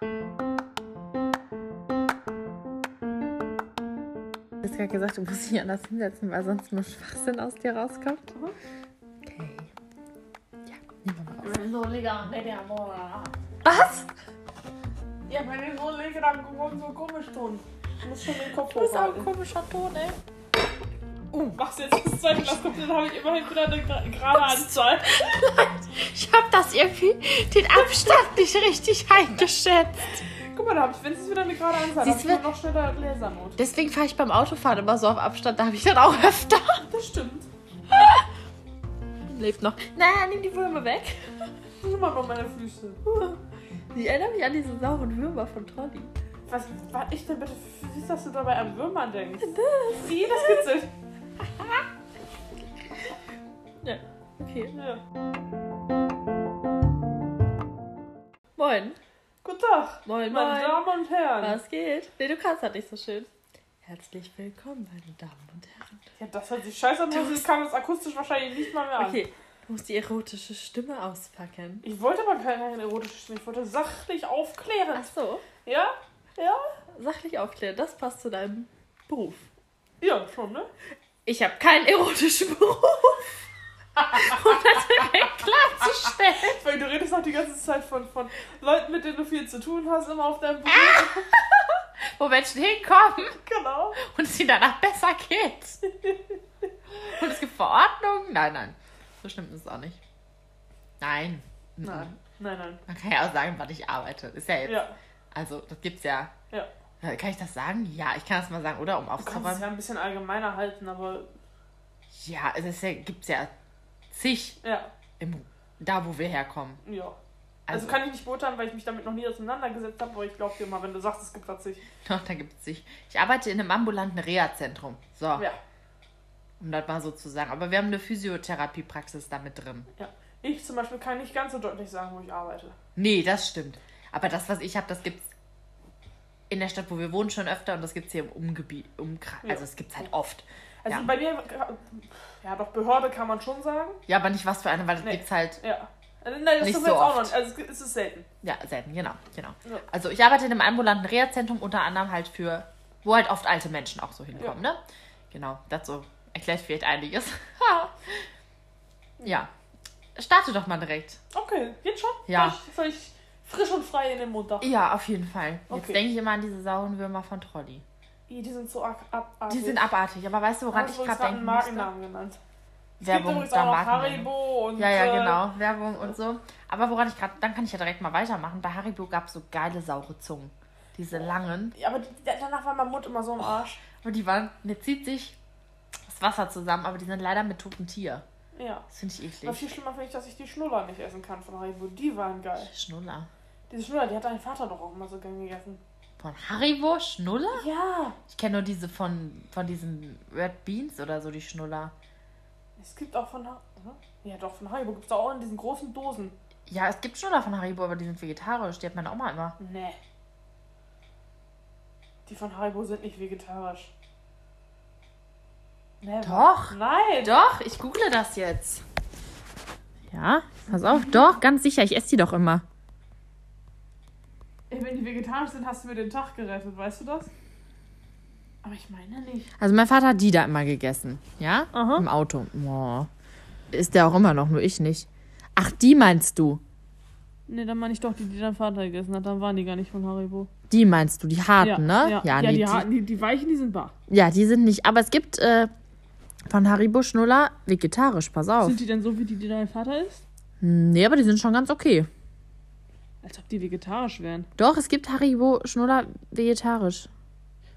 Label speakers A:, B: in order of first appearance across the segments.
A: Du hast gerade gesagt, du musst dich anders hinsetzen, weil sonst nur Schwachsinn aus dir rauskommt.
B: Mhm.
A: Okay. Ja, nehmen wir mal
B: Mauer.
A: Was?
B: Ja, wenn ich so lege, dann so komisch tun. Ich muss schon den Kopf
A: Das ist auch ein
B: hochhalten.
A: komischer Ton, ey.
B: Machst du jetzt das zweite Glas kommt, dann habe ich immerhin wieder eine gerade Anzahl.
A: Ich hab das irgendwie, den Abstand nicht richtig eingeschätzt.
B: Guck mal, da habe ich wenigstens wieder eine gerade Anzahl.
A: Siehst du
B: noch schneller Gläsernot.
A: Deswegen fahre ich beim Autofahren immer so auf Abstand, da habe ich dann auch öfter.
B: Das stimmt.
A: Lebt noch. Na, nimm die Würmer weg.
B: Guck mal meine Füße.
A: Die erinnern mich an diese sauren Würmer von Trolli.
B: Was war ich denn bitte fies, dass du dabei an Würmer denkst? Das. Wie, das kitzelt.
A: Ja, okay.
B: Ja.
A: Moin.
B: Guten Tag,
A: Moin,
B: meine
A: moin.
B: Damen und Herren.
A: Was geht? Nee, du kannst halt nicht so schön. Herzlich willkommen, meine Damen und Herren.
B: Ja, das hört sich scheiße an, das kann das akustisch wahrscheinlich nicht mal mehr an.
A: Okay, du musst die erotische Stimme auspacken.
B: Ich wollte aber keine erotische Stimme, ich wollte sachlich aufklären.
A: Ach so,
B: Ja? Ja?
A: sachlich aufklären, das passt zu deinem Beruf.
B: Ja, schon, ne?
A: Ich habe keinen erotischen Beruf. Um das direkt klarzustellen.
B: Weil du redest auch die ganze Zeit von, von Leuten, mit denen du viel zu tun hast, immer auf deinem Beruf.
A: Wo Menschen hinkommen
B: Genau.
A: und es ihnen danach besser geht. Und es gibt Verordnungen. Nein, nein. So stimmt es auch nicht. Nein.
B: Nein, nein, nein.
A: Man kann ja auch sagen, wann ich arbeite. Ist ja jetzt.
B: Ja,
A: Also, das gibt's ja.
B: ja.
A: Kann ich das sagen? Ja, ich kann das mal sagen, oder? Um
B: Du kannst es
A: aufzuräumen.
B: ja ein bisschen allgemeiner halten, aber
A: Ja, es ist ja, gibt's ja zig
B: ja,
A: im, da, wo wir herkommen.
B: ja. Also,
A: Also,
B: kann ich nicht beurteilen, weil ich mich damit noch nie auseinandergesetzt habe, aber ich glaube dir mal, wenn du sagst, es gibt tatsächlich.
A: doch, da gibt's zig. Ich arbeite in einem ambulanten Reha-Zentrum. So,
B: Ja,
A: um das mal so zu sagen. Aber wir haben eine Physiotherapiepraxis da mit drin.
B: ja. Ich zum Beispiel kann nicht ganz so deutlich sagen, wo ich arbeite.
A: Nee, das stimmt. Aber das, was ich habe, das gibt's in der Stadt, wo wir wohnen, schon öfter und das gibt's hier im Umgebiet, Umkreis.
B: Ja.
A: Also es gibt's halt oft.
B: Also
A: Ja.
B: bei mir, ja doch, Behörde kann man schon sagen.
A: Ja, aber nicht was für eine, weil das
B: Nee.
A: gibt's halt,
B: Ja. Also, Nein, das
A: Nicht so
B: jetzt auch noch. Also es ist selten.
A: ja, selten, genau, genau.
B: Ja.
A: Also ich arbeite in einem ambulanten Reha-Zentrum, unter anderem halt für, wo halt oft alte Menschen auch so hinkommen, ne? Genau, so erklärt vielleicht einiges. ja. Starte doch mal direkt.
B: Okay, jetzt schon?
A: Ja.
B: Soll ich, soll ich frisch und frei in den Mund da?
A: Ja, auf jeden Fall. Jetzt
B: Okay.
A: denke ich immer an diese sauren Würmer von Trolli.
B: Die sind so ab, abartig.
A: Die sind abartig, aber weißt du, woran
B: Hast
A: ich
B: du
A: gerade denken
B: einen
A: musste?
B: Markennamen genannt. Es
A: Werbung,
B: gibt übrigens
A: da
B: auch. Haribo und...
A: Ja, ja,
B: äh,
A: genau. Werbung und so. Aber woran ich gerade, dann kann ich ja direkt mal weitermachen. Bei Haribo gab es so geile saure Zungen. Diese langen.
B: Ja, aber die, danach war mein Mund immer so im Arsch.
A: Und die waren, mir zieht sich das Wasser zusammen, aber die sind leider mit totem Tier.
B: Ja.
A: Das finde ich
B: Aber
A: eklig.
B: viel schlimmer finde ich, dass ich die Schnuller nicht essen kann von Haribo. Die waren geil.
A: Schnuller.
B: Diese Schnuller, die hat dein Vater doch auch immer so gern gegessen.
A: Von Haribo? Schnuller?
B: Ja.
A: Ich kenne nur diese von, von diesen Red Beans oder so, die Schnuller.
B: Es gibt auch von... Ha- oder? Ja doch, von Haribo gibt es auch in diesen großen Dosen.
A: Ja, es gibt Schnuller von Haribo, aber die sind vegetarisch. Die hat meine Oma immer.
B: Nee. Die von Haribo sind nicht vegetarisch. Never.
A: Doch.
B: Nein.
A: Doch, ich google das jetzt. Ja, pass auf. Doch, ganz sicher. Ich esse die doch immer.
B: Wenn die vegetarisch sind, hast du mir den Tag gerettet, weißt du das? Aber ich meine nicht.
A: Also mein Vater hat die da immer gegessen, ja?
B: Aha.
A: Im Auto. Boah. Ist der auch immer noch, nur ich nicht. Ach, die meinst du?
B: Nee, dann meine ich doch die, die dein Vater gegessen hat. Dann waren die gar nicht von Haribo.
A: Die meinst du, die harten, ne?
B: Ja,
A: ja,
B: ja
A: nee,
B: die,
A: die,
B: harten, die, die weichen, die sind bar.
A: ja, die sind nicht. Aber es gibt äh, von Haribo Schnuller vegetarisch, pass auf.
B: Sind die denn so, wie die, die dein Vater isst?
A: Nee, aber die sind schon ganz okay.
B: Als ob die vegetarisch wären.
A: Doch, es gibt Haribo Schnuller vegetarisch.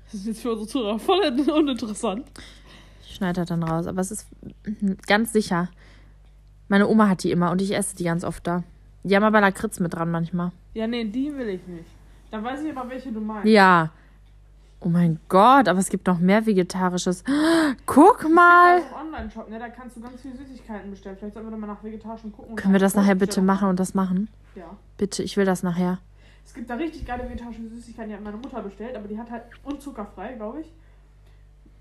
B: Das ist jetzt für unsere Zuhörer voll uninteressant.
A: Ich schneide das dann raus, aber es ist mhm, ganz sicher. Meine Oma hat die immer und ich esse die ganz oft da. Die haben aber Lakritz mit dran manchmal.
B: Ja, nee, die will ich nicht. Dann weiß ich aber, welche du meinst.
A: Ja. Oh mein Gott, aber es gibt noch mehr Vegetarisches. Guck mal.
B: Online-Shop, ne? Da kannst du ganz viele Süßigkeiten bestellen. Vielleicht sollten wir mal nach vegetarischem gucken.
A: Können wir das
B: nach
A: nachher bitte machen und das machen?
B: Ja.
A: Bitte, ich will das nachher.
B: Es gibt da richtig geile vegetarische Süßigkeiten, die hat meine Mutter bestellt, aber die hat halt und zuckerfrei, glaube ich.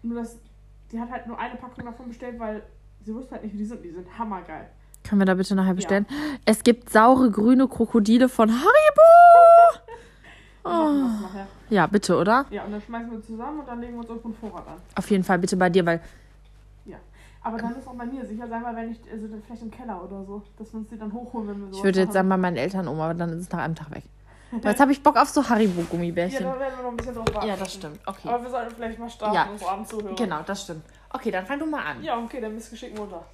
B: Nur das, die hat halt nur eine Packung davon bestellt, weil sie wusste halt nicht, wie die sind. Die sind hammergeil.
A: Können wir da bitte nachher bestellen? Es gibt saure grüne Krokodile von Haribo. Ja, bitte, oder?
B: Ja, und dann schmeißen wir zusammen und dann legen wir uns irgendwo einen Vorrat an.
A: Auf jeden Fall bitte bei dir, weil
B: Ja. Aber dann ist auch bei mir sicher, sagen wir, wenn ich, also dann vielleicht im Keller oder so, dass wir uns die dann hochholen, wenn wir so.
A: ich würde jetzt sagen bei meinen Eltern um, aber dann ist es nach einem Tag weg. Aber jetzt habe ich Bock auf so
B: Ja,
A: Haribo-Gummibärchen.
B: da werden wir noch ein bisschen drauf warten.
A: Ja, das stimmt. Okay.
B: Aber wir sollten vielleicht mal starten,
A: Ja.
B: unsere Abendzuhörer.
A: Genau, das stimmt. Okay, dann fang du mal an.
B: Ja, okay, dann bist geschickt munter.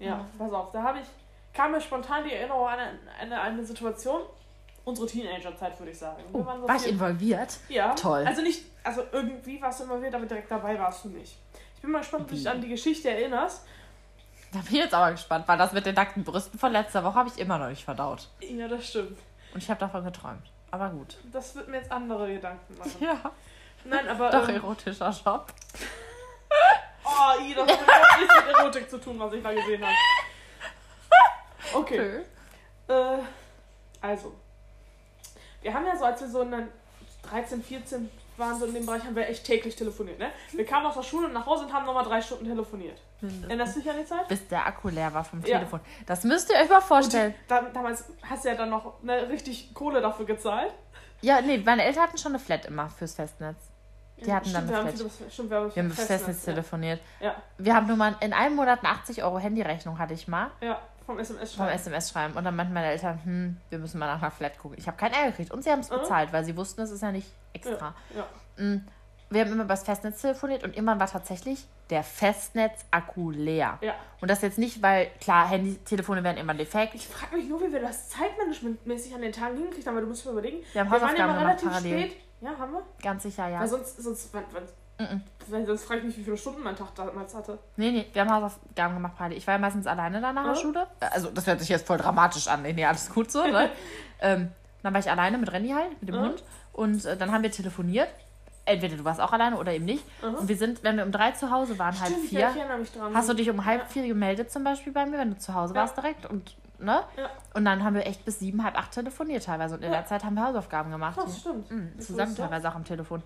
B: Ja,
A: Ja.
B: pass auf, da habe ich, kam mir spontan die Erinnerung an eine, eine, eine Situation, unsere Teenagerzeit, würde ich sagen.
A: Oh,
B: so
A: war ich
B: vier-
A: involviert?
B: Ja.
A: Toll.
B: Also nicht, also irgendwie warst du involviert, aber direkt dabei warst du nicht. Ich bin mal gespannt, ob du dich an die Geschichte erinnerst.
A: Da bin ich jetzt aber gespannt, weil das mit den nackten Brüsten von letzter Woche habe ich immer noch nicht verdaut.
B: Ja, das stimmt.
A: Und ich habe davon geträumt. Aber gut.
B: Das wird mir jetzt andere Gedanken machen.
A: Ja.
B: Nein, aber.
A: Doch,
B: ähm,
A: erotischer Shop.
B: oh, I, das hat nichts mit Erotik zu tun, was ich da gesehen habe. Okay. Äh, also. Wir haben ja so, als wir so in den 13, 14 waren, so in dem Bereich, haben wir echt täglich telefoniert, ne? Wir kamen aus der Schule und nach Hause und haben nochmal drei Stunden telefoniert. Erinnerst du dich an die Zeit?
A: Bis der Akku leer war vom
B: Ja.
A: Telefon. Das müsst ihr euch mal vorstellen.
B: Da, damals hast du ja dann noch ne, richtig Kohle dafür gezahlt.
A: Ja, nee, meine Eltern hatten schon eine Flat immer fürs Festnetz. Die hatten dann
B: stimmt, haben,
A: Flat.
B: stimmt, wir haben,
A: Wir haben
B: Festnetz,
A: Festnetz telefoniert.
B: Ja,
A: Wir haben nur mal in einem Monat eine 80 Euro Handyrechnung hatte ich mal
B: ja, vom SMS
A: vom
B: schreiben.
A: SMS schreiben. Und dann meinten meine Eltern, hm, wir müssen mal nach einer Flat gucken. Ich habe keinen Ärger gekriegt. Und sie haben es
B: Mhm.
A: bezahlt, weil sie wussten, es ist ja nicht extra.
B: Ja,
A: Mm, Wir haben immer über das Festnetz telefoniert und irgendwann war tatsächlich der Festnetz-Akku leer.
B: ja.
A: Und das jetzt nicht, weil, klar, Handy-Telefone werden immer defekt.
B: Ich frage mich nur, wie wir das zeitmanagementmäßig an den Tagen hingekriegt haben, weil du musst dir überlegen.
A: Wir haben
B: wir waren immer relativ
A: parallel.
B: spät. Ja, haben wir?
A: Ganz sicher, ja.
B: Weil sonst, sonst, wenn, wenn,
A: Mhm.
B: sonst frage ich mich, wie viele Stunden mein Tag damals hatte.
A: Nee, nee, wir haben Hausaufgaben gemacht parallel. Ich war ja meistens alleine da nach der. Schule. Also, das hört sich jetzt voll dramatisch an. Nee, nee, alles gut so, ne? ähm, dann war ich alleine mit Renny halt, mit dem
B: Mhm.
A: Hund. Und äh, dann haben wir telefoniert. Entweder du warst auch alleine oder eben nicht.
B: Mhm.
A: Und wir sind, wenn wir um drei zu Hause waren, halb
B: Stimmt,
A: vier.
B: ja, ich mich dran.
A: Hast du dich um halb vier gemeldet zum Beispiel bei mir, wenn du zu Hause
B: Ja.
A: warst direkt und ne?
B: Ja.
A: Und dann haben wir echt bis sieben, halb acht telefoniert teilweise und in
B: Ja.
A: der Zeit haben wir Hausaufgaben gemacht.
B: Das stimmt.
A: Mhm, zusammen teilweise auch am Telefon.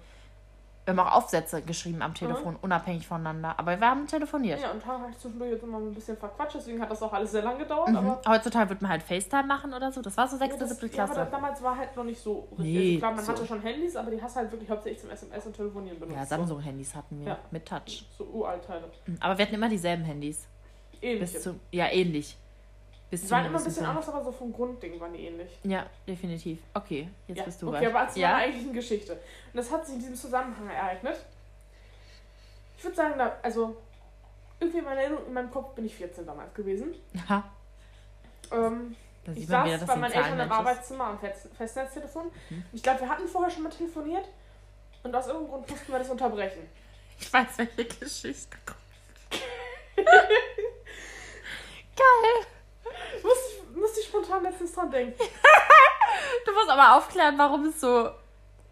A: Wir haben auch Aufsätze geschrieben am Telefon, unabhängig voneinander. Aber wir haben telefoniert.
B: Ja, und haben halt zwischendurch jetzt immer ein bisschen verquatscht, deswegen hat das auch alles sehr lang gedauert.
A: Mhm.
B: Aber
A: Heutzutage wird man halt FaceTime machen oder so. Das war so
B: Ja,
A: sechste,
B: das,
A: siebte
B: ja, aber
A: Klasse.
B: da, damals war halt noch nicht so richtig.
A: Nee,
B: also klar, man
A: so.
B: hatte schon Handys, aber die hast halt wirklich hauptsächlich zum SMS und Telefonieren benutzt.
A: Ja, Samsung-Handys hatten wir
B: Ja.
A: mit Touch.
B: So, Uralteile.
A: Mhm. Aber wir hatten immer dieselben Handys.
B: Ähnlich.
A: Ja, ähnlich. Bis
B: Die waren immer ein bisschen
A: Punkt.
B: anders, aber so vom Grundding waren die ähnlich.
A: Ja, definitiv. Okay, jetzt
B: ja,
A: bist du
B: okay,
A: weit.
B: aber zu
A: ja?
B: meiner eigentlichen Geschichte. Und das hat sich in diesem Zusammenhang ereignet. Ich würde sagen, da, also irgendwie in, meiner Erinnerung, in meinem Kopf bin ich 14 damals gewesen.
A: Ha,
B: Ähm, ich
A: wieder,
B: saß
A: dass
B: bei meinen
A: ein
B: Eltern im
A: ist.
B: Arbeitszimmer am Fest Festnetztelefon.
A: Mhm.
B: Ich glaube, wir hatten vorher schon mal telefoniert. Und aus irgendeinem Grund mussten wir das unterbrechen.
A: Ich weiß, welche Geschichte kommt. Geil.
B: Musste ich, musste ich spontan letztens dran denken.
A: Du musst aber aufklären, warum es so.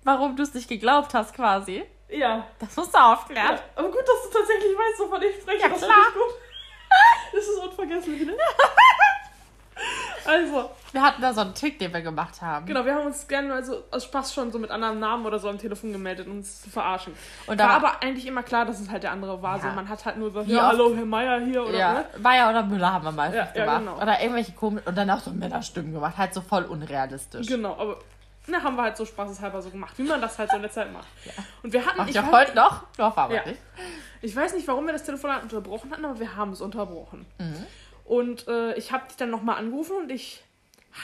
A: Warum du es nicht geglaubt hast, quasi.
B: Ja.
A: Das musst du aufklären.
B: ja. Aber gut, dass du tatsächlich weißt, wovon ich spreche.
A: Ja,
B: das
A: klar.
B: Das ist unvergesslich, ne? Also,
A: Wir hatten da so einen Tick, den wir gemacht haben.
B: genau, wir haben uns gerne also aus Spaß schon so mit anderen Namen oder so am Telefon gemeldet, um uns zu verarschen.
A: Und da
B: war aber eigentlich immer klar, dass es halt der andere war. So,
A: Ja.
B: man hat halt nur so, ja, hallo, Herr Meier hier oder
A: ja,
B: ne?
A: Bayer oder Müller haben wir meistens
B: Ja, ja,
A: gemacht.
B: genau.
A: Oder irgendwelche komischen. Und dann auch so Männerstimmen gemacht. Halt so voll unrealistisch.
B: Genau, aber ne, haben wir halt so spaßeshalber so gemacht, wie man das halt so in der Zeit macht. Und wir hatten,
A: Mach ich
B: weiß-
A: heute noch. Noch aber
B: Ja.
A: nicht.
B: ich weiß nicht, warum wir das Telefonat unterbrochen hatten, aber wir haben es unterbrochen.
A: Mhm.
B: Und äh, ich habe dich dann nochmal angerufen und ich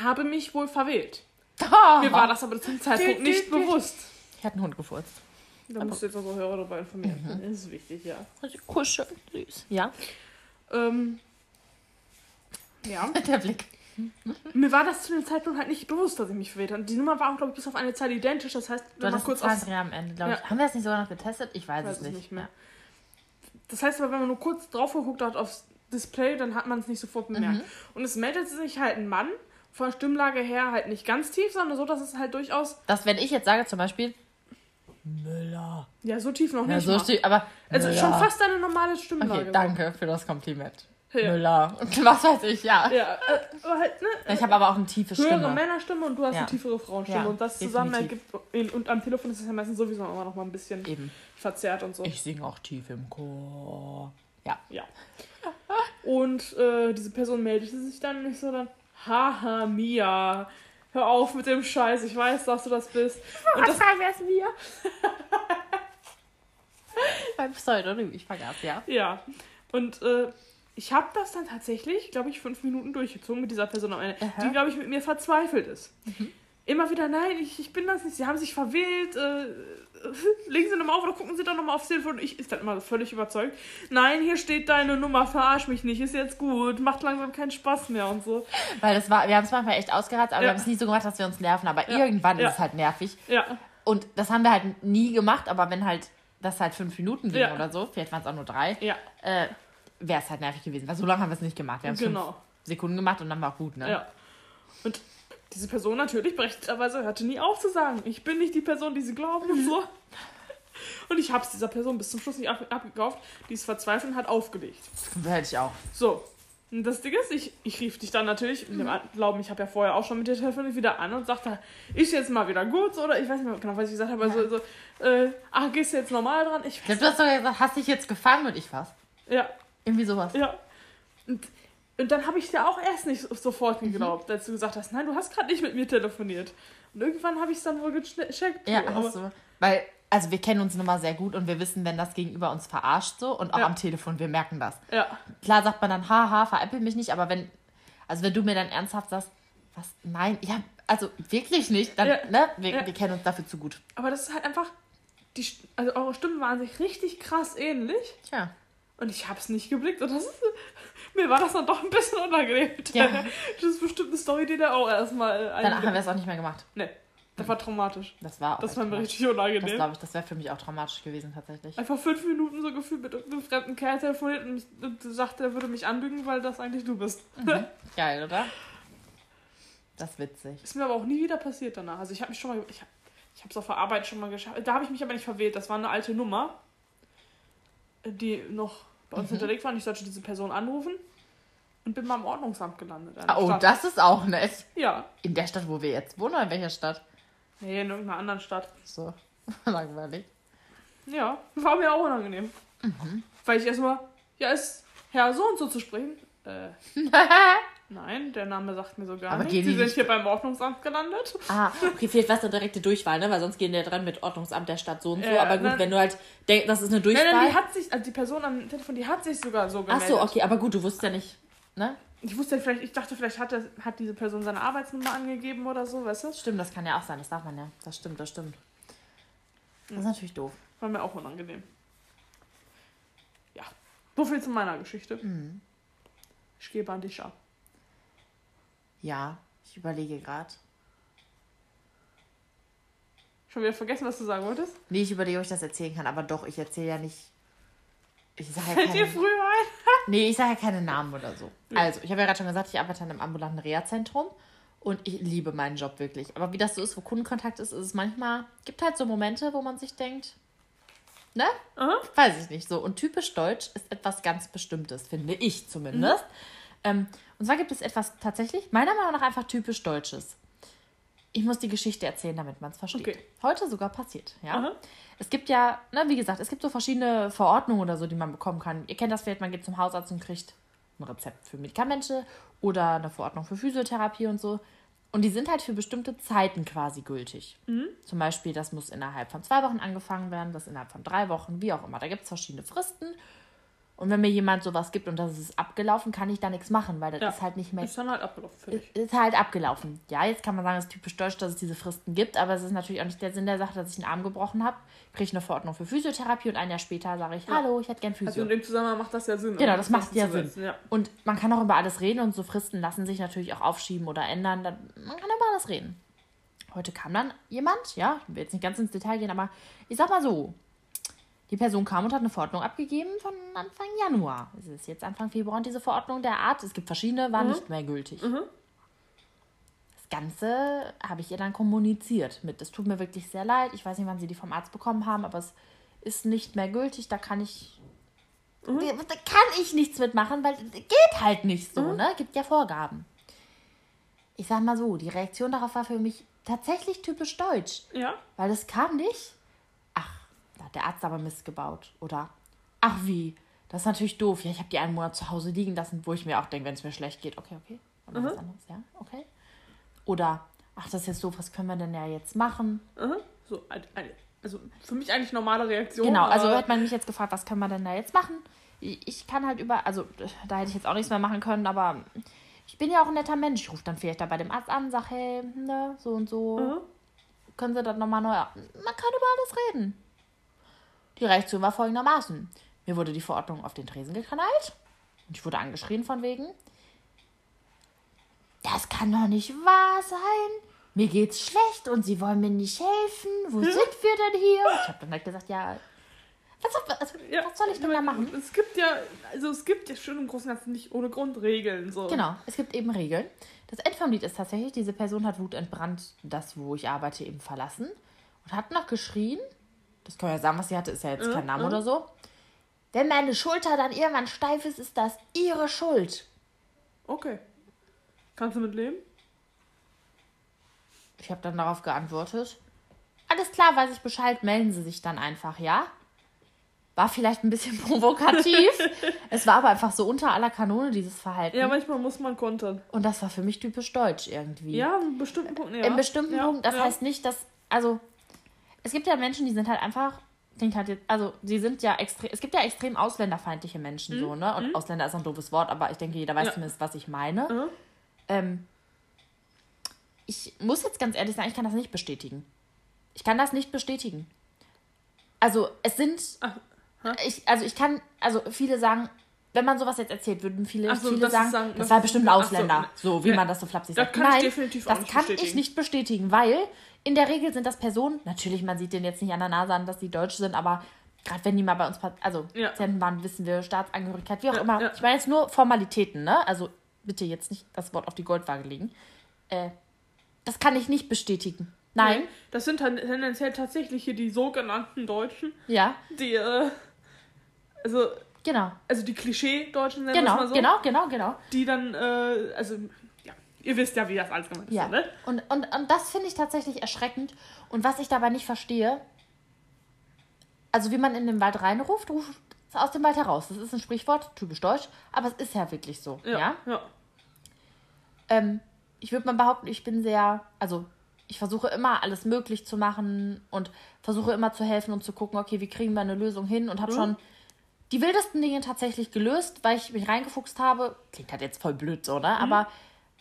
B: habe mich wohl verwählt.
A: Oh,
B: Mir war das aber zum Zeitpunkt nicht bewusst.
A: Ich hatte einen Hund gefurzt.
B: Da musst du jetzt unsere Hörer darüber informieren.
A: Mhm.
B: Das ist wichtig, ja.
A: Kuscheln, süß. Ja,
B: Ähm, ja.
A: der Blick.
B: Mir war das zu dem Zeitpunkt halt nicht bewusst, dass ich mich verwählt habe. Die Nummer war auch, glaube ich, bis auf eine Zahl identisch. Das heißt,
A: Du
B: wenn man
A: hattest
B: kurz
A: 20 am Ende, glaube ich.
B: Ja.
A: Haben wir das nicht sogar noch getestet? Ich weiß,
B: Weiß
A: es
B: es
A: nicht.
B: nicht mehr. das heißt aber, wenn man nur kurz drauf geguckt hat aufs Display, dann hat man es nicht sofort bemerkt.
A: Mhm.
B: Und es meldet sich halt ein Mann, von der Stimmlage her halt nicht ganz tief, sondern so, dass es halt durchaus.
A: Dass, wenn ich jetzt sage, zum Beispiel, Müller.
B: ja, so tief noch
A: Ja,
B: nicht.
A: so steht, aber.
B: also
A: Müller.
B: schon fast eine normale Stimmlage.
A: Okay, danke für das Kompliment.
B: Ja.
A: Müller. Und was weiß ich, ja.
B: Ja, äh, aber halt, ne?
A: Ich habe aber auch eine tiefe
B: höhere
A: Stimme.
B: Männerstimme und du hast
A: Ja.
B: eine tiefere Frauenstimme.
A: Ja,
B: und das zusammen
A: definitiv.
B: ergibt. Und am Telefon ist es ja meistens sowieso immer noch mal ein bisschen
A: Eben.
B: verzerrt und so.
A: Ich singe auch tief im Chor. Ja.
B: Ja. Und äh, diese Person meldete sich dann nicht so dann, haha, Mia, hör auf mit dem Scheiß, ich weiß, dass du das bist. Und das,
A: wer es mir? Beim Pseudonym, ich vergaß, ja.
B: ja. Und äh, ich habe das dann tatsächlich, glaube ich, fünf Minuten durchgezogen mit dieser Person am Ende,
A: Aha.
B: die, glaube ich, mit mir verzweifelt ist. Immer wieder, nein, ich, ich bin das nicht, sie haben sich verwählt, äh, legen Sie nochmal auf oder gucken Sie dann nochmal aufs Telefon. Ich ist dann immer völlig überzeugt. Nein, hier steht deine Nummer, verarsch mich nicht, ist jetzt gut, macht langsam keinen Spaß mehr und so.
A: Weil das war, wir haben es manchmal echt ausgeratzt, aber
B: Ja.
A: wir haben es nie so gemacht, dass wir uns nerven. Aber
B: Ja.
A: irgendwann
B: Ja.
A: ist es halt nervig.
B: Ja,
A: Und das haben wir halt nie gemacht, aber wenn halt das halt fünf Minuten ging oder so, vielleicht waren es auch nur drei, äh, wäre es halt nervig gewesen. Weil so lange haben wir es nicht gemacht. Wir haben es
B: genau.
A: fünf Sekunden gemacht und dann war auch gut, ne?
B: Ja. Und diese Person natürlich berechtigterweise hörte nie auf zu sagen, ich bin nicht die Person, die sie glauben und so. Und ich habe es dieser Person bis zum Schluss nicht ab abgekauft. Die ist verzweifelt und hat aufgelegt.
A: Das hätte ich auch.
B: So. Und das Ding ist, ich, ich rief dich dann natürlich, in dem Glauben, ich habe ja vorher auch schon mit dir telefoniert, wieder an und sagte, ist jetzt mal wieder gut, oder ich weiß nicht mehr genau, was ich gesagt habe, aber so, so äh, ach, gehst du jetzt normal dran? Ich
A: glaub, du hast sogar gesagt, hast dich jetzt gefangen und ich was?
B: Ja,
A: Irgendwie sowas.
B: ja. Und, und dann habe ich dir auch erst nicht so- sofort geglaubt, als du gesagt hast, nein, du hast gerade nicht mit mir telefoniert. Und irgendwann habe ich es dann wohl gecheckt.
A: Ja,
B: aber,
A: hast du. Weil, also wir kennen uns nun mal sehr gut und wir wissen, wenn das Gegenüber uns verarscht so und auch
B: Ja.
A: am Telefon, wir merken das.
B: Ja,
A: Klar sagt man dann, haha, veräppel mich nicht, aber wenn, also wenn du mir dann ernsthaft sagst, was, nein, ja, also wirklich nicht, dann,
B: Ja.
A: ne, wir,
B: Ja.
A: wir kennen uns dafür zu gut.
B: aber das ist halt einfach, die, also eure Stimmen waren sich richtig krass ähnlich.
A: Tja.
B: Und ich habe es nicht geblickt. Und das ist, mir war das dann doch ein bisschen unangenehm.
A: Ja.
B: Das ist bestimmt eine Story, die der auch erstmal
A: Danach haben wir es auch nicht mehr gemacht.
B: Nee, das war traumatisch.
A: Das war auch
B: Das war mir richtig
A: Das
B: unangenehm.
A: glaube ich, das wäre für mich auch traumatisch gewesen tatsächlich.
B: Einfach fünf Minuten so gefühlt mit irgendeinem fremden Kerl telefoniert und, und sagte, er würde mich anlügen, weil das eigentlich du bist.
A: Geil, oder? Das ist witzig.
B: Ist mir aber auch nie wieder passiert danach. Also ich habe mich schon mal, ich habe ich es auf der Arbeit schon mal geschafft. Da habe ich mich aber nicht verwählt. Das war eine alte Nummer, die noch bei
A: Mhm.
B: uns hinterlegt war. Und ich sollte diese Person anrufen und bin mal im Ordnungsamt gelandet.
A: Ah, Oh,
B: Stadt.
A: das ist auch nett.
B: Ja.
A: In der Stadt, wo wir jetzt wohnen, oder in welcher Stadt?
B: Nee, in irgendeiner anderen Stadt.
A: So, langweilig.
B: Ja, war mir auch unangenehm.
A: Mhm.
B: Weil ich erstmal, ja, ist Herr so und so zu sprechen. Äh, nein, der Name sagt mir so gar
A: Aber
B: nichts. Sie
A: die
B: sind hier beim Ordnungsamt gelandet.
A: Ah, okay, vielleicht war es eine direkte Durchwahl, ne? Weil sonst gehen die ja dran mit Ordnungsamt der Stadt so und so.
B: Ja,
A: aber gut,
B: nein.
A: wenn du halt denkst, das ist eine
B: Nein,
A: Durchwahl.
B: nein, die hat sich, also die Person am Telefon, die hat sich sogar so
A: Ach
B: gemeldet.
A: so, okay, aber gut, du wusstest ja nicht, ne?
B: Ich wusste ja vielleicht, ich dachte, vielleicht hat, er, hat diese Person seine Arbeitsnummer angegeben oder so, weißt du?
A: Stimmt, das kann ja auch sein, das darf man ja. Das stimmt, das stimmt. Das ist natürlich doof.
B: War mir auch unangenehm. Ja, so viel zu meiner Geschichte.
A: Mhm.
B: Ich gebe an dich ab.
A: Ja, ich überlege gerade.
B: Schon wieder vergessen, was du sagen wolltest?
A: Nee, ich überlege, ob ich das erzählen kann, aber doch, ich erzähle ja nicht. Ich sage ja
B: Fällt dir
A: keine,
B: früh ein?
A: nee, ich sage ja keine Namen oder so. Also, ich habe ja gerade schon gesagt, ich arbeite in einem ambulanten Reha-Zentrum und ich liebe meinen Job wirklich. Aber wie das so ist, wo Kundenkontakt ist, ist es manchmal, gibt halt so Momente, wo man sich denkt, ne?
B: Aha.
A: Weiß ich nicht so. Und typisch deutsch ist etwas ganz Bestimmtes, finde ich zumindest. Ähm, und zwar gibt es etwas tatsächlich, meiner Meinung nach einfach typisch Deutsches. Ich muss die Geschichte erzählen, damit man es versteht.
B: Okay.
A: Heute sogar passiert, ja.
B: Aha.
A: Es gibt ja, ne, wie gesagt, es gibt so verschiedene Verordnungen oder so, die man bekommen kann. Ihr kennt das vielleicht, man geht zum Hausarzt und kriegt ein Rezept für Medikamente oder eine Verordnung für Physiotherapie und so. Und die sind halt für bestimmte Zeiten quasi gültig. Zum Beispiel, das muss innerhalb von zwei Wochen angefangen werden, das innerhalb von drei Wochen, wie auch immer. Da gibt es verschiedene Fristen. Und wenn mir jemand sowas gibt und das ist abgelaufen, kann ich da nichts machen, weil das
B: Ja.
A: ist halt nicht mehr
B: Ist dann halt abgelaufen für dich.
A: ist halt abgelaufen. Ja, jetzt kann man sagen, es ist typisch deutsch, dass es diese Fristen gibt, aber es ist natürlich auch nicht der Sinn der Sache, dass ich einen Arm gebrochen habe, kriege ich eine Verordnung für Physiotherapie und ein Jahr später sage ich, hallo, ich hätte gern
B: Also
A: Physio.
B: in dem Zusammenhang macht das ja Sinn.
A: Genau, das macht ja Sinn.
B: Ja.
A: Und man kann auch über alles reden und so Fristen lassen sich natürlich auch aufschieben oder ändern. Dann- Man kann über alles reden. Heute kam dann jemand, ja, ich will jetzt nicht ganz ins Detail gehen, aber ich sag mal so, die Person kam und hat eine Verordnung abgegeben von Anfang Januar. Es ist jetzt Anfang Februar und diese Verordnung der Art, es gibt verschiedene, war nicht mehr gültig.
B: Mhm.
A: Das Ganze habe ich ihr dann kommuniziert mit, es tut mir wirklich sehr leid, ich weiß nicht, wann sie die vom Arzt bekommen haben, aber es ist nicht mehr gültig, da kann ich da kann ich nichts mitmachen, weil geht halt nicht so, ne? Gibt ja Vorgaben. Ich sag mal so, die Reaktion darauf war für mich tatsächlich typisch deutsch.
B: ja.
A: Weil es kam nicht, hat der Arzt aber Mist gebaut. Oder, ach wie, das ist natürlich doof. Ja, ich habe die einen Monat zu Hause liegen lassen, wo ich mir auch denke, wenn es mir schlecht geht, okay, okay. Oder was anderes, ja, okay. Oder, ach, das ist jetzt doof, was können wir denn ja jetzt machen?
B: Mhm. So, also für mich eigentlich normale Reaktion.
A: Genau, also hat man mich jetzt gefragt, was können wir denn da jetzt machen? Ich kann halt über, also da hätte ich jetzt auch nichts mehr machen können, aber ich bin ja auch ein netter Mensch. Ich rufe dann vielleicht da bei dem Arzt an, sag, hey, ne, so und so,
B: Mhm.
A: können Sie das nochmal neu. Man kann über alles reden. Die Reaktion war folgendermaßen. Mir wurde die Verordnung auf den Tresen geknallt und ich wurde angeschrien von wegen. Das kann doch nicht wahr sein. Mir geht's schlecht und Sie wollen mir nicht helfen. Wo sind wir denn hier? Ich habe dann halt gesagt, ja, was, soll- also,
B: Ja,
A: was soll ich denn da machen?
B: Es gibt ja, also es gibt ja schon im Großen und Ganzen nicht ohne Grund Regeln. So.
A: Genau, es gibt eben Regeln. Das Ende vom Lied ist tatsächlich, diese Person hat wutentbrannt das, wo ich arbeite, eben verlassen und hat noch geschrien, das kann man ja sagen, was sie hatte, ist ja jetzt kein Name oder so. Wenn meine Schulter dann irgendwann steif ist, ist das ihre Schuld.
B: Okay. Kannst du mit leben?
A: Ich habe dann darauf geantwortet. Alles klar, weiß ich Bescheid, melden Sie sich dann einfach, ja? War vielleicht ein bisschen provokativ. es war aber einfach so unter aller Kanone, dieses Verhalten.
B: Ja, manchmal muss man kontern.
A: Und das war für mich typisch deutsch irgendwie.
B: Ja, in bestimmten Punkten, ja.
A: In bestimmten
B: ja,
A: Punkten. Das
B: ja.
A: heißt nicht, dass. Also, es gibt ja Menschen, die sind halt einfach. Klingt halt jetzt, also, sie sind ja extrem. Es gibt ja extrem ausländerfeindliche Menschen, so, ne? Und Ausländer ist ein doofes Wort, aber ich denke, jeder weiß
B: Mhm. Ja.
A: zumindest, was ich meine.
B: Mhm.
A: Ähm, ich muss jetzt ganz ehrlich sagen, ich kann das nicht bestätigen. Ich kann das nicht bestätigen. Also, es sind.
B: Ach,
A: ich, also, ich kann. Also, viele sagen. Wenn man sowas jetzt erzählt, würden viele,
B: so,
A: viele
B: das
A: sagen,
B: sagen-
A: das
B: das
A: war bestimmt ein
B: ach so,
A: Ausländer. So, wie
B: ja.
A: man das so flapsig
B: Das
A: sagt.
B: kann ich
A: Nein,
B: definitiv auch
A: das kann ich nicht bestätigen, weil in der Regel sind das Personen, natürlich, man sieht denen jetzt nicht an der Nase an, dass die Deutsch sind, aber gerade wenn die mal bei uns, also
B: Ja.
A: Patienten waren, wissen wir, Staatsangehörigkeit, wie auch
B: Ja,
A: immer.
B: ja.
A: Ich meine jetzt nur Formalitäten, ne? Also bitte jetzt nicht das Wort auf die Goldwaage legen. Äh, das kann ich nicht bestätigen. Nein.
B: Nee, Das sind dann tendenziell tatsächlich hier die sogenannten Deutschen,
A: Ja,
B: die, äh, also,
A: genau.
B: also die Klischee-Deutschen, es
A: Genau,
B: so,
A: genau, genau, genau.
B: die dann, äh, also, ihr wisst ja, wie das alles gemeint ist,
A: Ja.
B: ne?
A: Und, und, und das finde ich tatsächlich erschreckend. Und was ich dabei nicht verstehe, also wie man in den Wald reinruft, ruft es aus dem Wald heraus. Das ist ein Sprichwort, typisch deutsch, aber es ist ja wirklich so. Ja.
B: Ja, ja.
A: Ähm, ich würde mal behaupten, ich bin sehr, also ich versuche immer alles möglich zu machen und versuche immer zu helfen und zu gucken, okay, wie kriegen wir eine Lösung hin und habe
B: Mhm.
A: schon die wildesten Dinge tatsächlich gelöst, weil ich mich reingefuchst habe. Klingt halt jetzt voll blöd so,
B: Mhm.
A: ne? Aber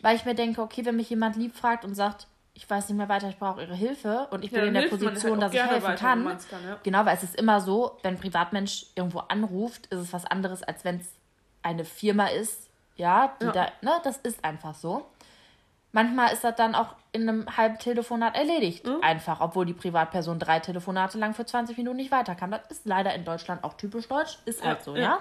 A: weil ich mir denke, okay, wenn mich jemand lieb fragt und sagt, ich weiß nicht mehr weiter, ich brauche ihre Hilfe und ich
B: Ja,
A: bin in der
B: man
A: Position,
B: halt
A: dass ich helfen
B: weiter,
A: kann.
B: kann, ja.
A: Genau, weil es ist immer so, wenn ein Privatmensch irgendwo anruft, ist es was anderes, als wenn es eine Firma ist, ja, die
B: Ja.
A: da, ne, das ist einfach so. Manchmal ist das dann auch in einem halben Telefonat erledigt.
B: Mhm.
A: Einfach, obwohl die Privatperson drei Telefonate lang für 20 Minuten nicht weiterkam. Das ist leider in Deutschland auch typisch deutsch. Ist halt so,
B: ja.
A: ja.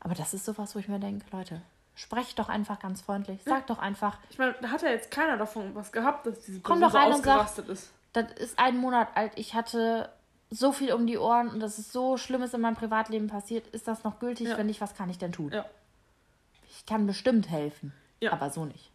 A: Aber das ist sowas, wo ich mir denke, Leute, sprecht doch einfach ganz freundlich. Sagt doch einfach,
B: Ich meine, da hat ja jetzt keiner davon was gehabt, dass diese
A: Komm
B: Person
A: doch
B: so
A: rein und sag-
B: ausgerastet ist.
A: das ist ein Monat alt. Ich hatte so viel um die Ohren und das ist so Schlimmes in meinem Privatleben passiert. Ist das noch gültig?
B: Ja.
A: Wenn nicht, was kann ich denn tun?
B: Ja.
A: Ich kann bestimmt helfen.
B: Ja.
A: Aber so nicht.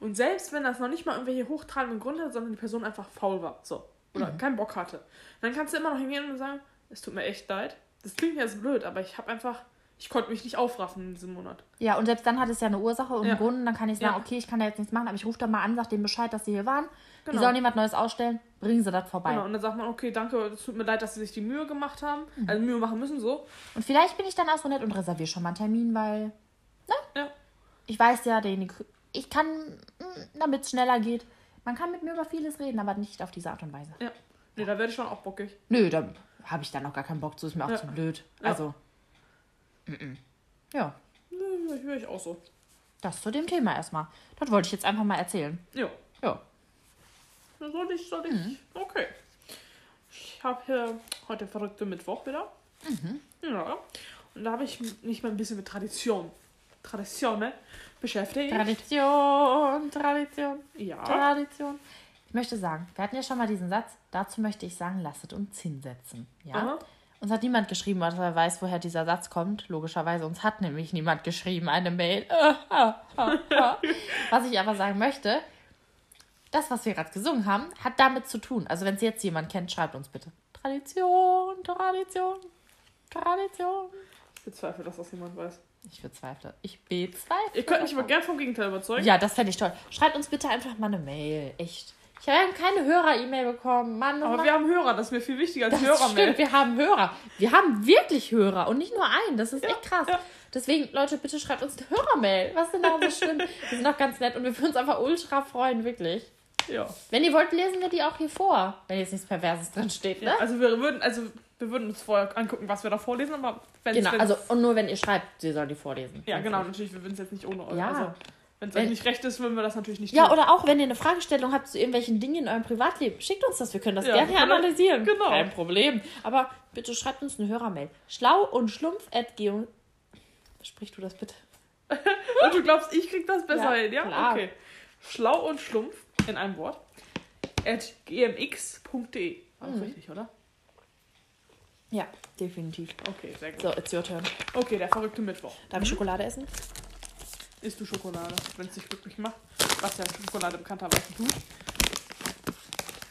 B: Und selbst wenn das noch nicht mal irgendwelche hochtrabenden Gründe hat, sondern die Person einfach faul war, so, oder
A: Mhm.
B: keinen Bock hatte, dann kannst du immer noch hingehen und sagen, es tut mir echt leid. Das klingt jetzt blöd, aber ich habe einfach, ich konnte mich nicht aufraffen in diesem Monat.
A: Ja, und selbst dann hat es ja eine Ursache und
B: Ja.
A: einen Grund. Und dann kann ich sagen,
B: Ja.
A: okay, ich kann da jetzt nichts machen, aber ich rufe da mal an, sag denen Bescheid, dass sie hier waren. Die
B: Genau.
A: sollen jemand Neues ausstellen. Bringen sie das vorbei.
B: Genau, und dann sagt man, okay, danke, es tut mir leid, dass sie sich die Mühe gemacht haben,
A: Mhm.
B: also Mühe machen müssen, so.
A: Und vielleicht bin ich dann auch so nett und reserviere schon mal einen Termin, weil
B: Ja.
A: ich weiß ja, derjenige, ich kann, damit es schneller geht. Man kann mit mir über vieles reden, aber nicht auf diese Art und Weise.
B: Ja. Nee, da werde ich schon auch bockig.
A: Nö, da habe ich dann auch gar keinen Bock zu, ist mir auch
B: Ja.
A: zu blöd. Also, ja,
B: Nö, höre ich auch so.
A: das zu dem Thema erstmal. Das wollte ich jetzt einfach mal erzählen.
B: Ja.
A: Ja.
B: Soll ich, soll ich.
A: Mhm.
B: Okay. Ich habe hier heute verrückte Mittwoch wieder.
A: Mhm.
B: Ja. Und da habe ich mich mal ein bisschen mit Tradition. Tradition, ne? Beschäftigt.
A: Tradition, Tradition,
B: ja.
A: Tradition. Ich möchte sagen, wir hatten ja schon mal diesen Satz, dazu möchte ich sagen, lasset uns hinsetzen. Ja?
B: Aha.
A: Uns hat niemand geschrieben, weil er weiß, woher dieser Satz kommt. Logischerweise, uns hat nämlich niemand geschrieben, eine Mail. was ich aber sagen möchte, das, was wir gerade gesungen haben, hat damit zu tun. Also wenn es jetzt jemand kennt, schreibt uns bitte. Tradition, Tradition, Tradition.
B: Ich bezweifle, dass das jemand weiß.
A: Ich bezweifle. Ich bezweifle.
B: Ihr könnt mich aber gern vom Gegenteil überzeugen.
A: Ja, das fände ich toll. Schreibt uns bitte einfach mal eine Mail. Echt. Ich habe keine Hörer-E-Mail bekommen. Mann, oh
B: Aber
A: Mann.
B: wir haben Hörer, das ist mir viel wichtiger als
A: Das
B: Hörermail.
A: stimmt, wir haben Hörer. Wir haben wirklich Hörer und nicht nur einen. Das ist
B: Ja,
A: echt krass.
B: ja.
A: Deswegen, Leute, bitte schreibt uns eine Hörermail. Was denn daran so schlimm? Wir sind auch ganz nett und wir würden uns einfach ultra freuen, wirklich.
B: Ja.
A: Wenn ihr wollt, lesen wir die auch hier vor. Wenn jetzt nichts Perverses drin steht, ne?
B: Also wir würden, also wir würden uns vorher angucken, was wir da vorlesen, aber wenn
A: Genau, also und nur wenn ihr schreibt, sie sollen die vorlesen.
B: ja genau, natürlich, wir würden es jetzt nicht ohne euch.
A: Ja.
B: Also, wenn es euch nicht recht ist, würden wir das natürlich nicht
A: Ja,
B: tun.
A: oder auch wenn ihr eine Fragestellung habt zu irgendwelchen Dingen in eurem Privatleben, schickt uns das, wir können das
B: Ja,
A: gerne analysieren.
B: genau.
A: Kein Problem. Aber bitte schreibt uns eine Hörermail. Schlau und schlumpf at geo. Sprich du das bitte.
B: Und du glaubst, ich krieg das besser
A: Ja,
B: hin, ja?
A: klar.
B: Okay. Schlau und schlumpf in einem Wort. At gmx.de. War das
A: Mhm.
B: richtig, oder?
A: Ja, definitiv.
B: Okay, sehr gut.
A: So, it's your turn.
B: Okay, der verrückte Mittwoch.
A: Darf ich Schokolade essen?
B: Isst du Schokolade, wenn es dich glücklich macht? Was ja Schokolade bekannterweise tut.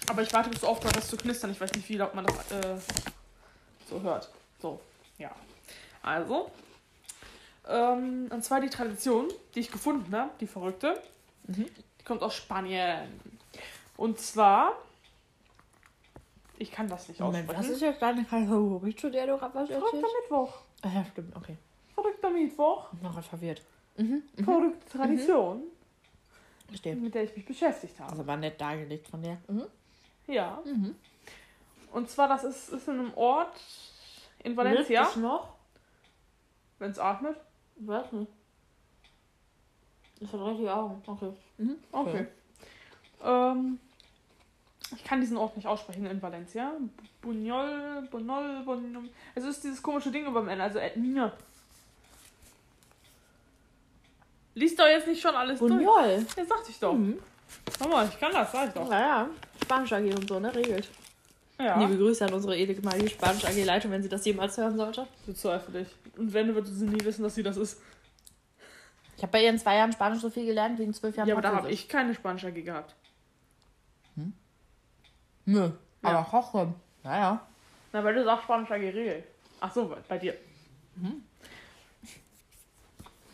B: Aber ich warte, bis du aufgehört hast zu knistern. Ich weiß nicht, wie laut man das äh, so hört. So, ja. Also. Ähm, und zwar die Tradition, die ich gefunden habe, die verrückte.
A: Mhm.
B: Die kommt aus Spanien. Und zwar. Ich kann das nicht
A: Moment,
B: aussprechen.
A: was ist jetzt deine Kategorie, zu der du gerade was
B: Verrückter
A: erzählst?
B: Mittwoch.
A: Ah, ja, stimmt, okay.
B: Verrückter Mittwoch.
A: Ich bin noch verwirrt. Mhm.
B: Verrückte Tradition,
A: Verstehe.
B: mit der ich mich beschäftigt habe.
A: Also war nett dargelegt von dir. Mhm.
B: Ja.
A: Mhm.
B: Und zwar, das ist, ist in einem Ort in Valencia,
A: Lebt es noch?
B: wenn es atmet.
A: Ich weiß nicht. Das hat richtig Augen. Okay. Mhm.
B: Okay. Ähm, ich kann diesen Ort nicht aussprechen in Valencia. Buñol, Bonol, Bonol. Es ist dieses komische Ding über dem N, also Etmine. Liest doch jetzt nicht schon alles durch.
A: Buñol.
B: Ja, sagte ich doch.
A: Mhm.
B: Schau mal, ich kann das, sag ich doch.
A: Naja, Spanisch AG und so, ne? Regelt.
B: Ja,
A: Liebe Grüße an unsere ehemalige Spanisch AG-Leitung, wenn sie das jemals hören sollte.
B: bezweifle ich. Und wenn, würde sie nie wissen, dass sie das ist.
A: Ich habe bei ihr in zwei Jahren Spanisch so viel gelernt wie in zwölf Jahren
B: Ja, aber da habe ich keine Spanisch AG gehabt.
A: Nö,
B: Ja.
A: aber Kochen. Naja.
B: Na, weil du sagst Spanisch AG regelt. Ach so, bei dir. Wo,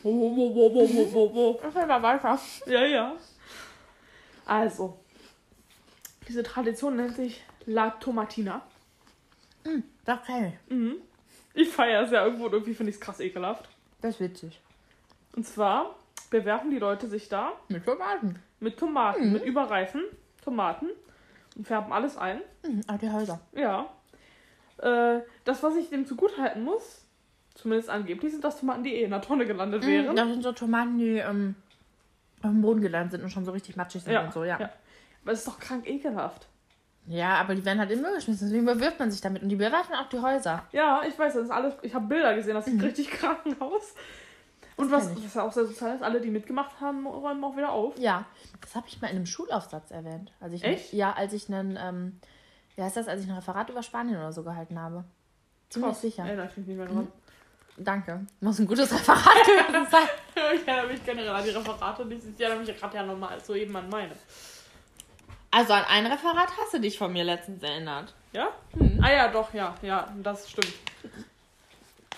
A: Okay, mal weiter.
B: Ja, ja. Also, diese Tradition nennt sich La Tomatina.
A: Das kenn ich.
B: Mhm. Ich feiere es ja irgendwo und irgendwie finde ich es krass ekelhaft.
A: Das ist witzig.
B: Und zwar bewerfen die Leute sich da
A: Mit Tomaten.
B: mit Tomaten, mit überreifen Tomaten und färben alles ein.
A: Mhm, ah, die Häuser.
B: Ja. Äh, das, was ich dem zugutehalten muss, zumindest angeblich, sind das Tomaten, die eh in der Tonne gelandet wären.
A: Mhm, das sind so Tomaten, die ähm, auf dem Boden gelandet sind und schon so richtig matschig sind und so, ja.
B: ja. Aber es ist doch krank ekelhaft.
A: Ja, aber die werden halt in Müll geschmissen, deswegen bewirft man sich damit. Und die bewerfen auch die Häuser.
B: Ja, ich weiß, das ist alles. Ich habe Bilder gesehen, das sieht richtig krank aus. Und was, was ja auch sehr sozial ist, alle, die mitgemacht haben, räumen auch wieder auf.
A: Ja, das habe ich mal in einem Schulaufsatz erwähnt. Als ich
B: Echt?
A: Ja, als ich einen, ähm, wie heißt das, als ich ein Referat über Spanien oder so gehalten habe. Ziemlich
B: Krass.
A: sicher.
B: Erinnere ich mich nicht mehr dran.
A: Danke. Muss ein gutes Referat gewesen sein.
B: ich erinnere mich generell an die Referate nicht. Ich erinnere mich gerade ja nochmal so eben an meine.
A: Also an ein Referat hast du dich von mir letztens erinnert.
B: Ja? Ah ja, doch, ja, ja, das stimmt.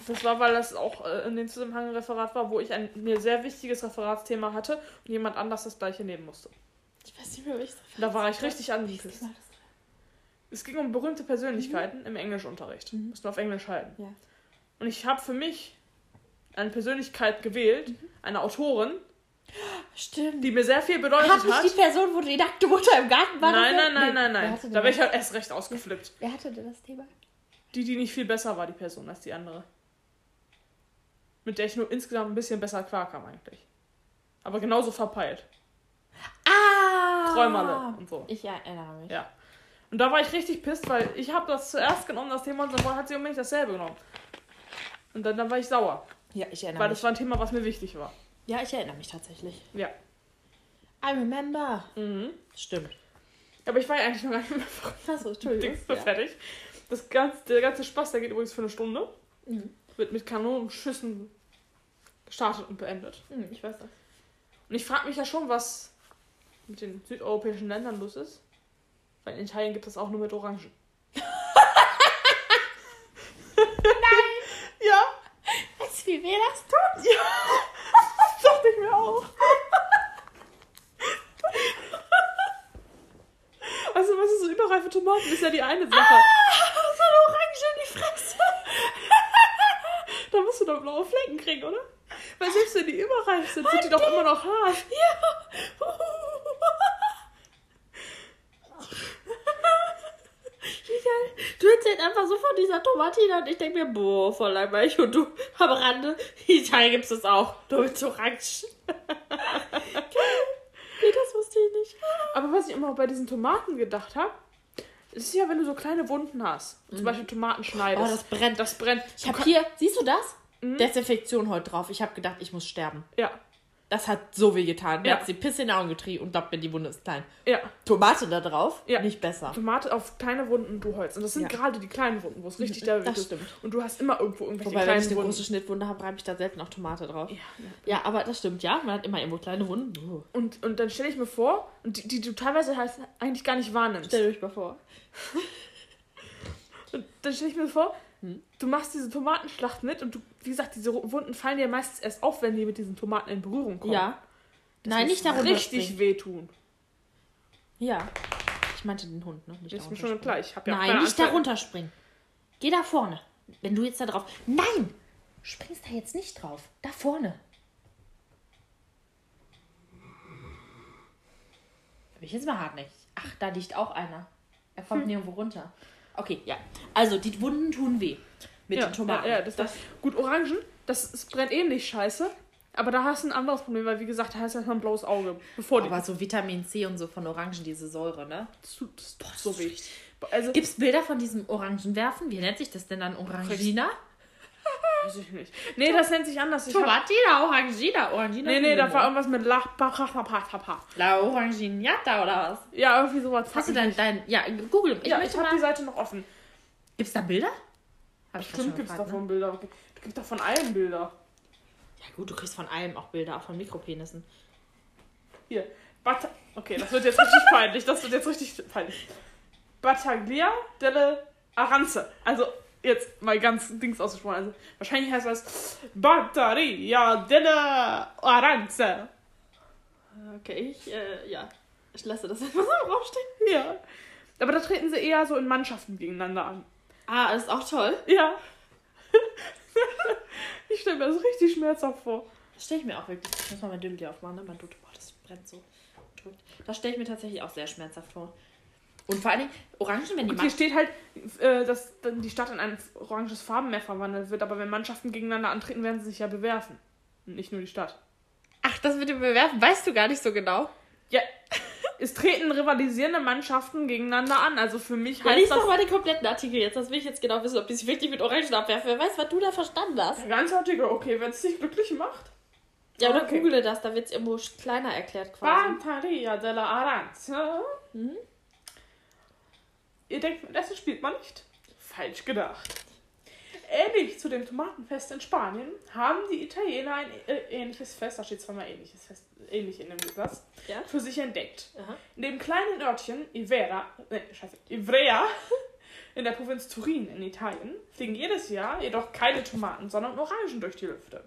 B: Das war, weil das auch äh, in dem Zusammenhang ein Referat war, wo ich ein mir sehr wichtiges Referatsthema hatte und jemand anders das gleiche nehmen musste.
A: Ich weiß nicht mehr, wie ich
B: Da war ich richtig angepisst. Es ging um berühmte Persönlichkeiten im Englischunterricht.
A: Mhm.
B: Mussten auf Englisch halten.
A: Ja.
B: Und ich habe für mich eine Persönlichkeit gewählt, eine Autorin,
A: Stimmt.
B: die mir sehr viel bedeutet
A: Hat
B: hat.
A: nicht die Person, wo die nackte Mutter im Garten war?
B: Nein, nein, nein, nein, nein. Da wäre ich halt erst recht ausgeflippt.
A: Wer hatte denn das Thema?
B: Die, die nicht viel besser war, die Person, als die andere. Mit der ich nur insgesamt ein bisschen besser klarkam eigentlich. Aber genauso verpeilt.
A: Ah!
B: Träumerle und so.
A: Ich erinnere mich.
B: Ja. Und da war ich richtig pisst, weil ich habe das zuerst genommen, das Thema, und dann hat sie unbedingt dasselbe genommen. Und dann, dann war ich sauer.
A: Ja, ich erinnere
B: Weil
A: mich.
B: das war ein Thema, was mir wichtig war.
A: Ja, ich erinnere mich tatsächlich.
B: Ja.
A: I remember.
B: Mhm.
A: Stimmt.
B: Aber ich war ja eigentlich noch gar nicht mehr
A: Achso, Entschuldigung.
B: Dings fertig. Das ganze, der ganze Spaß, der geht übrigens für eine Stunde.
A: Mhm.
B: Wird mit Kanonenschüssen gestartet und beendet.
A: Mhm, ich weiß das.
B: Und ich frage mich ja schon, was mit den südeuropäischen Ländern los ist. Weil in Italien gibt es auch nur mit Orangen. Nein! Ja,
A: Weißt du, wie weh das tut?
B: Das dachte ich mir auch. Also, was ist so überreife Tomaten? Ist ja die eine Sache.
A: so eine Orange in die Fresse.
B: Da musst du doch blaue Flecken kriegen, oder? Weil selbst wenn die überreif sind, sind die doch immer noch hart.
A: Ja. Wie geil. Du erzählst einfach so von dieser Tomatine und ich denke mir, boah, voll langweilig. Und du am Rande, in Italien gibt es das auch. Du mit Orange. nee, das wusste ich nicht.
B: Aber was ich immer bei diesen Tomaten gedacht habe, ist ja, wenn du so kleine Wunden hast, zum Beispiel Tomaten schneidest.
A: Oh, das brennt.
B: Das brennt.
A: Ich habe hier, siehst du das? Desinfektion heute drauf. Ich habe gedacht, ich muss sterben.
B: Ja,
A: Das hat so weh getan. Mir
B: Ja.
A: hat die Pisse in die Augen getrieben und glaubt mir, die Wunde ist klein.
B: ja.
A: Tomate da drauf,
B: Ja.
A: nicht besser.
B: Tomate auf kleine Wunden du holst. Und das sind
A: Ja.
B: gerade die kleinen Wunden, wo es richtig
A: Mhm,
B: da
A: das
B: wird.
A: stimmt.
B: Und du hast immer irgendwo irgendwelche
A: Wobei, wenn
B: kleinen
A: ich eine
B: Wunden.
A: große Schnittwunde habe, reibe ich da selten auch Tomate drauf.
B: Ja,
A: Ja, aber das stimmt, ja. Man hat immer irgendwo kleine Wunden. Uh.
B: Und, und dann stelle ich mir vor, und die, die du teilweise halt eigentlich gar nicht wahrnimmst.
A: Stell euch mal vor.
B: Und dann stelle ich mir vor,
A: Hm.
B: du machst diese Tomatenschlacht mit und du, wie gesagt, diese Wunden fallen dir meistens erst auf, wenn die mit diesen Tomaten in Berührung kommen.
A: Ja.
B: Das
A: Nein, nicht darunter
B: richtig
A: springen.
B: wehtun.
A: Ja. Ich meinte den Hund, ne? Nicht
B: Ist mir schon klar. Ich habe ja
A: Nein, nicht
B: Anzahl-
A: darunter springen. Geh da vorne. Wenn du jetzt da drauf. Nein! Springst da jetzt nicht drauf. Da vorne. Bin ich jetzt mal hartnäckig. Ach, da liegt auch einer. Er kommt
B: Hm.
A: nirgendwo runter. Okay, ja. Also, die Wunden tun weh. Mit
B: ja,
A: den Tomaten.
B: Ja, ja, das, das, gut, Orangen, das, das brennt ähnlich scheiße. Aber da hast du ein anderes Problem, weil wie gesagt, da hast du erstmal ein blaues Auge. Bevor.
A: Aber so Vitamin C und so von Orangen, diese Säure, ne?
B: Das tut, das tut so weh. Also,
A: Gibt es Bilder von diesem Orangenwerfen? Wie nennt sich das denn dann? Orangina?
B: Weiß ich nicht. Nee, das nennt sich anders. Ich
A: Tomatina, Orangina, Orangina.
B: nee, nee, da war irgendwas mit Bach.
A: La Oranginata oder was?
B: Ja, irgendwie sowas.
A: Hast du dein, dein, ja, google. Ich
B: ja, ich habe die Seite noch offen.
A: Gibt's da Bilder? Hab ich
B: Bestimmt gibt es
A: gefragt,
B: davon Bilder. Du kriegst doch von allem Bilder.
A: Ne? Ja gut, du kriegst von allem auch Bilder, auch von Mikropenissen.
B: Hier. Bata okay, das wird jetzt richtig peinlich. Das wird jetzt richtig peinlich. Battaglia delle Aranze. Also, jetzt mal ganz Dings ausgesprochen. Also, wahrscheinlich heißt das Batteria delle Aranze.
A: Okay, ich, äh, ja. Ich lasse das einfach so draufstehen.
B: Ja. Aber da treten sie eher so in Mannschaften gegeneinander an.
A: Ah, ist auch toll.
B: Ja. ich stelle mir das richtig schmerzhaft vor.
A: Das stelle ich mir auch wirklich. Ich muss mal mein Dümmel aufmachen, ne? Mein Dutt, boah, das brennt so. Das stelle ich mir tatsächlich auch sehr schmerzhaft vor. Und vor allen Dingen, Orangen, wenn die
B: Und hier steht halt, äh, dass dann die Stadt in ein oranges Farbenmeer verwandelt wird, aber wenn Mannschaften gegeneinander antreten, werden sie sich ja bewerfen. Und nicht nur die Stadt.
A: Ach, das mit dem Bewerfen weißt du gar nicht so genau.
B: Ja, es treten rivalisierende Mannschaften gegeneinander an. Also für mich
A: Ja,
B: heißt
A: lies
B: das.
A: doch mal den kompletten Artikel jetzt. Das will ich jetzt genau wissen, ob die sich wirklich mit Orangen abwerfen. Wer weiß, was du da verstanden hast.
B: Der ganze Artikel, okay, wenn es dich glücklich macht.
A: Ja, oder
B: Okay.
A: google das, da wird es irgendwo kleiner erklärt quasi.
B: Bantaria della Aranza.
A: Mhm.
B: Ihr denkt, das spielt man nicht? Falsch gedacht. Ähnlich zu dem Tomatenfest in Spanien haben die Italiener ein äh, ähnliches Fest, da steht zweimal ähnliches Fest, ähnlich in dem Satz,
A: Ja.
B: für sich entdeckt.
A: Aha.
B: In dem kleinen Örtchen Ivera, nee, scheiße, Ivrea in der Provinz Turin in Italien fliegen jedes Jahr jedoch keine Tomaten, sondern Orangen durch die Lüfte.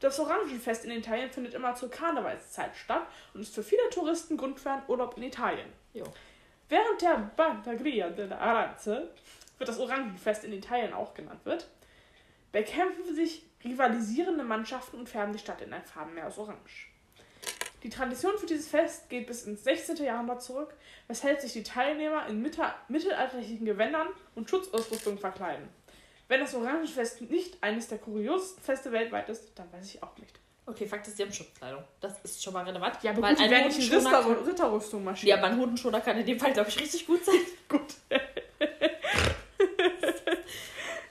B: Das Orangenfest in Italien findet immer zur Karnevalszeit statt und ist für viele Touristen Grund für einen Urlaub in Italien.
A: Jo.
B: Während der Bantagria della Aranze, wird das Orangenfest in Italien auch genannt wird, bekämpfen sich rivalisierende Mannschaften und färben die Stadt in ein Farbenmeer aus Orange. Die Tradition für dieses Fest geht bis ins 16. Jahrhundert zurück, weshalb sich die Teilnehmer in mittelalterlichen Gewändern und Schutzausrüstung verkleiden. Wenn das Orangenfest nicht eines der kuriosesten Feste weltweit ist, dann weiß ich auch nicht.
A: Okay, Fakt ist, die haben Schutzkleidung. Das ist schon mal relevant.
B: Ja, aber
A: weil
B: gut, die
A: ein
B: werden nicht in
A: Hodenschoner
B: Ritter
A: kann,
B: Ritterrüstung
A: Ja,
B: marschieren.
A: aber ein Hodenschoner kann in dem Fall, glaube ich, richtig gut sein.
B: gut.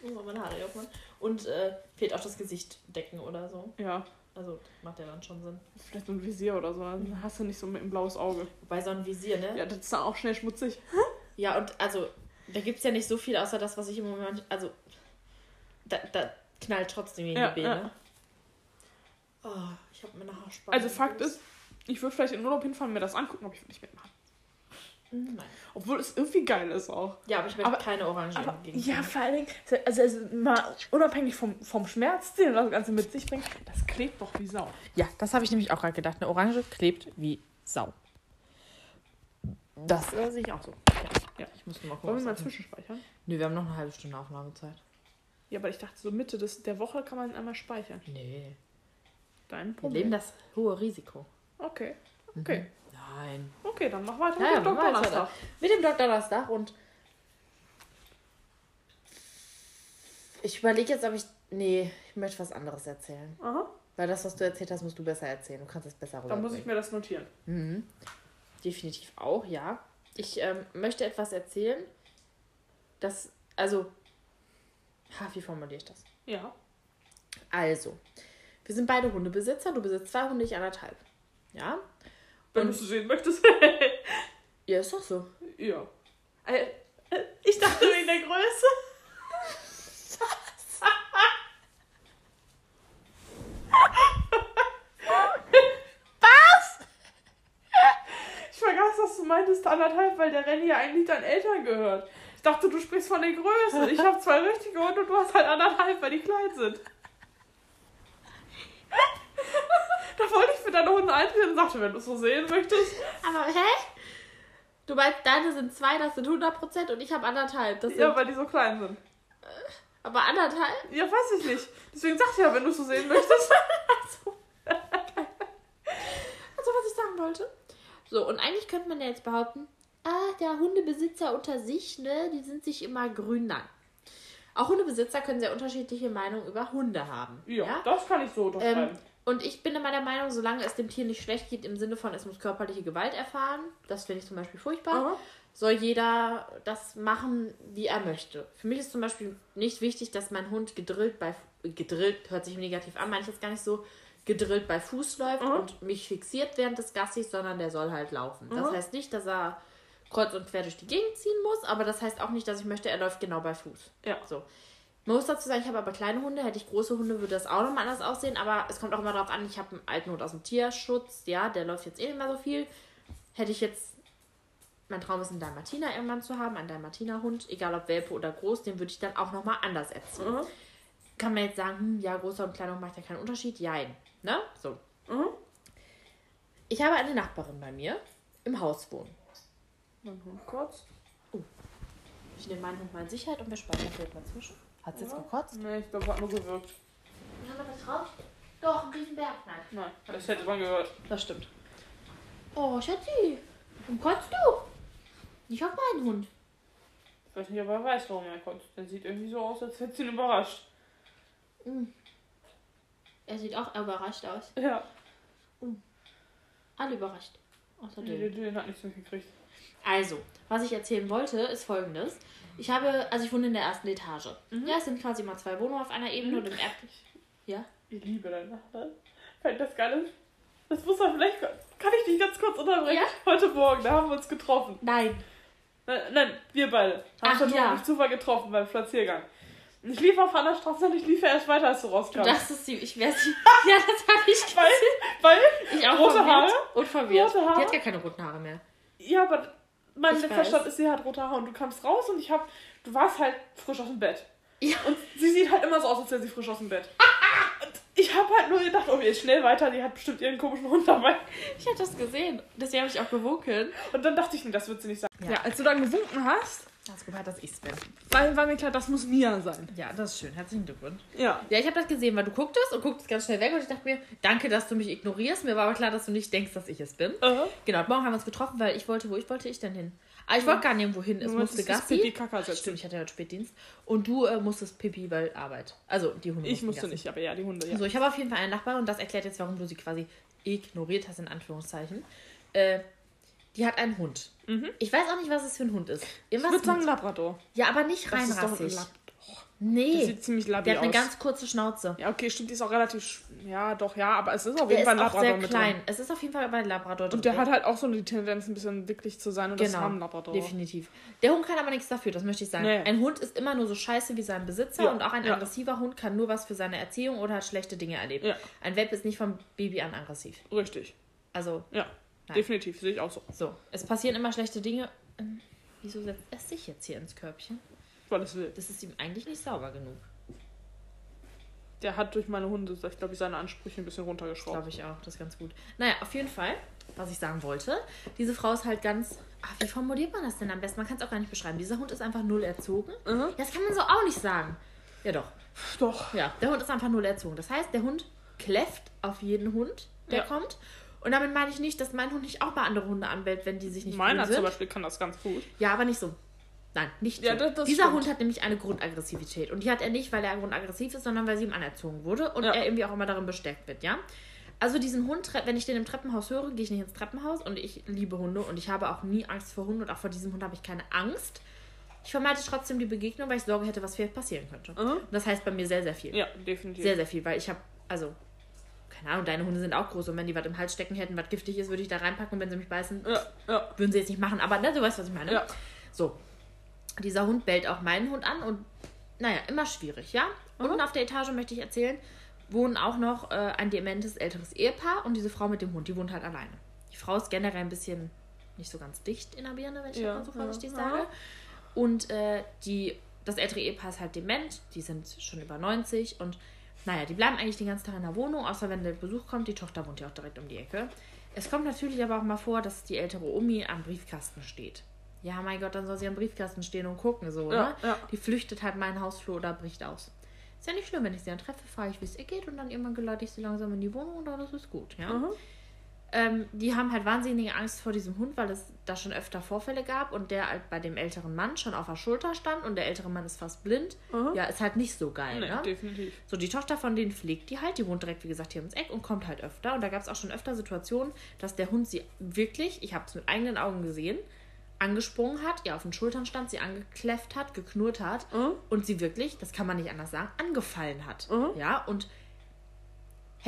A: Muss man meine Haare aufmachen. Und äh, fehlt auch das Gesicht decken oder so.
B: Ja,
A: Also macht ja dann schon Sinn.
B: vielleicht so ein Visier oder so. Dann hast du nicht so mit ein blaues Auge.
A: Wobei so ein Visier, ne?
B: Ja, das ist dann auch schnell schmutzig.
A: Ja, und also, da gibt es ja nicht so viel, außer das, was ich im Moment. Also, da, da knallt trotzdem in die
B: Ja,
A: Beine.
B: ja.
A: Oh, ich habe meine Haarspange.
B: Also Fakt ist, ich würde vielleicht in Urlaub hinfahren und mir das angucken, aber ich würde nicht mitmachen.
A: Nein.
B: Obwohl es irgendwie geil ist auch.
A: Ja, aber ich möchte keine Orange
B: Aber,
A: gegen.
B: ja, vor allen Dingen, also, also mal unabhängig vom, vom Schmerz, den das Ganze mit sich bringt, das klebt doch wie Sau.
A: Ja, das habe ich nämlich auch gerade gedacht. Eine Orange klebt wie Sau. Das äh, sehe ich auch so. Ja.
B: Ja.
A: Ich muss nur mal
B: Wollen
A: gucken.
B: wir mal zwischenspeichern?
A: Nö, wir haben noch eine halbe Stunde Aufnahmezeit.
B: Ja, aber ich dachte, so Mitte des, der Woche kann man einmal speichern.
A: Nee.
B: Dein
A: Wir
B: Problem.
A: leben das hohe Risiko.
B: Okay, okay.
A: Nein.
B: Okay, dann mach weiter
A: Ja, ja,
B: mit dem
A: weiter.
B: Donnerstag.
A: Mit dem Dr. Donnerstag und ich überlege jetzt, ob ich. Nee, ich möchte was anderes erzählen.
B: Aha,
A: Weil das, was du erzählt hast, musst du besser erzählen. Du kannst es besser
B: dann muss ich mir das notieren.
A: Mhm. Definitiv auch, ja. Ich ähm, möchte etwas erzählen, das. Also. Ha, wie formuliere ich das?
B: Ja.
A: Also, wir sind beide Hundebesitzer. Du besitzt zwei Hunde, ich anderthalb. Ja?
B: Wenn du es sehen möchtest.
A: Ja, ist doch so.
B: ja. Äh, äh, ich dachte wegen der Größe. Ich vergaß, dass du meintest anderthalb, weil der Renny ja eigentlich deinen Eltern gehört. Ich dachte, du sprichst von der Größe. Ich habe zwei richtige Hunde und du hast halt anderthalb, weil die klein sind. Da wollte ich für deine Hunde eintreten und sagte, wenn du es so sehen möchtest.
A: Aber hä? Du meinst, deine sind zwei, das sind 100% und ich habe anderthalb. Das
B: Ja, weil die so klein sind.
A: aber anderthalb?
B: Ja, weiß ich nicht. Deswegen sag ich ja, wenn du es so sehen möchtest.
A: Also, was ich sagen wollte. So, und eigentlich könnte man ja jetzt behaupten, ah, der Hundebesitzer unter sich, ne, die sind sich immer grün. Nein. Auch Hundebesitzer können sehr unterschiedliche Meinungen über Hunde haben.
B: Ja, das kann ich so unterschreiben.
A: Ähm, und ich bin immer der Meinung, solange es dem Tier nicht schlecht geht, im Sinne von, es muss körperliche Gewalt erfahren, das finde ich zum Beispiel furchtbar,
B: Aha.
A: soll jeder das machen, wie er möchte. Für mich ist zum Beispiel nicht wichtig, dass mein Hund gedrillt bei, gedrillt, hört sich negativ an, meine ich jetzt gar nicht so, gedrillt bei Fuß läuft
B: Mhm.
A: und mich fixiert während des Gassis, sondern der soll halt laufen. Das
B: Mhm.
A: heißt nicht, dass er kreuz und quer durch die Gegend ziehen muss, aber das heißt auch nicht, dass ich möchte, er läuft genau bei Fuß.
B: Ja.
A: So. Man muss dazu sagen, ich habe aber kleine Hunde. Hätte ich große Hunde, würde das auch nochmal anders aussehen. Aber es kommt auch immer darauf an, ich habe einen alten Hund aus dem Tierschutz. Ja, der läuft jetzt eh nicht mehr so viel. Hätte ich jetzt, mein Traum ist, einen Dalmatiner irgendwann zu haben, einen Dalmatiner-Hund, egal ob Welpe oder groß, den würde ich dann auch nochmal anders erziehen.
B: Mhm.
A: Kann man jetzt sagen, hm, ja, großer und kleiner Hund macht ja keinen Unterschied. Jein. Ne? So.
B: Mhm.
A: Ich habe eine Nachbarin bei mir im Haus wohnen.
B: Mein Hund kurz.
A: Ich nehme meinen Hund mal in Sicherheit und wir speichern vielleicht mal zwischen. Hat es jetzt gekotzt?
B: Nee, ich glaube, hat nur gewirkt.
A: Haben wir das drauf? Doch, ein Riesenberg. Nein.
B: Nein, das hätte man gehört.
A: Das stimmt. Oh, Schatzi, warum kotzt du? Ich hab meinen Hund.
B: Ich weiß nicht, ob er weiß, warum er kommt. Der sieht irgendwie so aus, als hätte sie ihn überrascht.
A: Er sieht auch überrascht aus.
B: Ja.
A: Alle überrascht. Außer
B: Nee,
A: den.
B: den, den hat nichts mitgekriegt.
A: Also, was ich erzählen wollte, ist folgendes. Ich habe, also ich wohne in der ersten Etage. Ja, es sind quasi mal zwei Wohnungen auf einer Ebene und im Erd... Ja?
B: Ich liebe deinen Nachbarn. Fällt das geil ist? Das muss er vielleicht. Kann ich dich ganz kurz unterbrechen?
A: Ja?
B: Heute Morgen, da haben wir uns getroffen.
A: Nein.
B: Nein, nein wir beide. Haben
A: Ach,
B: uns
A: ja.
B: durch Zufall getroffen beim Spaziergang. Ich lief auf einer Straße und ich lief erst weiter, als du
A: Du
B: rauskamst.
A: dachtest, sie, ich wäre sie. Ja, das habe ich
B: Weil, weil,
A: Ich auch
B: Rote
A: verwirrt
B: Haare?
A: Und verwirrt.
B: Rote Haare?
A: Die hat gar keine roten Haare mehr.
B: Ja, aber mein
A: Ich
B: letzter
A: weiß.
B: Stand ist, sie hat rote Haare und du kamst raus und ich hab, du warst halt frisch aus dem Bett.
A: Ja.
B: Und sie sieht halt immer so aus, als wäre sie frisch aus dem Bett. Und ich habe halt nur gedacht, oh, jetzt schnell weiter, die hat bestimmt ihren komischen Hund dabei.
A: Ich habe das gesehen. Deswegen habe ich auch gewunken.
B: Und dann dachte ich, nee, das wird sie nicht sagen.
A: Ja.
B: Ja, als du dann gewunken hast,
A: Hast gehört, dass ich es bin.
B: war, war mir klar, das muss Mia sein.
A: Ja, das ist schön. Herzlichen Glückwunsch.
B: Ja.
A: Ja, ich habe das gesehen, weil du gucktest und gucktest ganz schnell weg und ich dachte mir, danke, dass du mich ignorierst. Mir war aber klar, dass du nicht denkst, dass ich es bin.
B: Uh
A: Genau, morgen haben wir uns getroffen, weil ich wollte, wo ich wollte ich denn hin? Ah, ich wollte gar nirgendwo hin. Es musste
B: Pipi
A: Gassi.
B: Kaka
A: Stimmt,
B: setzen.
A: ich hatte heute Spätdienst. Und du äh, musstest Pipi, weil Arbeit. Also, die Hunde
B: Ich musste
A: Gassi.
B: nicht, aber ja, die Hunde, ja.
A: So, ich habe auf jeden Fall eine Nachbarin und das erklärt jetzt, warum du sie quasi ignoriert hast, in Anführungszeichen. Äh, die hat einen Hund.
B: Mhm.
A: Ich weiß auch nicht, was es für ein Hund ist.
B: Ich
A: Irgendwas
B: würde sagen Labrador.
A: ja, aber nicht
B: Das ist doch ein
A: reinrassig.
B: Lab Der
A: Nee,
B: sieht ziemlich labil
A: der hat eine
B: aus.
A: ganz kurze Schnauze.
B: ja, okay, stimmt, die ist auch relativ. Ja, doch, ja, aber es ist auf
A: Der
B: jeden Fall ein
A: auch
B: Labrador
A: sehr
B: mit
A: klein.
B: drin.
A: Es ist auf jeden Fall bei Labrador
B: Und der
A: drin.
B: hat halt auch so die Tendenz, ein bisschen wicklig zu sein und das
A: Genau,
B: haben Labrador.
A: definitiv. Der Hund kann aber nichts dafür, das möchte ich sagen.
B: Nee.
A: Ein Hund ist immer nur so scheiße wie sein Besitzer
B: Ja,
A: und auch ein
B: ja.
A: aggressiver Hund kann nur was für seine Erziehung oder hat schlechte Dinge erlebt.
B: Ja.
A: Ein Welpe ist nicht vom Baby an aggressiv.
B: Richtig.
A: Also,
B: Ja. Definitiv, sehe ich auch so.
A: So, es passieren immer schlechte Dinge. Ähm, wieso setzt er sich jetzt hier ins Körbchen?
B: Weil es will.
A: Das ist ihm eigentlich nicht sauber genug.
B: Der hat durch meine Hunde, ich glaube ich, seine Ansprüche ein bisschen runtergeschraubt.
A: Glaube ich auch, das ist ganz gut. Naja, auf jeden Fall, was ich sagen wollte, diese Frau ist halt ganz. Ach, wie formuliert man das denn am besten? Man kann es auch gar nicht beschreiben. Dieser Hund ist einfach null erzogen.
B: Mhm.
A: Das kann man so auch nicht sagen. Ja, doch.
B: Doch.
A: Ja, der Hund ist einfach null erzogen. Das heißt, der Hund kläfft auf jeden Hund, der
B: Ja.
A: kommt. Und damit meine ich nicht, dass mein Hund nicht auch mal andere Hunde anbellt, wenn die sich nicht
B: Meiner
A: sind.
B: zum Beispiel kann das ganz gut.
A: Ja, aber nicht so. Nein, nicht
B: Ja,
A: so.
B: das- das
A: Dieser
B: stimmt.
A: Hund hat nämlich eine Grundaggressivität. Und die hat er nicht, weil er grundaggressiv ist, sondern weil sie ihm anerzogen wurde und
B: Ja.
A: er irgendwie auch immer darin bestärkt wird, ja? Also diesen Hund, wenn ich den im Treppenhaus höre, gehe ich nicht ins Treppenhaus und ich liebe Hunde und ich habe auch nie Angst vor Hunden und auch vor diesem Hund habe ich keine Angst. Ich vermeide trotzdem die Begegnung, weil ich Sorge hätte, was vielleicht passieren könnte.
B: Mhm.
A: Das heißt bei mir sehr, sehr viel.
B: Ja, definitiv.
A: Sehr, sehr viel, weil ich habe, also, keine Ahnung, deine Hunde sind auch groß und wenn die was im Hals stecken hätten, was giftig ist, würde ich da reinpacken und wenn sie mich beißen,
B: Ja, ja.
A: würden sie jetzt nicht machen, aber ne, du weißt, was ich meine.
B: Ja.
A: So. Dieser Hund bellt auch meinen Hund an und naja, immer schwierig, ja? Unten
B: Mhm.
A: auf der Etage möchte ich erzählen, wohnen auch noch äh, ein dementes älteres Ehepaar und diese Frau mit dem Hund, die wohnt halt alleine. Die Frau ist generell ein bisschen nicht so ganz dicht in der Birne, wenn ich
B: Ja,
A: das mal so vorsichtig
B: ja.
A: sage. Und äh, die, das ältere Ehepaar ist halt dement, die sind schon über 90 und naja, die bleiben eigentlich den ganzen Tag in der Wohnung, außer wenn der Besuch kommt. Die Tochter wohnt ja auch direkt um die Ecke. Es kommt natürlich aber auch mal vor, dass die ältere Omi am Briefkasten steht. Ja, mein Gott, dann soll sie am Briefkasten stehen und gucken, so,
B: Ja,
A: ne?
B: ja.
A: Die flüchtet halt meinen Hausflur oder bricht aus. Ist ja nicht schlimm, wenn ich sie dann treffe, frage ich, wie es ihr geht und dann irgendwann geleite ich sie langsam in die Wohnung und dann ist es gut, ja?
B: Mhm.
A: Ähm, die haben halt wahnsinnige Angst vor diesem Hund, weil es da schon öfter Vorfälle gab und der halt bei dem älteren Mann schon auf der Schulter stand und der ältere Mann ist fast blind.
B: Mhm.
A: Ja, ist halt nicht so geil,
B: Nee,
A: ne?
B: definitiv.
A: So, die Tochter von denen pflegt die halt, die wohnt direkt, wie gesagt, hier ums Eck und kommt halt öfter. Und da gab es auch schon öfter Situationen, dass der Hund sie wirklich, ich habe es mit eigenen Augen gesehen, angesprungen hat, ihr auf den Schultern stand, sie angekläfft hat, geknurrt hat
B: Mhm.
A: und sie wirklich, das kann man nicht anders sagen, angefallen hat.
B: Mhm.
A: Ja, und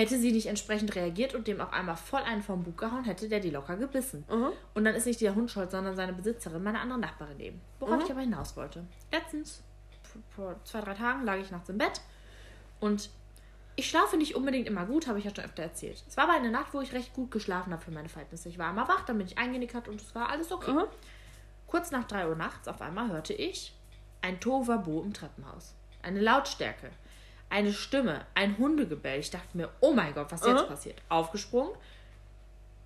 A: hätte sie nicht entsprechend reagiert und dem auch einmal voll einen vom Bug gehauen, hätte der die locker gebissen.
B: Mhm.
A: Und dann ist nicht der Hund schuld, sondern seine Besitzerin, meine andere Nachbarin eben. Worauf
B: Mhm.
A: ich aber hinaus wollte. Letztens, vor- zwei, drei Tagen, lag ich nachts im Bett und ich schlafe nicht unbedingt immer gut, habe ich ja schon öfter erzählt. Es war aber eine Nacht, wo ich recht gut geschlafen habe für meine Verhältnisse. Ich war einmal wach, dann bin ich eingenickert und es war alles okay.
B: Mhm.
A: Kurz nach 3 Uhr nachts auf einmal hörte ich ein Tovabo im Treppenhaus. Eine Lautstärke, eine Stimme, ein Hundegebell. Ich dachte mir, oh mein Gott, was jetzt
B: Mhm.
A: passiert? Aufgesprungen.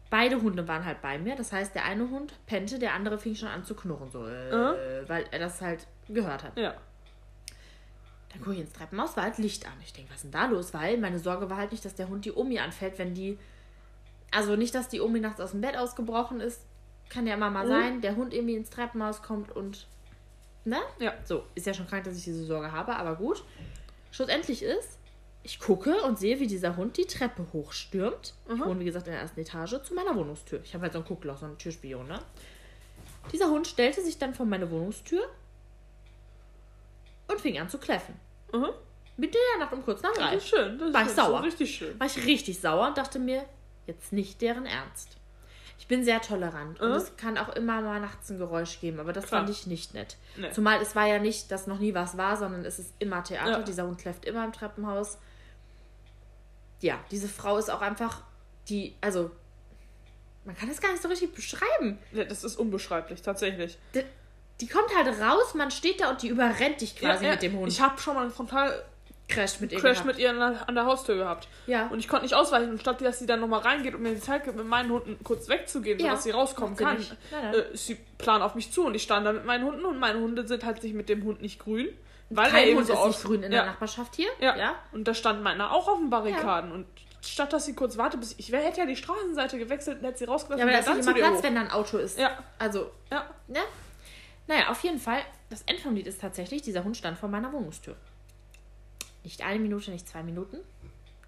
A: Beide Hunde waren halt bei mir. Das heißt, der eine Hund pennte, der andere fing schon an zu knurren, so, äh, weil er das halt gehört hat.
B: Ja.
A: Dann gucke ich ins Treppenhaus, war halt Licht an. Ich denke, was ist denn da los? Weil meine Sorge war halt nicht, dass der Hund die Omi anfällt, wenn die. Also nicht, dass die Omi nachts aus dem Bett ausgebrochen ist. Kann ja immer mal
B: Mhm.
A: sein. Der Hund irgendwie ins Treppenhaus kommt und. Ne?
B: Ja.
A: So, ist ja schon krank, dass ich diese Sorge habe, aber gut. Schlussendlich ist, ich gucke und sehe, wie dieser Hund die Treppe hochstürmt. Ich
B: Mhm.
A: wohne, wie gesagt, in der ersten Etage zu meiner Wohnungstür. Ich habe halt so ein Guckloch, so einen Türspion, ne? Dieser Hund stellte sich dann vor meine Wohnungstür und fing an zu kläffen.
B: Mhm.
A: Mitten in der Nacht um kurz nach
B: Das
A: drei.
B: ist schön. Das
A: War
B: ist
A: ich
B: schön.
A: sauer.
B: Richtig schön.
A: War ich richtig sauer und dachte mir, jetzt nicht deren Ernst. Ich bin sehr tolerant und
B: Mhm.
A: es kann auch immer mal nachts ein Geräusch geben, aber das
B: Klar.
A: fand ich nicht nett.
B: Nee.
A: Zumal es war ja nicht, dass noch nie was war, sondern es ist immer Theater.
B: Ja.
A: Dieser Hund kläfft immer im Treppenhaus. Ja, diese Frau ist auch einfach die, also man kann das gar nicht so richtig beschreiben.
B: Das ist unbeschreiblich, tatsächlich.
A: Die, die kommt halt raus, man steht da und die überrennt dich quasi
B: Ja, ja.
A: mit dem Hund.
B: Ich habe schon mal einen Frontalcrash
A: Crash mit ihr
B: mit
A: gehabt.
B: ihr an der, Haustür gehabt.
A: Ja.
B: Und ich konnte nicht ausweichen. Und statt dass sie dann nochmal reingeht und mir die Zeit gibt, mit meinen Hunden kurz wegzugehen,
A: Ja,
B: sodass sie rauskommen
A: sie
B: kann.
A: Nein, nein.
B: äh, sie plan auf mich zu. Und ich stand da mit meinen Hunden und meine Hunde sind halt sich mit dem Hund nicht grün. Weil er
A: Kein
B: eben
A: Hund
B: so
A: ist nicht grün in
B: ja.
A: der Nachbarschaft hier.
B: Ja.
A: ja?
B: Und da stand meiner auch auf den Barrikaden. Und statt dass sie kurz wartet, bis ich, ich hätte ja die Straßenseite gewechselt und hätte sie rausgelassen.
A: Ja, aber da
B: und
A: ist immer Platz, wenn da ein Auto ist.
B: Ja,
A: Also,
B: ja.
A: ne? Naja, auf jeden Fall, das Ende vom Lied ist tatsächlich, dieser Hund stand vor meiner Wohnungstür. Nicht eine Minute, nicht zwei Minuten.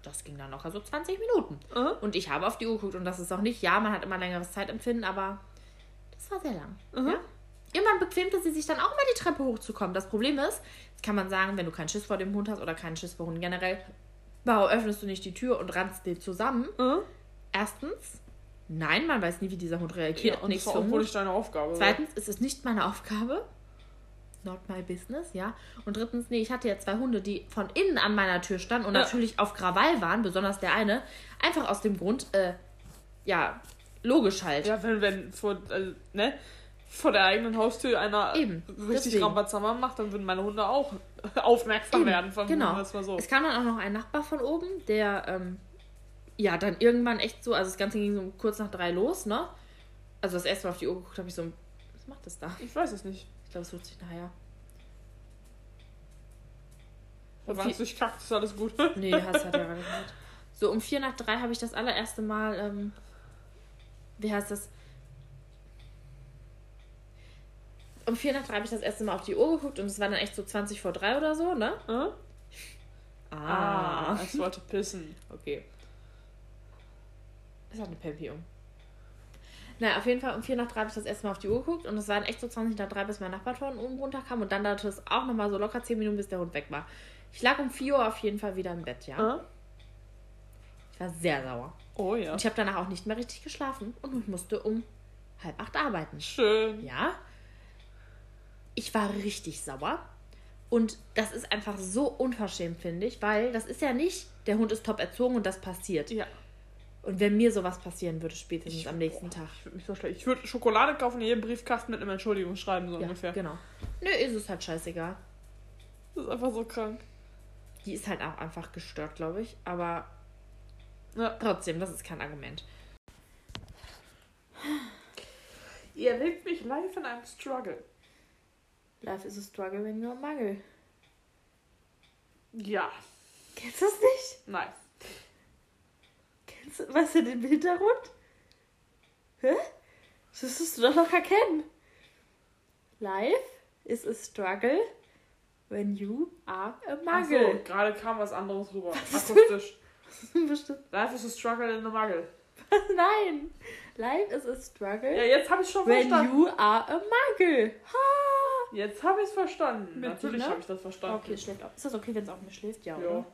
A: Das ging dann noch, also 20 Minuten.
B: Mhm.
A: Und ich habe auf die Uhr geguckt und das ist auch nicht, ja, man hat immer längeres Zeitempfinden, aber das war sehr lang.
B: Mhm.
A: Ja? Irgendwann bequemte sie sich dann auch mal die Treppe hochzukommen. Das Problem ist, jetzt kann man sagen, wenn du keinen Schiss vor dem Hund hast oder keinen Schiss vor Hunden generell, warum öffnest du nicht die Tür und rannst dir zusammen?
B: Mhm.
A: Erstens, nein, man weiß nie, wie dieser Hund reagiert.
B: Ja, und
A: Nichts
B: das war auch wohl nicht deine Aufgabe.
A: Zweitens ist es nicht meine Aufgabe. Not my business, ja. Und drittens, nee, ich hatte ja zwei Hunde, die von innen an meiner Tür standen und
B: Ja.
A: natürlich auf Krawall waren, besonders der eine. Einfach aus dem Grund, äh, ja, logisch halt.
B: Ja, wenn, wenn vor, also, ne, vor der eigenen Haustür einer
A: Eben,
B: richtig. Rambazamba macht, dann würden meine Hunde auch aufmerksam
A: Eben,
B: werden von
A: genau.
B: das war so.
A: Es kam dann auch noch ein Nachbar von oben, der ähm, ja dann irgendwann echt so, also das Ganze ging so kurz nach drei los, ne? Also das erste Mal auf die Uhr geguckt habe ich so, was macht das da?
B: Ich weiß es nicht.
A: Ich glaube, es wird sich nachher.
B: Solange es nicht kackt, ist alles gut.
A: Nee, hast halt ja gerade gehört. So um vier nach drei habe ich das allererste Mal, ähm, wie heißt das? Um vier nach drei habe ich das erste Mal auf die Uhr geguckt und es war dann echt so 20 vor drei oder so, ne?
B: Hm?
A: Ah.
B: Ah, ich wollte pissen.
A: Okay. Das hat eine Pempi um. Naja, auf jeden Fall um 4 nach 3 habe ich das erste Mal auf die Uhr geguckt und es waren echt so 20 nach 3, bis mein Nachbarton oben runterkam und dann dauerte es auch nochmal so locker 10 Minuten, bis der Hund weg war. Ich lag um 4 Uhr auf jeden Fall wieder im Bett, ja.
B: Hm?
A: Ich war sehr sauer.
B: Oh ja.
A: Und ich habe danach auch nicht mehr richtig geschlafen und ich musste um halb acht arbeiten.
B: Schön.
A: Ja. Ich war richtig sauer. Und das ist einfach so unverschämt, finde ich, weil das ist ja nicht, der Hund ist top erzogen und das passiert.
B: Ja.
A: Und wenn mir sowas passieren würde, spätestens
B: Ich-
A: am nächsten Tag.
B: Ich würde mich so schlecht. Ich würde Schokolade kaufen, in jedem Briefkasten mit einem Entschuldigungsschreiben, so
A: Ja,
B: ungefähr.
A: genau. Nö, ist es halt scheißegal.
B: Das ist einfach so krank.
A: Die ist halt auch einfach gestört, glaube ich. Aber
B: Ja.
A: trotzdem, das ist kein Argument.
B: Ihr erlebt mich live in einem Struggle.
A: Life is a struggle when you're a muggle.
B: Ja.
A: Kennst du das nicht?
B: Nein.
A: Kennst du, weißt du den Hintergrund? Hä? Das müsstest du doch noch erkennen. Life is a struggle when you are a
B: Ach so,
A: muggle.
B: gerade kam was anderes rüber.
A: ist
B: Akustisch.
A: Bestimmt.
B: Life is a struggle in a muggle.
A: Nein. Life is a struggle
B: Ja, jetzt habe ich schon
A: when
B: verstanden.
A: you are a muggle. Ha!
B: Jetzt habe ich es verstanden.
A: Witzig,
B: Natürlich
A: ne?
B: habe ich das verstanden.
A: Okay, schläft auch. Ist das okay, wenn es auch mir schläft? Ja,
B: Ja.
A: oder?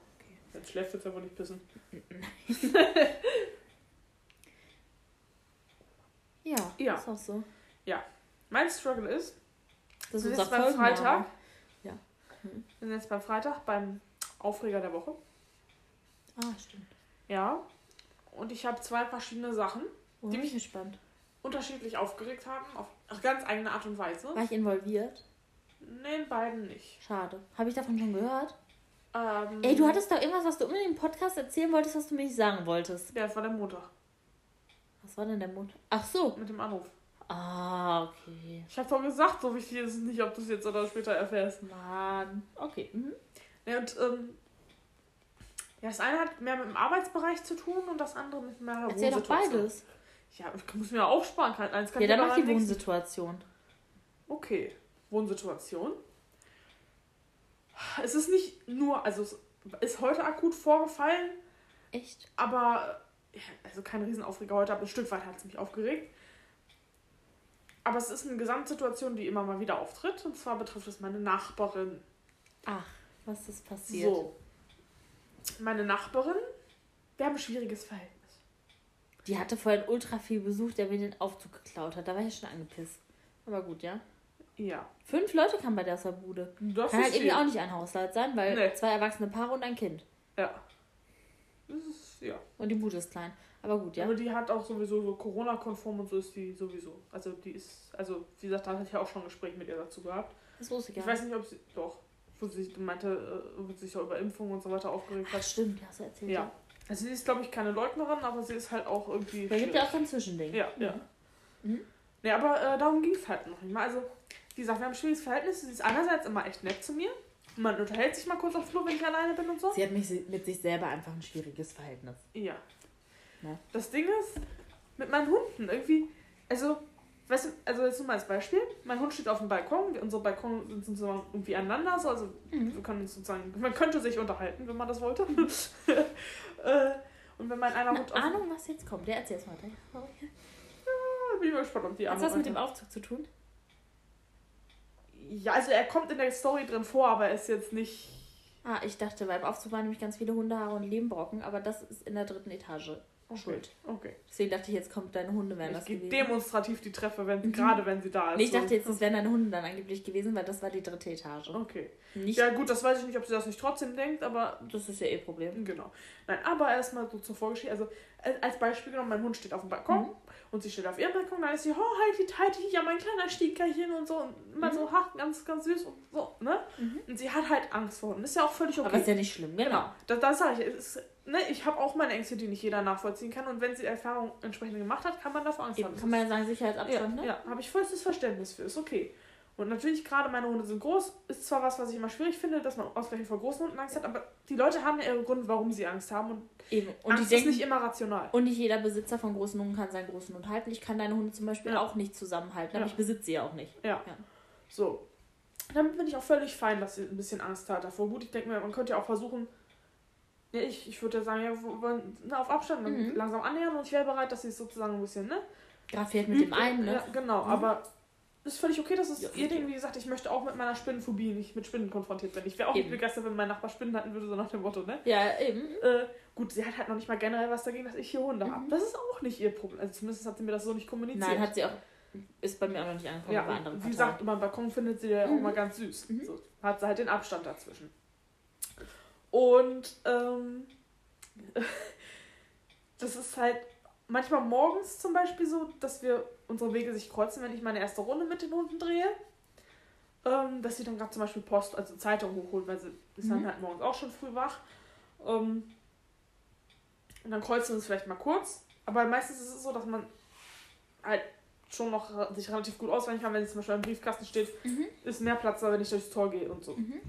B: Jetzt schläft jetzt aber nicht pissen.
A: Ja,
B: Ja.
A: ist auch so.
B: Mein Struggle ist,
A: Das
B: Wir
A: ist
B: jetzt beim. Freitag. wir sind jetzt beim Freitag beim Aufreger der Woche.
A: Ah, stimmt.
B: Ja. Und ich habe zwei verschiedene Sachen,
A: Oh,
B: Die mich-
A: gespannt.
B: unterschiedlich aufgeregt haben, auf auf ganz eigene Art und Weise.
A: War ich involviert?
B: Nee, in beiden nicht.
A: Schade. Habe ich davon schon gehört?
B: Ähm,
A: Ey, du hattest doch irgendwas, was du unbedingt im Podcast erzählen wolltest, was du mir nicht sagen wolltest.
B: Ja, das war der Montag
A: Was war denn der Mund? Ach so.
B: mit dem Anruf.
A: Ah, okay.
B: Ich habe doch gesagt, so wichtig ist es nicht, ob du es jetzt oder später erfährst.
A: Mann. Okay. Mhm.
B: Ja, und ähm, ja, das eine hat mehr mit dem Arbeitsbereich zu tun und das andere mit meiner
A: Erzähl doch beides.
B: Ja, ich muss mir aufsparen. Eins kann
A: Ja, dann mach die
B: nächsten-
A: Wohnsituation.
B: Okay, Wohnsituation. Es ist nicht nur, also es ist heute akut vorgefallen,
A: Echt?
B: aber also kein Riesenaufreger heute, aber ein Stück weit hat es mich aufgeregt. Aber es ist eine Gesamtsituation, die immer mal wieder auftritt. Und zwar betrifft es meine Nachbarin.
A: Ach, was ist passiert?
B: So. Meine Nachbarin, wir haben ein schwieriges Verhältnis.
A: Die hatte vorhin ultra viel Besuch, der mir den Aufzug geklaut hat. Da war ich schon angepisst. Aber gut, ja.
B: Ja.
A: Fünf Leute kamen bei der aus der Bude.
B: Das
A: Kann
B: ist
A: halt irgendwie
B: viel.
A: auch nicht ein Haushalt sein, weil
B: Nee.
A: zwei erwachsene Paare und ein Kind.
B: Ja. Das ist, ja.
A: Und die Bude ist klein. Aber gut, ja.
B: Aber die hat auch sowieso so Corona-konform und so ist die sowieso. Also die ist, also wie gesagt, da hatte ich ja auch schon ein Gespräch mit ihr dazu gehabt.
A: Das wusste ich
B: Ich
A: gar
B: weiß
A: nicht.
B: ob sie, doch, wo sie meinte, äh, wo sie sich auch über Impfungen und so weiter aufgeregt
A: Ach,
B: hat.
A: stimmt, hast du erzählt.
B: Ja. Also sie ist, glaube ich, keine Leugnerin, aber sie ist halt auch irgendwie.
A: Da gibt ja auch so ein Zwischending.
B: Ja, ja.
A: Mhm.
B: Nee, aber äh, darum ging es halt noch nicht mal. Also, wie gesagt, wir haben ein schwieriges Verhältnis. Sie ist einerseits immer echt nett zu mir. Man unterhält sich mal kurz auf Flur, wenn ich alleine bin und so.
A: Sie hat mich mit sich selber einfach ein schwieriges Verhältnis.
B: Ja.
A: Ne?
B: Das Ding ist, mit meinen Hunden irgendwie, also, weißt du, also jetzt nur mal als Beispiel, mein Hund steht auf dem Balkon, unsere Balkone sind sozusagen irgendwie aneinander, so, also
A: Mhm.
B: wir können uns sozusagen, man könnte sich unterhalten, wenn man das wollte. äh, und wenn mein einer
A: Eine
B: Hund auf
A: Ahnung, was jetzt kommt. Der erzähl's mal.
B: Ah, bin ich mal gespannt, ob die
A: Hat
B: andere
A: das mit dem Aufzug zu tun?
B: Ja, also er kommt in der Story drin vor, aber er ist jetzt nicht.
A: Ah, ich dachte, beim Aufzug waren nämlich ganz viele Hundehaare und Lehmbrocken, aber das ist in der dritten Etage schuld.
B: Okay.
A: Deswegen dachte ich, jetzt kommt deine Hunde wären
B: Ich
A: das gewesen.
B: demonstrativ die Treffe, wenn,
A: Mhm.
B: gerade wenn sie da ist.
A: Nee, ich dachte jetzt, das wären deine Hunde dann angeblich gewesen, weil das war die dritte Etage.
B: Okay.
A: Nicht,
B: Ja, gut, das weiß ich nicht, ob sie das nicht trotzdem denkt, aber
A: das ist ja eh Problem.
B: Genau. Nein, aber erstmal so zur Vorgeschichte. Also, als- als Beispiel genommen, mein Hund steht auf dem Balkon und sie steht auf ihrem Balkon, dann ist sie, oh, halt, halt ja, mein kleiner Stiekerchen und so und immer so, ha, ganz, ganz süß und so, ne? Und sie hat halt Angst vor Hunden. Ist ja auch völlig okay.
A: Aber ist ja nicht schlimm, genau.
B: Genau, das, das sage ich. Ist, ne, ich habe auch meine Ängste, die nicht jeder nachvollziehen kann. Und wenn sie Erfahrung entsprechend gemacht hat, kann man davor Angst
A: Eben,
B: haben.
A: kann man ja sagen,
B: ja,
A: Sicherheitsabstand, ne?
B: ja, habe ich vollstes Verständnis für. Ist okay. Und natürlich, gerade meine Hunde sind groß. Ist zwar was, was ich immer schwierig finde, dass man ausgerechnet vor großen Hunden Angst hat, aber die Leute haben ja ihre Gründe, warum sie Angst haben. Und,
A: Eben. Und
B: Angst ist nicht immer rational.
A: Und nicht jeder Besitzer von großen Hunden kann seinen großen Hund halten. Ich kann deine Hunde zum Beispiel
B: Ja.
A: auch nicht zusammenhalten, aber
B: Ja.
A: ich besitze sie ja auch nicht.
B: Ja.
A: Ja.
B: So. Damit bin ich auch völlig fein, dass sie ein bisschen Angst hat davor. Gut, ich denke mir, man könnte ja auch versuchen, ja, ich, ich würde ja sagen, ja, wo- na, auf Abstand
A: Mhm.
B: langsam annähern und ich wäre bereit, dass sie es sozusagen ein bisschen, ne?
A: Vielleicht mit dem einen, ne?
B: Ja, genau,
A: Mhm.
B: aber ist völlig okay, dass es
A: Ja,
B: ihr. Ding, wie gesagt, ich möchte auch mit meiner Spinnenphobie nicht mit Spinnen konfrontiert werden. Ich wäre auch
A: Eben.
B: nicht begeistert, wenn mein Nachbar Spinnen hatten würde, so nach dem Motto, ne?
A: Ja, eben.
B: Äh, gut, sie hat halt noch nicht mal generell was dagegen, dass ich hier Hunde habe.
A: Mhm.
B: Das ist auch nicht ihr Problem. Also zumindest hat sie mir das so nicht kommuniziert.
A: Nein, hat sie auch. Ist bei mir auch noch nicht angekommen
B: ja,
A: bei anderen
B: wie gesagt, über den Balkon findet sie ja auch
A: Mhm.
B: mal ganz süß.
A: Mhm.
B: So, hat sie halt den Abstand dazwischen. Und ähm, das ist halt manchmal morgens zum Beispiel so, dass wir unsere Wege sich kreuzen, wenn ich meine erste Runde mit den Hunden drehe. Ähm, dass sie dann gerade zum Beispiel Post, also Zeitung hochholt, weil sie ist dann
A: Mhm.
B: halt morgens auch schon früh wach. Ähm, und dann kreuzen wir uns vielleicht mal kurz. Aber meistens ist es so, dass man halt schon noch sich relativ gut ausweichen kann, wenn sie zum Beispiel im Briefkasten steht,
A: Mhm.
B: ist mehr Platz da, wenn ich durchs Tor gehe und so.
A: Mhm.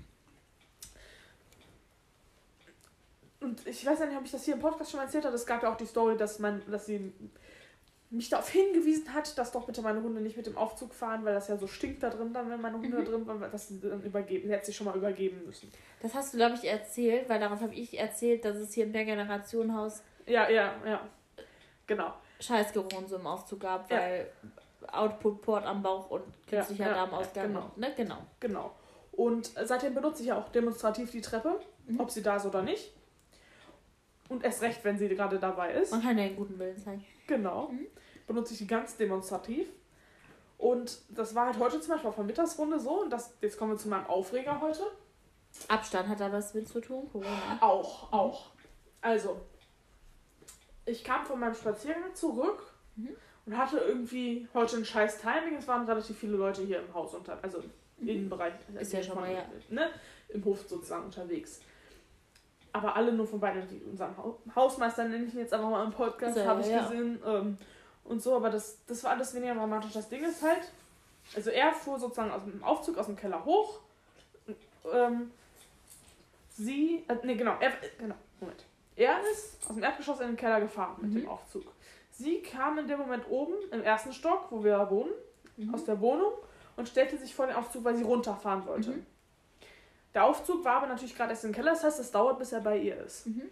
B: Und ich weiß ja nicht, ob ich das hier im Podcast schon mal erzählt habe. Es gab ja auch die Story, dass man, dass sie mich darauf hingewiesen hat, dass doch bitte meine Hunde nicht mit dem Aufzug fahren, weil das ja so stinkt da drin dann, wenn meine Hunde
A: Mhm.
B: da drin waren, dass sie dann übergeben. Sie hätte sich schon mal übergeben müssen.
A: Das hast du, glaube ich, erzählt, weil darauf habe ich erzählt, dass es hier im Mehrgenerationenhaus
B: Ja, ja, ja. Genau.
A: Scheißgeruch so im Aufzug gab,
B: Ja.
A: weil Output-Port am Bauch und künstlicher
B: ja,
A: Darmausgang.
B: genau.
A: Ne? Genau.
B: Genau. Und seitdem benutze ich ja auch demonstrativ die Treppe,
A: Mhm.
B: ob sie da ist oder nicht. Und erst recht, wenn sie gerade dabei ist.
A: Man kann ja einen guten Willen zeigen.
B: Genau.
A: Mhm.
B: Benutze ich die ganz demonstrativ. Und das war halt heute zum Beispiel auf der Mittagsrunde so. Und das, jetzt kommen wir zu meinem Aufreger heute.
A: Abstand hat da was mit zu tun, Corona.
B: Auch, auch. Also, ich kam von meinem Spaziergang zurück
A: Mhm.
B: und hatte irgendwie heute ein scheiß Timing. Es waren relativ viele Leute hier im Haus, unter, also im Innenbereich.
A: Mhm. Ist ja schon mal, ja.
B: Ne, Im Hof sozusagen unterwegs. Aber alle nur von beiden, die unseren Hau- Hausmeister nenne ich ihn jetzt einfach mal im Podcast,
A: er,
B: habe ich
A: ja.
B: gesehen. Ähm, und so, aber das, das war alles weniger dramatisch. Das Ding ist halt, also er fuhr sozusagen aus dem Aufzug aus dem Keller hoch. Ähm, sie, äh, nee, genau, er, genau, Moment. Er ist aus dem Erdgeschoss in den Keller gefahren mit
A: Mhm.
B: dem Aufzug. Sie kam in dem Moment oben im ersten Stock, wo wir wohnen,
A: Mhm.
B: aus der Wohnung und stellte sich vor den Aufzug, weil sie runterfahren wollte.
A: Mhm.
B: Der Aufzug war aber natürlich gerade erst im Keller, das heißt, es dauert, bis er bei ihr ist.
A: Mhm.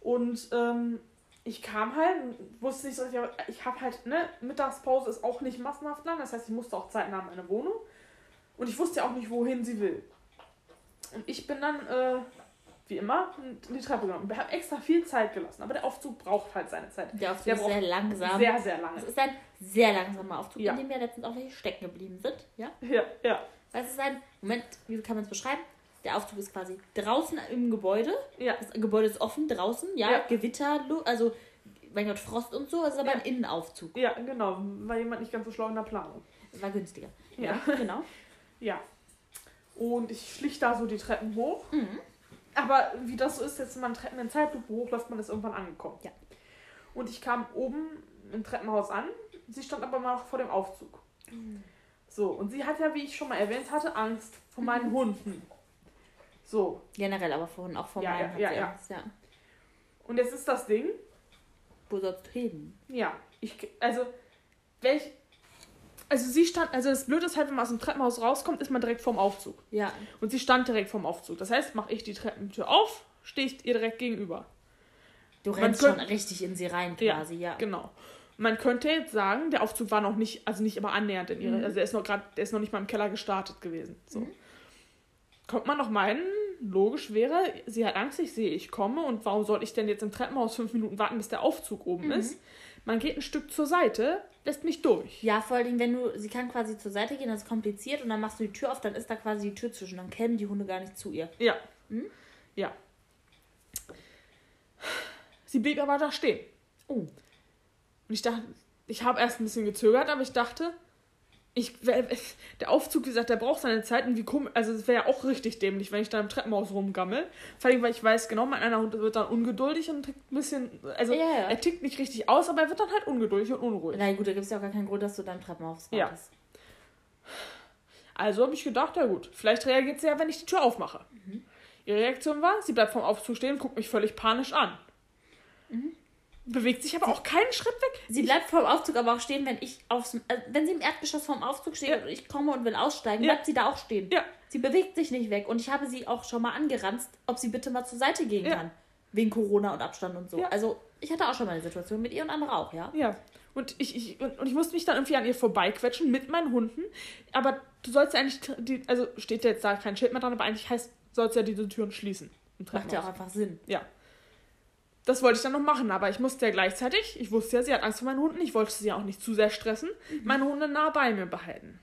B: Und ähm, ich kam halt, und wusste nicht so richtig, aber ich habe halt, ne, Mittagspause ist auch nicht massenhaft lang, das heißt, ich musste auch zeitnah in meine Wohnung. Und ich wusste ja auch nicht, wohin sie will. Und ich bin dann, äh, wie immer, in die Treppe gegangen. Wir haben extra viel Zeit gelassen, aber der Aufzug braucht halt seine Zeit.
A: Der Aufzug
B: Der
A: ist sehr langsam.
B: Sehr, sehr lange.
A: Es ist ein sehr langsamer Aufzug,
B: Ja.
A: in dem ja letztens auch welche stecken geblieben sind. Ja?
B: Ja, ja,
A: Weil es ist ein, Moment, wie kann man es beschreiben? Der Aufzug ist quasi draußen im Gebäude.
B: ja.
A: Das Gebäude ist offen, draußen, ja,
B: Ja.
A: Gewitter, also, mein Gott, Frost und so, ist aber
B: Ja.
A: ein Innenaufzug.
B: Ja, genau. War jemand nicht ganz so schlau in der Planung.
A: War günstiger.
B: Ja.
A: genau.
B: Ja. Und ich schlich da so die Treppen hoch.
A: Mhm.
B: Aber wie das so ist, jetzt wenn man Treppen in Zeitlupe hochläuft, man ist irgendwann angekommen.
A: Ja.
B: Und ich kam oben im Treppenhaus an. Sie stand aber mal vor dem Aufzug. So, und sie hat ja, wie ich schon mal erwähnt hatte, Angst vor meinen Hunden. So,
A: Generell aber vorhin auch von
B: Ja,
A: meinem
B: ja, ja, ja.
A: Ja.
B: und jetzt ist das Ding,
A: Wo sollst du hin?
B: ja, ich, also, welch, also sie stand, also das Blöde ist halt, wenn man aus dem Treppenhaus rauskommt, ist man direkt vorm Aufzug.
A: Ja.
B: Und sie stand direkt vorm Aufzug. Das heißt, mache ich die Treppentür auf, stehe ich ihr direkt gegenüber.
A: Du
B: Man
A: rennst
B: könnt-
A: schon richtig in sie rein
B: Ja,
A: quasi, ja.
B: Genau. Man könnte jetzt sagen, der Aufzug war noch nicht, also nicht immer annähernd in ihre,
A: Mhm.
B: also er ist noch gerade, der ist noch nicht mal im Keller gestartet gewesen. So.
A: Mhm.
B: Kommt man noch meinen, logisch wäre, sie hat Angst, ich sehe, ich komme und warum soll ich denn jetzt im Treppenhaus fünf Minuten warten, bis der Aufzug oben
A: Mhm.
B: ist? Man geht ein Stück zur Seite, lässt mich durch.
A: Ja, vor allem, wenn du, sie kann quasi zur Seite gehen, das ist kompliziert und dann machst du die Tür auf, dann ist da quasi die Tür zwischen, dann kämen die Hunde gar nicht zu ihr.
B: Ja.
A: Mhm.
B: Ja. Sie blieb aber da stehen.
A: Oh.
B: Und ich dachte, ich habe erst ein bisschen gezögert, aber ich dachte, ich, der Aufzug, wie gesagt, der braucht seine Zeit und wie komisch, also es wäre ja auch richtig dämlich, wenn ich da im Treppenhaus rumgammel. Vor allem, weil ich weiß genau, mein einer Hund wird dann ungeduldig und tickt ein bisschen, also
A: Ja, ja.
B: er tickt nicht richtig aus, aber er wird dann halt ungeduldig und unruhig.
A: Na gut, da gibt es ja auch gar keinen Grund, dass du deinem Treppenhaus
B: Ja.
A: wartest.
B: Also habe ich gedacht, ja gut, vielleicht reagiert sie ja, wenn ich die Tür aufmache.
A: Mhm.
B: Ihre Reaktion war, sie bleibt vom Aufzug stehen, guckt mich völlig panisch an.
A: Mhm.
B: Bewegt sich aber auch keinen Schritt weg.
A: Sie bleibt vor dem Aufzug aber auch stehen, wenn ich aufs, äh, wenn sie im Erdgeschoss vorm Aufzug steht
B: Ja.
A: und ich komme und will aussteigen,
B: Ja.
A: bleibt sie da auch stehen.
B: Ja.
A: Sie bewegt sich nicht weg und ich habe sie auch schon mal angeranzt, ob sie bitte mal zur Seite gehen kann. Wegen Corona und Abstand und so. Also, ich hatte auch schon mal eine Situation mit ihr und andere auch, ja?
B: Ja. Und ich, ich, und und ich musste mich dann irgendwie an ihr vorbeiquetschen mit meinen Hunden. Aber du sollst ja eigentlich, die, also steht ja jetzt da kein Schild mehr dran, aber eigentlich heißt, sollst ja diese Türen schließen.
A: Macht ja auch einfach Sinn.
B: Ja. Das wollte ich dann noch machen, aber ich musste ja gleichzeitig, ich wusste ja, sie hat Angst vor meinen Hunden, ich wollte sie ja auch nicht zu sehr stressen, meine Hunde nah bei mir behalten.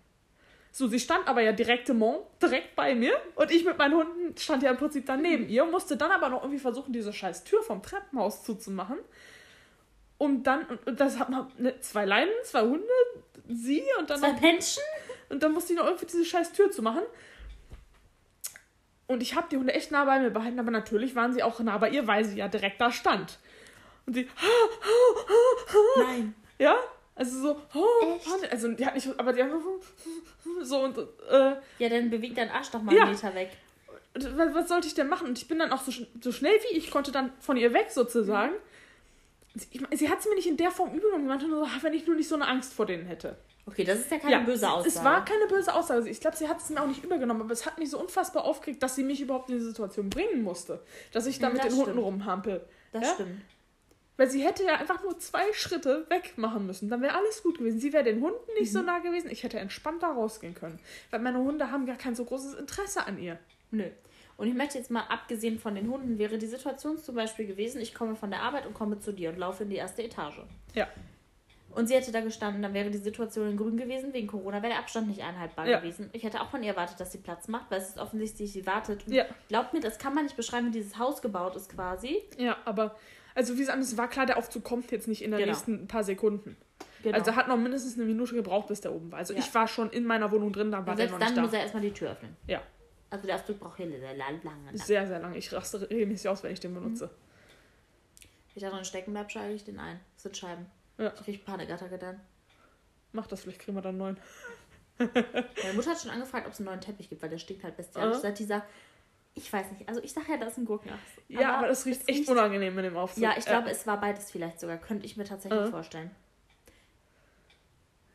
B: So, sie stand aber ja direkt im Mont, direkt bei mir und ich mit meinen Hunden stand ja im Prinzip dann neben ihr musste dann aber noch irgendwie versuchen, diese scheiß Tür vom Treppenhaus zuzumachen. Und dann, und, und das hat man ne, zwei Leinen, zwei Hunde, sie und dann
A: Zwei
B: noch
A: Menschen?
B: und dann musste ich noch irgendwie diese scheiß Tür zu machen. Und ich habe die Hunde echt nah bei mir behalten, aber natürlich waren sie auch nah bei ihr, weil sie ja direkt da stand. Und sie,
A: Nein.
B: ja, also so, oh,
A: Echt?
B: Also die hat nicht, aber die haben so und äh,
A: Ja, dann bewegt dein Arsch doch mal
B: Ja.
A: einen Meter weg.
B: was, was sollte ich denn machen? Und ich bin dann auch so, so schnell wie ich konnte dann von ihr weg sozusagen. Sie, ich, sie hat es mir nicht in der Form übel und meinte nur so, "Ah, wenn ich nur nicht so eine Angst vor denen hätte.
A: Okay, das ist ja keine böse Aussage.
B: Es war keine böse Aussage. Ich glaube, sie hat es mir auch nicht übergenommen, aber es hat mich so unfassbar aufgeregt, dass sie mich überhaupt in diese Situation bringen musste. Dass ich da
A: Ja,
B: mit
A: das
B: den Hunden
A: stimmt.
B: rumhampel.
A: Das
B: Ja?
A: stimmt.
B: Weil sie hätte ja einfach nur zwei Schritte weg machen müssen. Dann wäre alles gut gewesen. Sie wäre den Hunden nicht
A: Mhm.
B: so nah gewesen. Ich hätte entspannter rausgehen können. Weil meine Hunde haben gar kein so großes Interesse an ihr.
A: Nö. Und ich möchte jetzt mal, abgesehen von den Hunden, wäre die Situation zum Beispiel gewesen, ich komme von der Arbeit und komme zu dir und laufe in die erste Etage.
B: Ja.
A: Und sie hätte da gestanden, dann wäre die Situation in grün gewesen. Wegen Corona wäre der Abstand nicht einhaltbar
B: Ja.
A: gewesen. Ich hätte auch von ihr erwartet, dass sie Platz macht, weil es ist offensichtlich, sie wartet. Und
B: Ja.
A: Glaubt mir, das kann man nicht beschreiben, wie dieses Haus gebaut ist quasi.
B: Ja, aber, also wie gesagt, es war klar, der Aufzug kommt jetzt nicht in den
A: Genau.
B: nächsten paar Sekunden.
A: Genau.
B: Also hat noch mindestens eine Minute gebraucht, bis der oben war. Also
A: Ja.
B: ich war schon in meiner Wohnung drin, dann war
A: und
B: der noch
A: dann
B: nicht
A: muss
B: da.
A: er erstmal die Tür öffnen.
B: Ja.
A: Also der Aufzug braucht hier sehr lange. lange.
B: Sehr, sehr lange. Ich raste regelmäßig aus, wenn ich den benutze.
A: Ich da drin stecken bleibt, schalte ich den ein. Das sind Scheiben.
B: Ja.
A: Ich krieg Panikattacke dann.
B: Mach das, vielleicht kriegen wir dann einen neuen.
A: Meine Mutter hat schon angefragt, ob es einen neuen Teppich gibt, weil der stinkt halt bestialisch. Seit dieser, ich weiß nicht, also ich sag ja, da ist ein Gurkenachs.
B: Ja, aber, das riecht
A: es
B: echt
A: riecht-
B: unangenehm in dem Aufzug.
A: Ja, ich glaube, es war beides vielleicht sogar. Könnte ich mir tatsächlich
B: Aha.
A: vorstellen.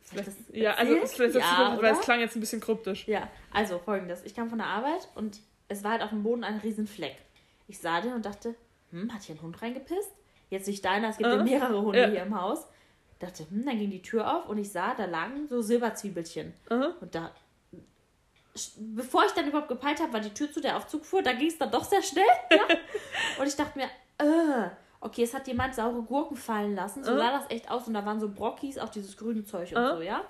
B: Vielleicht,
A: das
B: ja, also vielleicht
A: ja,
B: ja, weil es klang jetzt ein bisschen kryptisch.
A: Ja, also folgendes. Ich kam von der Arbeit und es war halt auf dem Boden ein riesen Fleck. Ich sah den und dachte, hm, hat hier ein Hund reingepisst? Jetzt nicht deiner, es gibt ja
B: Äh,
A: mehrere Hunde
B: ja.
A: hier im Haus. Dachte, hm, dann ging die Tür auf und ich sah, da lagen so Silberzwiebelchen.
B: Aha.
A: Und da, bevor ich dann überhaupt gepeilt habe, war die Tür zu, der Aufzug fuhr, da ging es dann doch sehr schnell. Ja? und ich dachte mir, äh, okay, es hat jemand saure Gurken fallen lassen. So
B: Äh.
A: sah das echt aus und da waren so Brockis, auch dieses grüne Zeug und
B: Äh.
A: so, ja.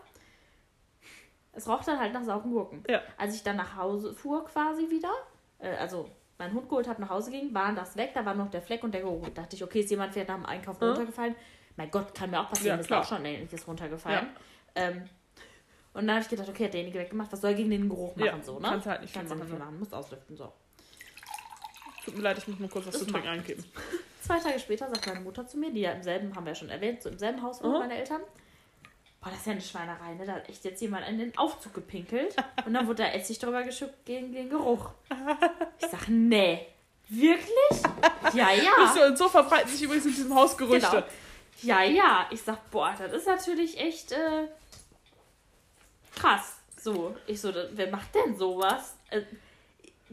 A: Es roch dann halt nach sauren Gurken.
B: Ja.
A: Als ich dann nach Hause fuhr quasi wieder, äh, also meinen Hund geholt habe, nach Hause ging, waren das weg, da war noch der Fleck und der Geruch. Da dachte ich, okay, ist jemand vielleicht nach dem Einkaufen
B: Äh.
A: runtergefallen. Mein Gott, kann mir auch passieren,
B: Ja,
A: ist auch schon ähnliches runtergefallen. Ähm, und dann habe ich gedacht, okay, hat derjenige weggemacht, was soll gegen den Geruch machen,
B: Ja,
A: so, ne?
B: kannst halt nicht viel
A: Kannst du
B: machen,
A: nicht viel
B: ne?
A: machen, musst auslüften, so.
B: Tut mir leid, ich muss nur kurz was
A: Das
B: zu trinken eingeben.
A: Zwei Tage später sagt meine Mutter zu mir, die ja im selben, haben wir ja schon erwähnt, so im selben Haus
B: Mhm.
A: meine Eltern. Boah, das ist ja eine Schweinerei, ne? Da hat echt jetzt jemand in den Aufzug gepinkelt und dann wurde da Essig drüber geschüttet gegen den Geruch. Ich sag, nee. Wirklich? Ja, ja.
B: So, und so verbreiten sich übrigens in diesem Haus Gerüchte.
A: Genau. Ja, ja. Ich sag, boah, das ist natürlich echt äh, krass. So, ich so, wer macht denn sowas? Äh,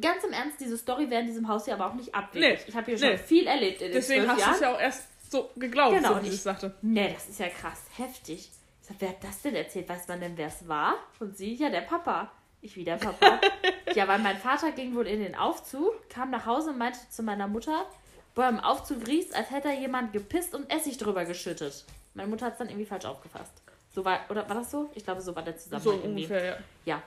A: ganz im Ernst, diese Story wäre in diesem Haus hier aber auch nicht abwegig.
B: Nee,
A: Ich habe hier schon
B: nee.
A: viel erlebt in den
B: Deswegen hast du es ja auch erst so geglaubt,
A: Genau,
B: so wie
A: ich-
B: ich sagte.
A: Nee, das ist ja krass, heftig. Sag, wer hat das denn erzählt? Weiß man denn, wer es war? Und sie, ja, der Papa. Ich wie der Papa. ja, weil mein Vater ging wohl in den Aufzug, kam nach Hause und meinte zu meiner Mutter, boah, im Aufzug riecht als hätte da jemand gepisst und Essig drüber geschüttet. Meine Mutter hat es dann irgendwie falsch aufgefasst. So war, oder war das so? Ich glaube, so war der
B: So
A: Zusammenhang irgendwie.
B: ungefähr, ja.
A: Ja.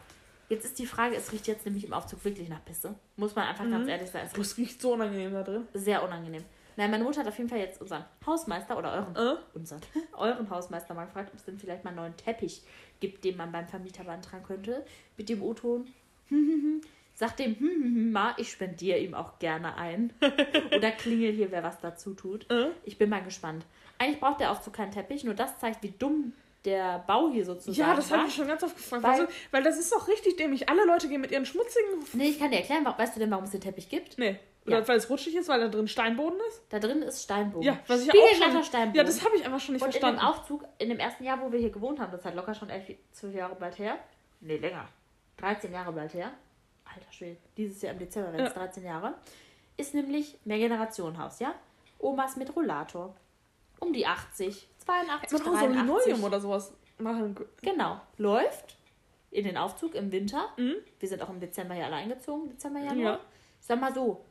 A: Jetzt ist die Frage, es riecht jetzt nämlich im Aufzug wirklich nach Pisse. Muss man einfach ganz ehrlich sagen. Es riecht
B: Das riecht so unangenehm da drin.
A: sehr unangenehm. Nein, meine Mutter hat auf jeden Fall jetzt unseren Hausmeister oder euren,
B: Äh?
A: unseren, euren Hausmeister mal gefragt, ob es denn vielleicht mal einen neuen Teppich gibt, den man beim Vermieter beantragen könnte. Mit dem O-Ton. Sagt dem, hm, hm, hm, Ma, ich spendiere ihm auch gerne ein. Oder klingel hier, wer was dazu tut.
B: Äh?
A: Ich bin mal gespannt. Eigentlich braucht der Aufzug keinen Teppich, nur das zeigt, wie dumm der Bau hier sozusagen
B: Ja, das habe ich schon ganz oft gefragt.
A: Weil-
B: also, weil das ist doch richtig dämlich. Alle Leute gehen mit ihren schmutzigen.
A: Nee, ich kann dir erklären, weißt du denn, warum es den Teppich gibt?
B: Nee. Oder
A: Ja.
B: weil es rutschig ist, weil da drin Steinboden ist?
A: Da drin ist Steinboden.
B: Ja, was ich auch schon.
A: Steinboden.
B: Ja, das habe ich einfach schon nicht
A: Und in dem
B: verstanden.
A: Aufzug, in dem ersten Jahr, wo wir hier gewohnt haben, das ist halt locker schon elf, zwölf Jahre bald her. Nee, länger. 13 Jahre bald her. Alter Schwede. Dieses Jahr im Dezember werden es
B: Ja.
A: 13 Jahre. Ist nämlich Mehrgenerationenhaus, ja? Omas mit Rollator. Um die 80, 82,
B: Man kann auch so ein
A: 83.
B: Oder sowas machen.
A: Genau. Läuft in den Aufzug im Winter.
B: Mhm.
A: Wir sind auch im Dezember hier alle eingezogen. Dezember, Januar.
B: Ja.
A: Ich sag mal so.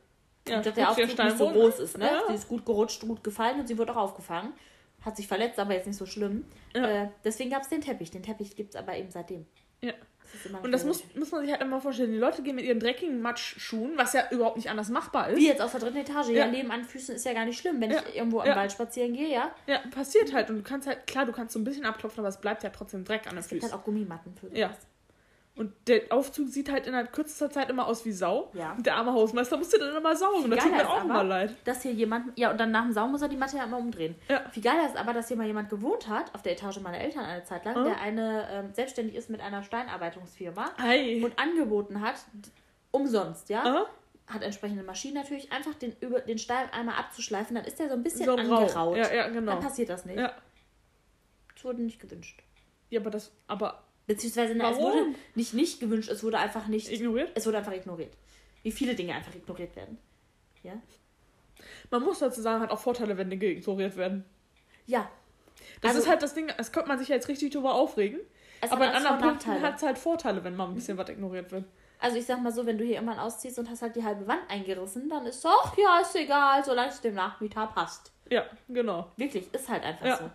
B: Ja,
A: dass der Aufzug nicht so groß ist, ne?
B: Ja.
A: Sie ist gut gerutscht, gut gefallen und sie wurde auch aufgefangen. Hat sich verletzt, aber jetzt nicht so schlimm.
B: Ja.
A: Äh, deswegen gab es den Teppich. Den Teppich gibt es aber eben seitdem.
B: Ja.
A: Das
B: Und das muss, muss man sich halt immer vorstellen. Die Leute gehen mit ihren dreckigen Matschschuhen, was ja überhaupt nicht anders machbar ist.
A: Wie jetzt aus der dritten Etage. Ja,
B: Ja.
A: Leben an Füßen ist ja gar nicht schlimm, wenn
B: Ja.
A: ich irgendwo im
B: Ja.
A: Wald spazieren gehe, ja.
B: Ja, passiert halt. Und du kannst halt, klar, du kannst so ein bisschen abklopfen, aber es bleibt ja trotzdem Dreck an den
A: Es gibt
B: Füßen.
A: halt auch Gummimatten für sowas.
B: Ja. Und der Aufzug sieht halt innerhalb kürzester Zeit immer aus wie Sau.
A: Ja.
B: Und der arme Hausmeister musste dann immer saugen. Das tut mir auch
A: aber,
B: immer leid.
A: Dass hier jemand, ja, und dann nach dem Saum muss er die Matte ja immer umdrehen.
B: Ja.
A: Viel geiler ist aber, dass hier mal jemand gewohnt hat, auf der Etage meiner Eltern eine Zeit lang,
B: Mhm.
A: der eine ähm, selbstständig ist mit einer Steinarbeitungsfirma
B: Hi.
A: und angeboten hat, umsonst, ja,
B: Aha.
A: hat entsprechende Maschinen natürlich, einfach den, über, den Stein einmal abzuschleifen, dann ist der so ein bisschen
B: So rau.
A: angeraut.
B: Ja, ja, genau.
A: Dann passiert das nicht.
B: Ja.
A: Es wurde nicht gewünscht.
B: ja, aber das, aber
A: Beziehungsweise na, es wurde nicht nicht gewünscht, es wurde einfach nicht,
B: ignoriert.
A: es wurde einfach ignoriert. Wie viele Dinge einfach ignoriert werden. Ja?
B: Man muss dazu sagen, hat auch Vorteile, wenn Dinge ignoriert werden.
A: Ja.
B: Das
A: Also-
B: ist halt das Ding, das könnte man sich ja jetzt richtig drüber aufregen.
A: Es
B: aber in anderen Punkten hat es halt Vorteile, wenn mal ein bisschen was ignoriert wird.
A: Also ich sag mal so, wenn du hier irgendwann ausziehst und hast halt die halbe Wand eingerissen, dann ist so, ach ja, ist egal, solange es dem Nachmieter passt.
B: Ja, genau.
A: Wirklich, ist halt einfach
B: Ja.
A: so.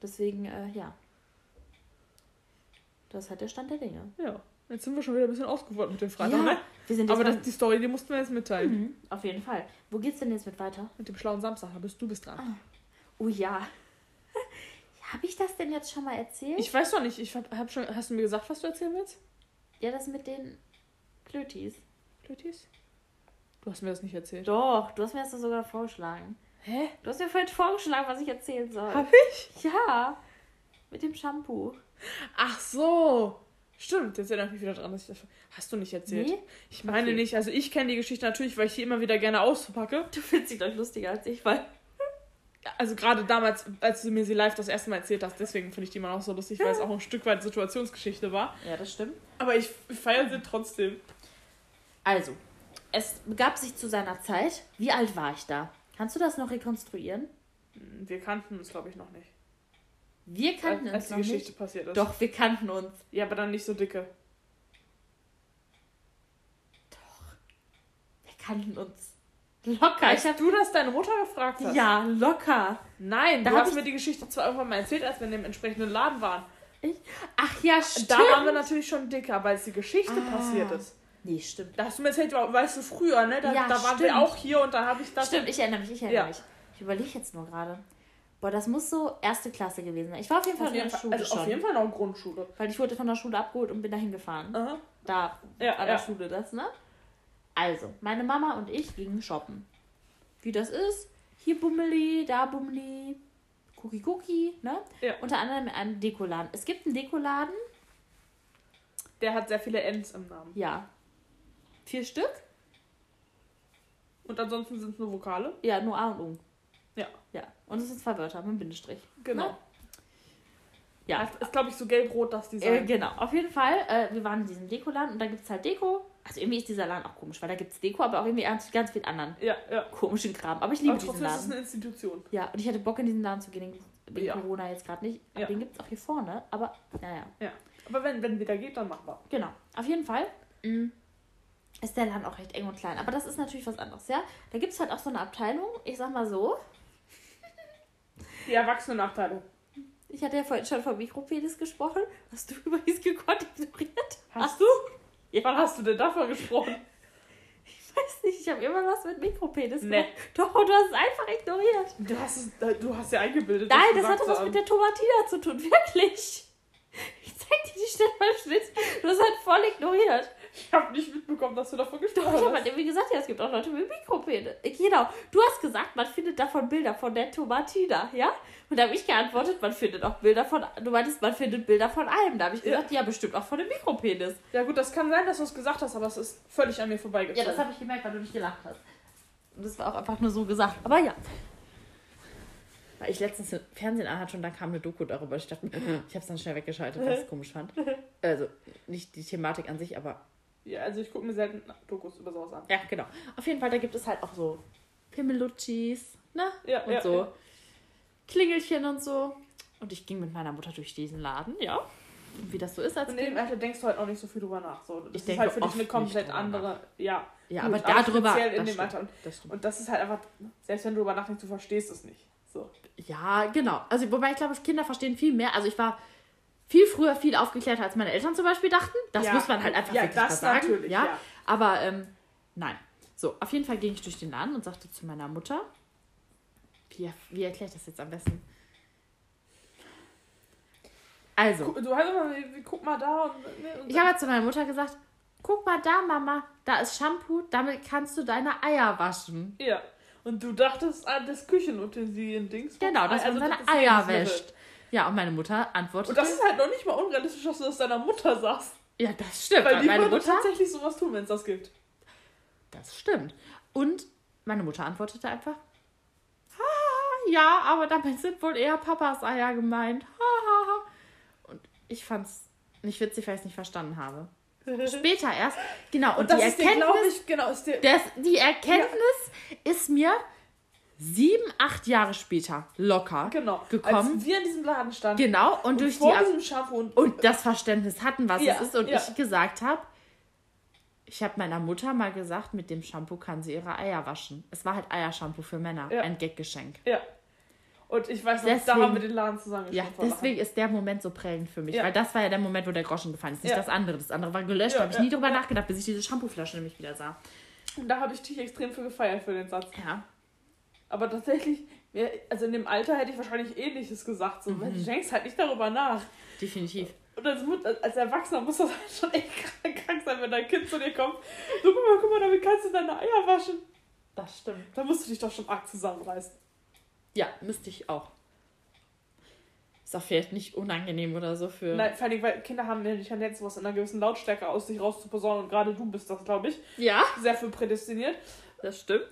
A: Deswegen, äh, ja. Das ist halt der Stand der Dinge.
B: Ja. Jetzt sind wir schon wieder ein bisschen ausgewollt mit dem Freitag,
A: ja,
B: ne?
A: wir sind
B: Aber das, die Story, die mussten wir jetzt mitteilen.
A: Mhm, auf jeden Fall. Wo geht's denn jetzt mit weiter?
B: Mit dem schlauen Samstag, da bist du bist dran.
A: Oh ja. Habe ich das denn jetzt schon mal erzählt?
B: Ich weiß doch nicht, ich hab, schon, hast du mir gesagt, was du erzählen willst?
A: ja, das mit den Klötis.
B: Klötis? Du hast mir das nicht erzählt.
A: Doch, du hast mir das sogar vorgeschlagen.
B: Hä?
A: Du hast mir vorhin vorgeschlagen, was ich erzählen soll.
B: Hab ich?
A: Ja, mit dem Shampoo.
B: Ach so. Stimmt, jetzt erinnere ich mich wieder dran, dass ich das. Hast du nicht erzählt?
A: Nee?
B: Ich meine
A: Okay.
B: nicht. Also ich kenne die Geschichte natürlich, weil ich die immer wieder gerne auspacke.
A: Du findest sie doch lustiger als ich, weil
B: Also gerade damals, als du mir sie live das erste Mal erzählt hast, deswegen finde ich die immer auch so lustig, weil es auch ein Stück weit Situationsgeschichte war.
A: Ja, das stimmt.
B: Aber ich feiere sie trotzdem.
A: Also, es begab sich zu seiner Zeit. Wie alt war ich da? Kannst du das noch rekonstruieren?
B: Wir kannten uns, glaube ich, noch nicht.
A: Wir kannten
B: als, als
A: uns
B: die
A: noch
B: Geschichte
A: nicht.
B: passiert ist.
A: Doch, wir kannten uns.
B: Ja, aber dann nicht so dicke.
A: Wir kannten uns. Locker. Ich
B: Als
A: hab,
B: du das deine Mutter gefragt hast?
A: ja, locker.
B: Nein,
A: Da
B: du hast
A: ich-
B: mir die Geschichte zwar irgendwann mal erzählt, als wir in dem entsprechenden Laden waren.
A: Ach ja, stimmt.
B: Da waren wir natürlich schon dicker, aber als die Geschichte
A: Ah.
B: passiert ist.
A: Nee, stimmt.
B: Da hast du mir erzählt, weißt du, früher, ne? Da,
A: Ja,
B: da waren
A: stimmt.
B: wir auch hier und da habe ich das.
A: Stimmt, ich erinnere mich, ich erinnere
B: Ja.
A: mich. Ich überlege jetzt nur gerade. Boah, das muss so erste Klasse gewesen sein. Ich war auf jeden Fall
B: Auf
A: in der
B: Fall,
A: Schule
B: also
A: schon.
B: auf jeden Fall noch Grundschule.
A: Weil ich wurde von der Schule abgeholt und bin dahin gefahren.
B: Aha.
A: Da
B: Ja,
A: an der
B: ja.
A: Schule das, ne? Also, meine Mama und ich gingen shoppen. Wie das ist, hier Bummeli, da Bummeli, Cookie Cookie, ne?
B: Ja.
A: Unter anderem in einem Dekoladen. Es gibt einen Dekoladen,
B: Der hat sehr viele Ends im Namen.
A: ja. Vier Stück?
B: Und ansonsten sind es nur Vokale.
A: Ja, nur A und U.
B: Ja.
A: Und es sind zwei Wörter mit einem Bindestrich.
B: Genau.
A: Ne? Ja.
B: Das ist, glaube ich, so gelb-rot, das Design.
A: Äh, genau, auf jeden Fall. Äh, wir waren in diesem Dekoladen und da gibt es halt Deko. Also irgendwie ist dieser Laden auch komisch, weil da gibt es Deko, aber auch irgendwie ganz, ganz viel anderen
B: Ja, ja.
A: komischen Kram. Aber ich liebe
B: Aber
A: diesen
B: trotzdem ist es
A: Laden.
B: eine Institution.
A: Ja, und ich hatte Bock in diesen Laden zu gehen. Wegen
B: Ja.
A: Corona jetzt gerade nicht. Aber
B: Ja.
A: den gibt es auch hier vorne. Aber naja,
B: Ja. Aber wenn, wenn wieder geht, dann machen wir.
A: genau. Auf jeden Fall mm, ist der Laden auch recht eng und klein. Aber das ist natürlich was anderes, ja. Da gibt es halt auch so eine Abteilung, ich sag mal so.
B: Die Erwachsenenabteilung.
A: Ich hatte ja vorhin schon vom Mikropenis gesprochen. Hast du übrigens gekonnt ignoriert?
B: Hast du?
A: Ja.
B: Wann hast du denn davon gesprochen?
A: weiß nicht, ich habe immer was mit Mikropenis
B: Nee.
A: gemacht. Doch, und du hast es einfach ignoriert.
B: Du hast, es, äh, du hast ja eingebildet.
A: Nein, das hatte was
B: so,
A: mit der Tomatina zu tun, wirklich. Ich zeig dir die Stelle mal Schwitz. Du hast halt voll ignoriert.
B: Ich habe nicht mitbekommen, dass du davon
A: Doch,
B: gesprochen
A: ich habe
B: hast.
A: halt irgendwie gesagt, ja, es gibt auch Leute mit Mikropenis. Genau, du hast gesagt, man findet davon Bilder von der Tomatina, ja? Und da habe ich geantwortet, man findet auch Bilder von, du meintest, man findet Bilder von allem. Da habe ich
B: Ja.
A: gesagt, ja, bestimmt auch von dem Mikropenis.
B: Ja gut, das kann sein, dass du es gesagt hast, aber es ist völlig an mir
A: Ja,
B: vorbeigezogen.
A: das habe ich gemerkt, weil du nicht gelacht hast. Und das war auch einfach nur so gesagt. Aber ja. Weil ich letztens den Fernsehen anhatte und da kam eine Doku darüber. Ich dachte, ich habe es dann schnell weggeschaltet, weil ich es komisch fand. Also nicht die Thematik an sich, aber
B: ja, also ich gucke mir selten Dokus über sowas an.
A: ja, genau. Auf jeden Fall, da gibt es halt auch so Pimmelutschis, ne?
B: Ja,
A: und
B: ja,
A: so
B: ja.
A: Klingelchen und so. Und ich ging mit meiner Mutter durch diesen Laden, ja. Wie das so ist als
B: Und in dem. Alter denkst du halt auch nicht so viel drüber nach. So, das
A: Ich
B: ist
A: denke
B: halt für dich eine komplett andere. Ja,
A: Ja,
B: gut,
A: aber darüber.
B: Speziell in dem Alter. Und,
A: das
B: und das ist halt einfach, selbst wenn du drüber nachdenkst, du verstehst es nicht. So.
A: Ja, genau. Also, wobei ich glaube, Kinder verstehen viel mehr. Also, ich war viel früher viel aufgeklärter, als meine Eltern zum Beispiel dachten. Das
B: Ja,
A: muss man halt einfach
B: ja,
A: wirklich
B: das
A: sagen.
B: natürlich,
A: ja?
B: ja.
A: Aber, ähm, nein. So, auf jeden Fall ging ich durch den Laden und sagte zu meiner Mutter, wie, wie erkläre ich das jetzt am besten? Also,
B: Guck, du hast immer, guck mal da und. Ne, und
A: ich habe zu meiner Mutter gesagt, guck mal da, Mama, da ist Shampoo, damit kannst du deine Eier waschen.
B: Ja. Und du dachtest an das Küchenutensilien-Dings.
A: Genau, dass
B: Also
A: man seine
B: das
A: Eier wäscht. Ja, und meine Mutter antwortete,
B: Und das ist halt noch nicht mal unrealistisch, dass du das deiner Mutter sagst.
A: ja, das stimmt.
B: Weil die
A: meine
B: würde
A: Mutter
B: tatsächlich sowas tun, wenn es das gibt.
A: Das stimmt. Und meine Mutter antwortete einfach, "Ha, ja, aber damit sind wohl eher Papas Eier gemeint. Ha, ha, ha." Und ich fand's nicht witzig, weil ich es nicht verstanden habe. Später erst, genau, und,
B: Und das
A: die
B: ist dir,
A: Erkenntnis,
B: ich, genau, ist dir.
A: das, die Erkenntnis ist mir sieben, acht Jahre später locker
B: Genau.
A: gekommen.
B: Als wir in diesem Laden standen.
A: Genau, und,
B: und
A: durch die
B: vor
A: Ab-
B: diesem Shampoo und,
A: und das Verständnis hatten, was
B: Ja,
A: es ist. Und
B: ja.
A: ich gesagt habe, ich habe meiner Mutter mal gesagt, mit dem Shampoo kann sie ihre Eier waschen. Es war halt Eiershampoo für Männer,
B: Ja.
A: ein Gaggeschenk.
B: Ja. Und ich weiß noch, da
A: Deswegen-
B: haben wir den Laden zusammen
A: Ja, deswegen ist der Moment so prägend für mich, weil das war ja der Moment, wo der Groschen gefallen ist, nicht das andere. Das andere war gelöscht,
B: Ja,
A: da habe ich nie drüber nachgedacht, bis ich diese Shampooflasche nämlich wieder sah.
B: Und da habe ich dich extrem für gefeiert für den Satz.
A: Ja,
B: Aber tatsächlich, also in dem Alter hätte ich wahrscheinlich ähnliches gesagt. So,
A: Mhm.
B: du denkst halt nicht darüber nach.
A: definitiv.
B: Und als, Mut, als Erwachsener muss das halt schon echt krank sein, wenn dein Kind zu dir kommt. So, guck mal, guck mal, damit kannst du deine Eier waschen.
A: Das stimmt.
B: Da musst du dich doch schon arg zusammenreißen.
A: Ja, müsste ich auch. Ist auch vielleicht nicht unangenehm oder so für.
B: Nein, vor allem, weil Kinder haben ja die Tendenz, was in einer gewissen Lautstärke aus sich rauszuposaunen. Und gerade du bist das, glaube ich,
A: Ja,
B: sehr für prädestiniert.
A: das stimmt.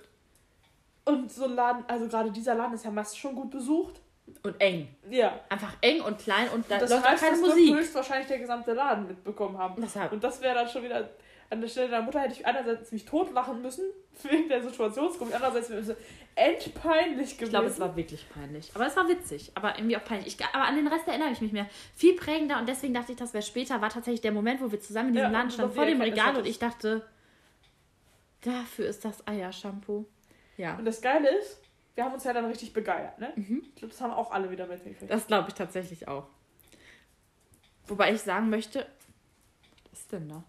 B: Und so ein Laden, also gerade dieser Laden ist ja meist schon gut besucht.
A: Und eng.
B: Ja.
A: Einfach eng und klein und da
B: Das
A: läuft
B: heißt,
A: keine
B: das
A: Musik.
B: höchstwahrscheinlich der gesamte Laden mitbekommen haben.
A: Deshalb.
B: Und das wäre dann schon wieder. An der Stelle deiner Mutter hätte ich einerseits mich totlachen müssen, wegen der Situationskomik, andererseits wäre es endpeinlich gewesen.
A: Ich glaube, es war wirklich peinlich. Aber es war witzig. Aber irgendwie auch peinlich. Ich, aber an den Rest erinnere ich mich mehr. Viel prägender und deswegen dachte ich, das wäre später, war tatsächlich der Moment, wo wir zusammen in diesem
B: Ja,
A: Laden
B: und
A: standen, vor dem Regal und ich dachte, dafür ist das Eiershampoo. Ja,
B: Und das Geile ist, wir haben uns ja dann richtig begeiert, ne? Ich glaube, das haben auch alle wieder mitgekriegt.
A: das glaube ich tatsächlich auch. Wobei ich sagen möchte, was ist denn da?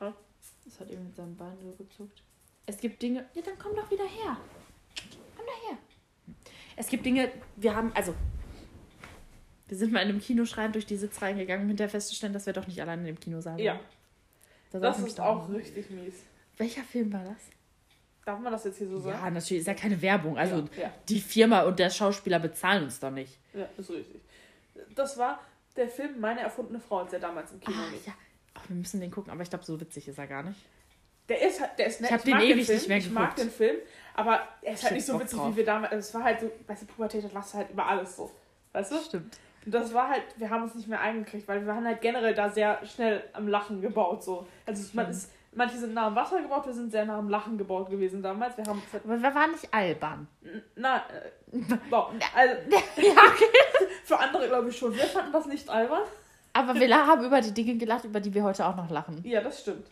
B: Hä?
A: Das hat eben mit seinem Bein so gezuckt. Es gibt Dinge. Ja, dann komm doch wieder her. Komm doch her. Es gibt Dinge, wir haben, also. Wir sind mal in einem Kinoschrein durch die Sitzreihen gegangen, um hinterher festzustellen, dass wir doch nicht alleine in dem Kinosaal waren.
B: Ja,
A: Da
B: das ist auch richtig mies.
A: Welcher Film war das?
B: Darf man das jetzt hier so sagen?
A: Ja, natürlich ist ja keine Werbung. Also
B: ja, ja,
A: die Firma und der Schauspieler bezahlen uns doch nicht.
B: ja, ist richtig. Das war der Film Meine erfundene Frau, als er damals im Kino
A: Ah,
B: lief.
A: ja. Ach, wir müssen den gucken, aber ich glaube, so witzig ist er gar nicht.
B: Der ist halt, der ist nett.
A: Ich hab den
B: mag
A: ewig
B: Film,
A: nicht mehr
B: Ich mag
A: geguckt.
B: den Film, aber er ist
A: Ich
B: halt nicht so witzig,
A: drauf.
B: wie wir damals. Also es war halt so, weißt du, Pubertät, das machst du halt über alles so. Weißt du?
A: Stimmt.
B: Und das war halt, wir haben uns nicht mehr eingekriegt, weil wir waren halt generell da sehr schnell am Lachen gebaut. So. Also man ist, manche sind nah am Wasser gebaut, wir sind sehr nah am Lachen gebaut gewesen damals. Wir haben
A: Aber wir waren nicht albern.
B: na, äh, doch, also, für andere glaube ich schon. Wir fanden das nicht albern.
A: Aber wir haben über die Dinge gelacht, über die wir heute auch noch lachen.
B: Ja, das stimmt.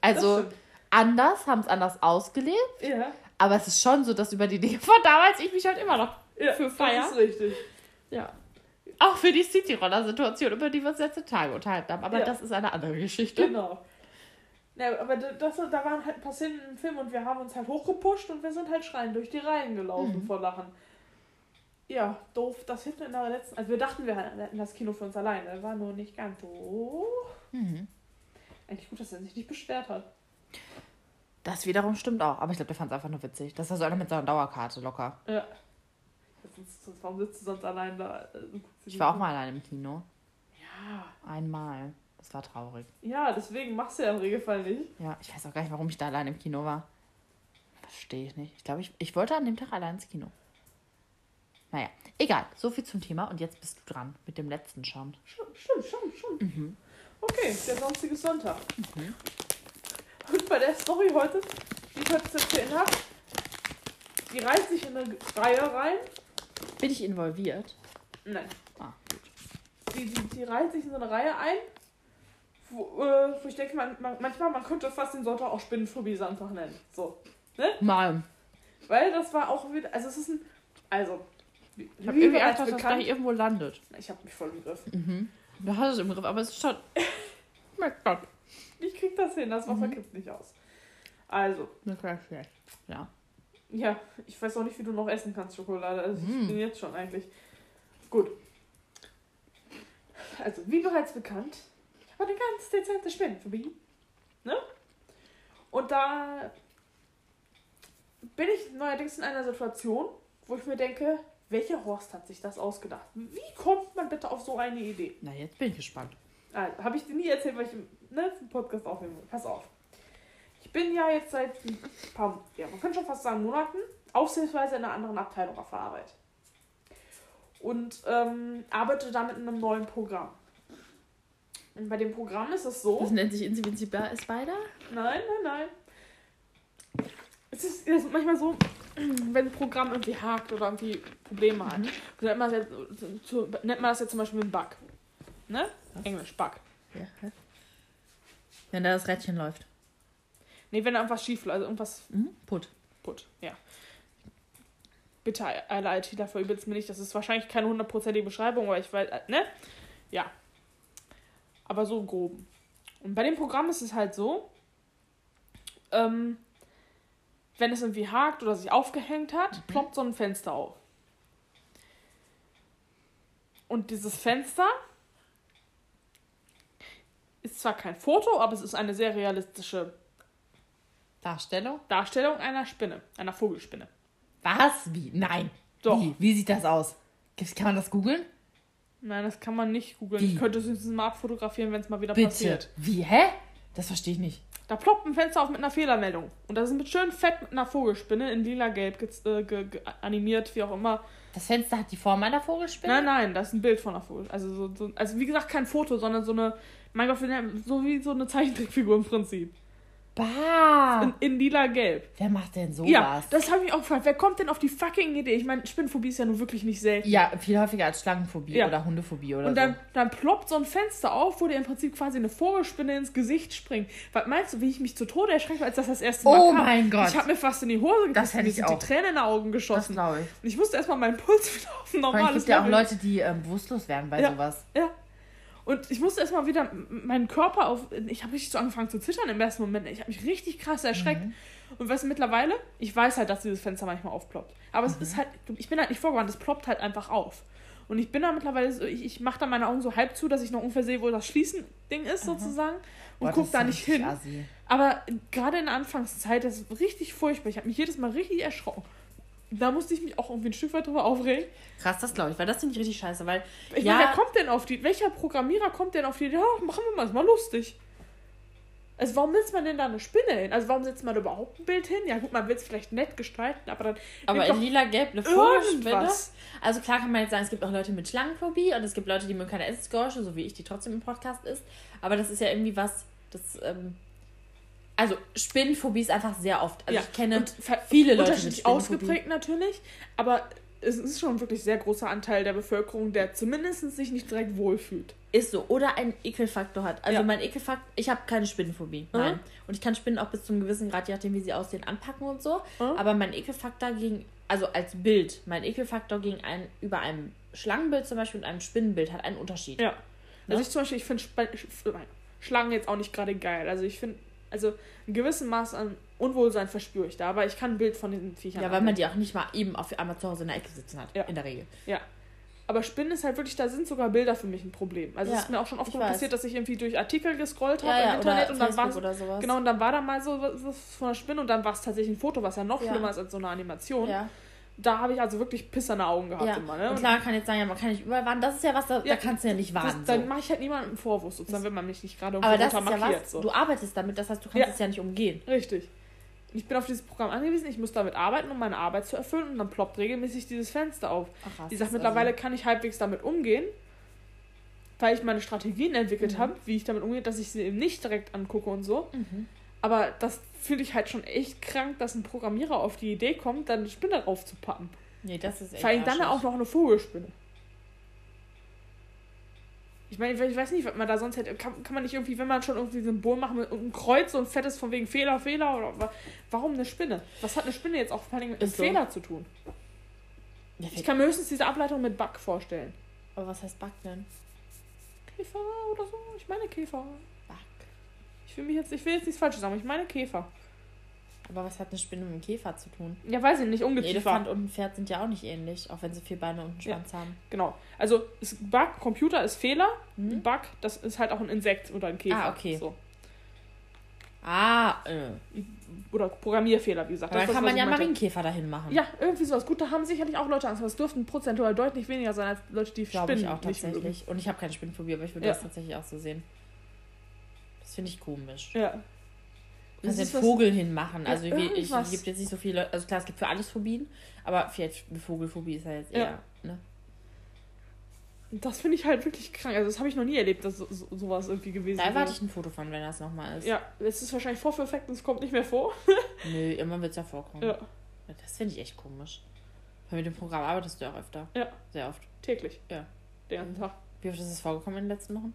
A: Also
B: das
A: anders, haben es anders ausgelebt.
B: stimmt. Ja,
A: Aber es ist schon so, dass über die Dinge von damals ich mich heute immer noch
B: ja,
A: Für Feier?
B: Das ist richtig.
A: Ja. Auch für die Cityroller-Situation, über die wir uns letzte Tage unterhalten haben. Aber
B: Ja.
A: das ist eine andere Geschichte.
B: Genau. Ja, aber da- das, da waren halt ein paar Szenen im Film und wir haben uns halt hochgepusht und wir sind halt schreien durch die Reihen gelaufen
A: Mhm.
B: vor Lachen. Ja, doof, das hinten in der letzten. Also wir dachten, wir hätten das Kino für uns alleine. War nur nicht ganz so.
A: Mhm.
B: Eigentlich gut, dass er sich nicht beschwert hat.
A: Das wiederum stimmt auch. Aber ich glaube, der fand es einfach nur witzig. Das war so einer mit so einer Dauerkarte locker.
B: Ja. Sonst, warum sitzt du sonst allein da? Du
A: Ich war auch mal alleine im Kino.
B: Ja.
A: Einmal. Das war traurig.
B: Ja, deswegen machst du ja im Regelfall nicht.
A: Ja, ich weiß auch gar nicht, warum ich da allein im Kino war. Verstehe ich nicht. Ich glaube, ich, ich wollte an dem Tag allein ins Kino. Naja, egal. So viel zum Thema. Und jetzt bist du dran mit dem letzten schon.
B: Schon, stimmt, schon, schon.
A: Mhm.
B: Okay, der sonstige Sonntag. Und bei der Story heute, die ich heute zu erzählen habe, die reiht sich in eine Reihe rein.
A: Bin ich involviert?
B: Nein.
A: Ah, gut.
B: Die, die, die reiht sich in so eine Reihe ein, wo, äh, wo ich denke, man, man, manchmal, man könnte fast den Sonntag auch Spinnenphobie-Sonntag nennen. So.
A: Mal.
B: Weil das war auch wieder, also es ist ein, also,
A: Ich habe
B: wie
A: irgendwie Angst, dass das gleich irgendwo landet.
B: ich habe mich voll im Griff.
A: Mhm. Du hast es im Griff, aber es ist schon. mein Gott.
B: Ich krieg das hin, das Wasser
A: Mhm.
B: kippt nicht aus. Also,
A: Das wäre schlecht. Ja.
B: Ja, ich weiß auch nicht, wie du noch essen kannst, Schokolade. Also
A: Mm.
B: ich bin jetzt schon eigentlich. Gut. Also, wie bereits bekannt, habe eine ganz dezente Spinnenphobie. Ne? Und da bin ich neuerdings in einer Situation, wo ich mir denke, welcher Horst hat sich das ausgedacht? Wie kommt man bitte auf so eine Idee?
A: Na, jetzt bin ich gespannt.
B: Also, habe ich dir nie erzählt, weil ich im ne, Podcast aufnehmen will. Pass auf. Ich bin ja jetzt seit ein paar, ja, man kann schon fast sagen Monaten, aushilfsweise in einer anderen Abteilung auf der Arbeit. Und ähm, arbeite damit in einem neuen Programm. Und bei dem Programm ist es so.
A: Das nennt sich Invincible Spider?
B: Nein, nein, nein. Es ist, es ist manchmal so, wenn ein Programm irgendwie hakt oder irgendwie Probleme hat,
A: Mhm.
B: nennt, man das jetzt, zu, nennt man das jetzt zum Beispiel einen Bug. Ne?
A: Was?
B: Englisch, Bug.
A: Ja. Wenn da das Rädchen läuft.
B: Nee, wenn da irgendwas schief läuft, also irgendwas
A: Mhm. Put.
B: Gut, ja. Bitte, alle ITler verübelt es mir nicht. Das ist wahrscheinlich keine hundertprozentige Beschreibung, aber ich weiß, äh, ne? Ja. Aber so grob. Und bei dem Programm ist es halt so, ähm, wenn es irgendwie hakt oder sich aufgehängt hat, ploppt so ein Fenster auf. Und dieses Fenster ist zwar kein Foto, aber es ist eine sehr realistische
A: Darstellung?
B: Darstellung einer Spinne, einer Vogelspinne.
A: Was? Wie? Nein.
B: Doch.
A: Wie? Wie sieht das aus? Kann man das googeln?
B: Nein, das kann man nicht googeln. Ich könnte es höchstens mal abfotografieren, wenn es mal wieder
A: Bitte.
B: passiert.
A: Wie? Hä? Das verstehe ich nicht.
B: Da ploppt ein Fenster auf mit einer Fehlermeldung. Und das ist mit schön fett mit einer Vogelspinne in lila-gelb ge äh, animiert, wie auch immer.
A: Das Fenster hat die Form einer Vogelspinne?
B: Nein, nein, das ist ein Bild von einer Vogel. Also, so, so, also wie gesagt, kein Foto, sondern so eine, mein Gott, so wie so eine Zeichentrickfigur im Prinzip.
A: Bah.
B: In, in lila-gelb.
A: Wer macht denn sowas?
B: Ja, das habe ich auch gefragt. Wer kommt denn auf die fucking Idee? Ich meine, Spinnenphobie ist ja nun wirklich nicht selten.
A: ja, viel häufiger als Schlangenphobie
B: Ja.
A: oder Hundephobie oder
B: Und dann, dann ploppt so ein Fenster auf, wo dir im Prinzip quasi eine Vogelspinne ins Gesicht springt. Was meinst du, wie ich mich zu Tode erschrecke, als das das erste
A: so.
B: Mal
A: Oh
B: kam?
A: mein Gott.
B: Ich habe mir fast in die Hose
A: Das
B: gekriegt.
A: hätte
B: mir
A: ich
B: sind
A: auch.
B: die Tränen in die Augen
A: das
B: geschossen.
A: glaube ich.
B: Und ich musste erstmal meinen Puls wieder auf ein normales
A: gibt ja auch. Leute, die ähm, bewusstlos werden bei
B: Ja.
A: sowas.
B: Ja. Und ich musste erstmal wieder meinen Körper auf. Ich habe richtig so angefangen zu zittern im ersten Moment. Ich habe mich richtig krass erschreckt.
A: Mhm.
B: Und weißt du, mittlerweile, ich weiß halt, dass dieses Fenster manchmal aufploppt. Aber
A: Mhm.
B: es ist halt, ich bin halt nicht vorgewarnt, es ploppt halt einfach auf. Und ich bin da mittlerweile so, ich, ich mache da meine Augen so halb zu, dass ich noch ungefähr sehe, wo das Schließen-Ding ist, sozusagen. Und
A: Boah,
B: guck
A: das
B: da nicht hin.
A: assi.
B: Aber gerade in der Anfangszeit, das ist richtig furchtbar. Ich habe mich jedes Mal richtig erschrocken. Da musste ich mich auch irgendwie ein Stück weit drüber aufregen.
A: Krass, das glaube ich, weil das finde ich richtig scheiße, weil
B: Ich
A: Ja.
B: meine, wer kommt denn auf die, welcher Programmierer kommt denn auf die ja, machen wir mal, ist mal lustig. Also warum setzt man denn da eine Spinne hin? Also warum setzt man überhaupt ein Bild hin? Ja gut, man will es vielleicht nett gestalten, aber dann
A: aber in lila-gelb eine Vogelspinne. Also klar kann man jetzt sagen, es gibt auch Leute mit Schlangenphobie und es gibt Leute, die mögen keine Essensgeräusche, so wie ich, die trotzdem im Podcast ist. Aber das ist ja irgendwie was, das, ähm, also Spinnenphobie ist einfach sehr oft. Also
B: Ja,
A: ich kenne
B: und
A: viele Leute mit
B: unterschiedlich
A: Spinnenphobie.
B: ausgeprägt natürlich, aber es ist schon ein wirklich sehr großer Anteil der Bevölkerung, der zumindest sich nicht direkt wohlfühlt.
A: Ist so. Oder einen Ekelfaktor hat. Also
B: Ja.
A: mein Ekelfaktor, ich habe keine Spinnenphobie.
B: Mhm.
A: Nein. Und ich kann Spinnen auch bis zu einem gewissen Grad, je nachdem wie sie aussehen, anpacken und so.
B: Mhm.
A: Aber mein Ekelfaktor gegen, also als Bild, mein Ekelfaktor gegen ein, über einem Schlangenbild zum Beispiel und einem Spinnenbild hat einen Unterschied.
B: Ja. Also
A: Ne?
B: ich zum Beispiel, ich finde Schlangen jetzt auch nicht gerade geil. Also ich finde, also ein gewissen Maß an Unwohlsein verspüre ich da, aber ich kann ein Bild von den Viechern
A: Ja, weil man die auch nicht mal eben auf einmal zu Hause in der Ecke sitzen hat.
B: Ja.
A: In der Regel.
B: Ja. Aber Spinnen ist halt wirklich, da sind sogar Bilder für mich ein Problem. Also
A: Ja,
B: es ist mir auch schon oft passiert, dass ich irgendwie durch Artikel gescrollt habe
A: Ja, ja,
B: im Internet und dann war. Genau, und dann war da mal so was was von einer Spinne und dann war es tatsächlich ein Foto, was ja noch
A: Ja.
B: schlimmer ist als so eine Animation.
A: Ja.
B: Da habe ich also wirklich pisserne Augen gehabt
A: ja.
B: immer. Ne?
A: Und klar, man kann jetzt sagen, ja, man kann nicht überall warnen. Das ist ja was, da,
B: Ja,
A: da kannst du ja nicht
B: das,
A: warnen.
B: dann
A: so.
B: mache ich halt niemandem einen Vorwurf, sozusagen, wenn man mich nicht gerade
A: Aber das ist
B: runter
A: ja
B: markiert.
A: was,
B: so.
A: du arbeitest damit, das heißt, du kannst
B: Ja.
A: es ja nicht umgehen.
B: Richtig. Ich bin auf dieses Programm angewiesen, ich muss damit arbeiten, um meine Arbeit zu erfüllen und dann ploppt regelmäßig dieses Fenster auf.
A: Ach,
B: Ich
A: das
B: sage
A: ist
B: mittlerweile
A: also-
B: kann ich halbwegs damit umgehen, weil ich meine Strategien entwickelt
A: Mhm.
B: habe, wie ich damit umgehe, dass ich sie eben nicht direkt angucke und so.
A: Mhm.
B: Aber das fühle ich halt schon echt krank, dass ein Programmierer auf die Idee kommt, dann eine Spinne draufzupappen.
A: Nee, das ist echt
B: Vor allem dann auch noch eine Vogelspinne. Ich meine, ich weiß nicht, was man da sonst hätte. Kann, kann man nicht irgendwie, wenn man schon irgendwie ein Symbol machen mit ein Kreuz, so ein fettes von wegen Fehler, Fehler oder wa- warum eine Spinne? Was hat eine Spinne jetzt auch vor allem mit einem
A: so.
B: Fehler zu tun?
A: Ja,
B: Ich kann mir höchstens diese Ableitung mit Bug vorstellen.
A: aber was heißt Bug denn?
B: Käfer oder so? Ich meine Käfer. Will mich jetzt, ich will jetzt nichts Falsches sagen, aber ich meine Käfer.
A: Aber was hat eine Spinne mit einem Käfer zu tun?
B: Ja, weiß ich nicht,
A: Ein
B: Ungeziefer.
A: Elefant und ein Pferd sind ja auch nicht ähnlich, auch wenn sie vier Beine und einen
B: Ja.
A: Schwanz haben.
B: Genau. Also ist Bug, Computer ist Fehler.
A: Mhm.
B: Bug, das ist halt auch ein Insekt oder ein Käfer.
A: Ah, okay.
B: So.
A: Ah, äh.
B: Oder Programmierfehler, wie gesagt. Ist
A: kann
B: was
A: man ja. Marienkäfer dahin machen.
B: Ja, irgendwie sowas. Gut, da haben sicherlich auch Leute Angst, aber es dürften prozentual deutlich weniger sein als Leute, die
A: glaube
B: Spinnen
A: ich auch tatsächlich. Und ich habe keine Spinnenphobie, aber ich würde
B: Ja.
A: das tatsächlich auch so sehen. Das finde ich komisch.
B: Ja.
A: Kannst
B: Das ist
A: den Vogel hinmachen.
B: Ja,
A: Also wie, ich, es gibt jetzt nicht so viele, also klar, es gibt für alles Phobien, aber vielleicht Vogelphobie ist ja jetzt
B: Ja.
A: eher, ne?
B: Und Das finde ich halt wirklich krank. Also das habe ich noch nie erlebt, dass so, so, sowas irgendwie gewesen
A: Da
B: wäre.
A: erwarte ich ein Foto von, wenn das nochmal ist.
B: Ja, es ist wahrscheinlich Vorführeffekt und es kommt nicht mehr vor.
A: Nö, immer wird es ja vorkommen.
B: Ja,
A: Das finde ich echt komisch. Weil mit dem Programm arbeitest du ja auch öfter.
B: Ja.
A: Sehr oft.
B: täglich.
A: Ja.
B: Den ganzen Tag.
A: Wie oft ist es vorgekommen in den letzten Wochen?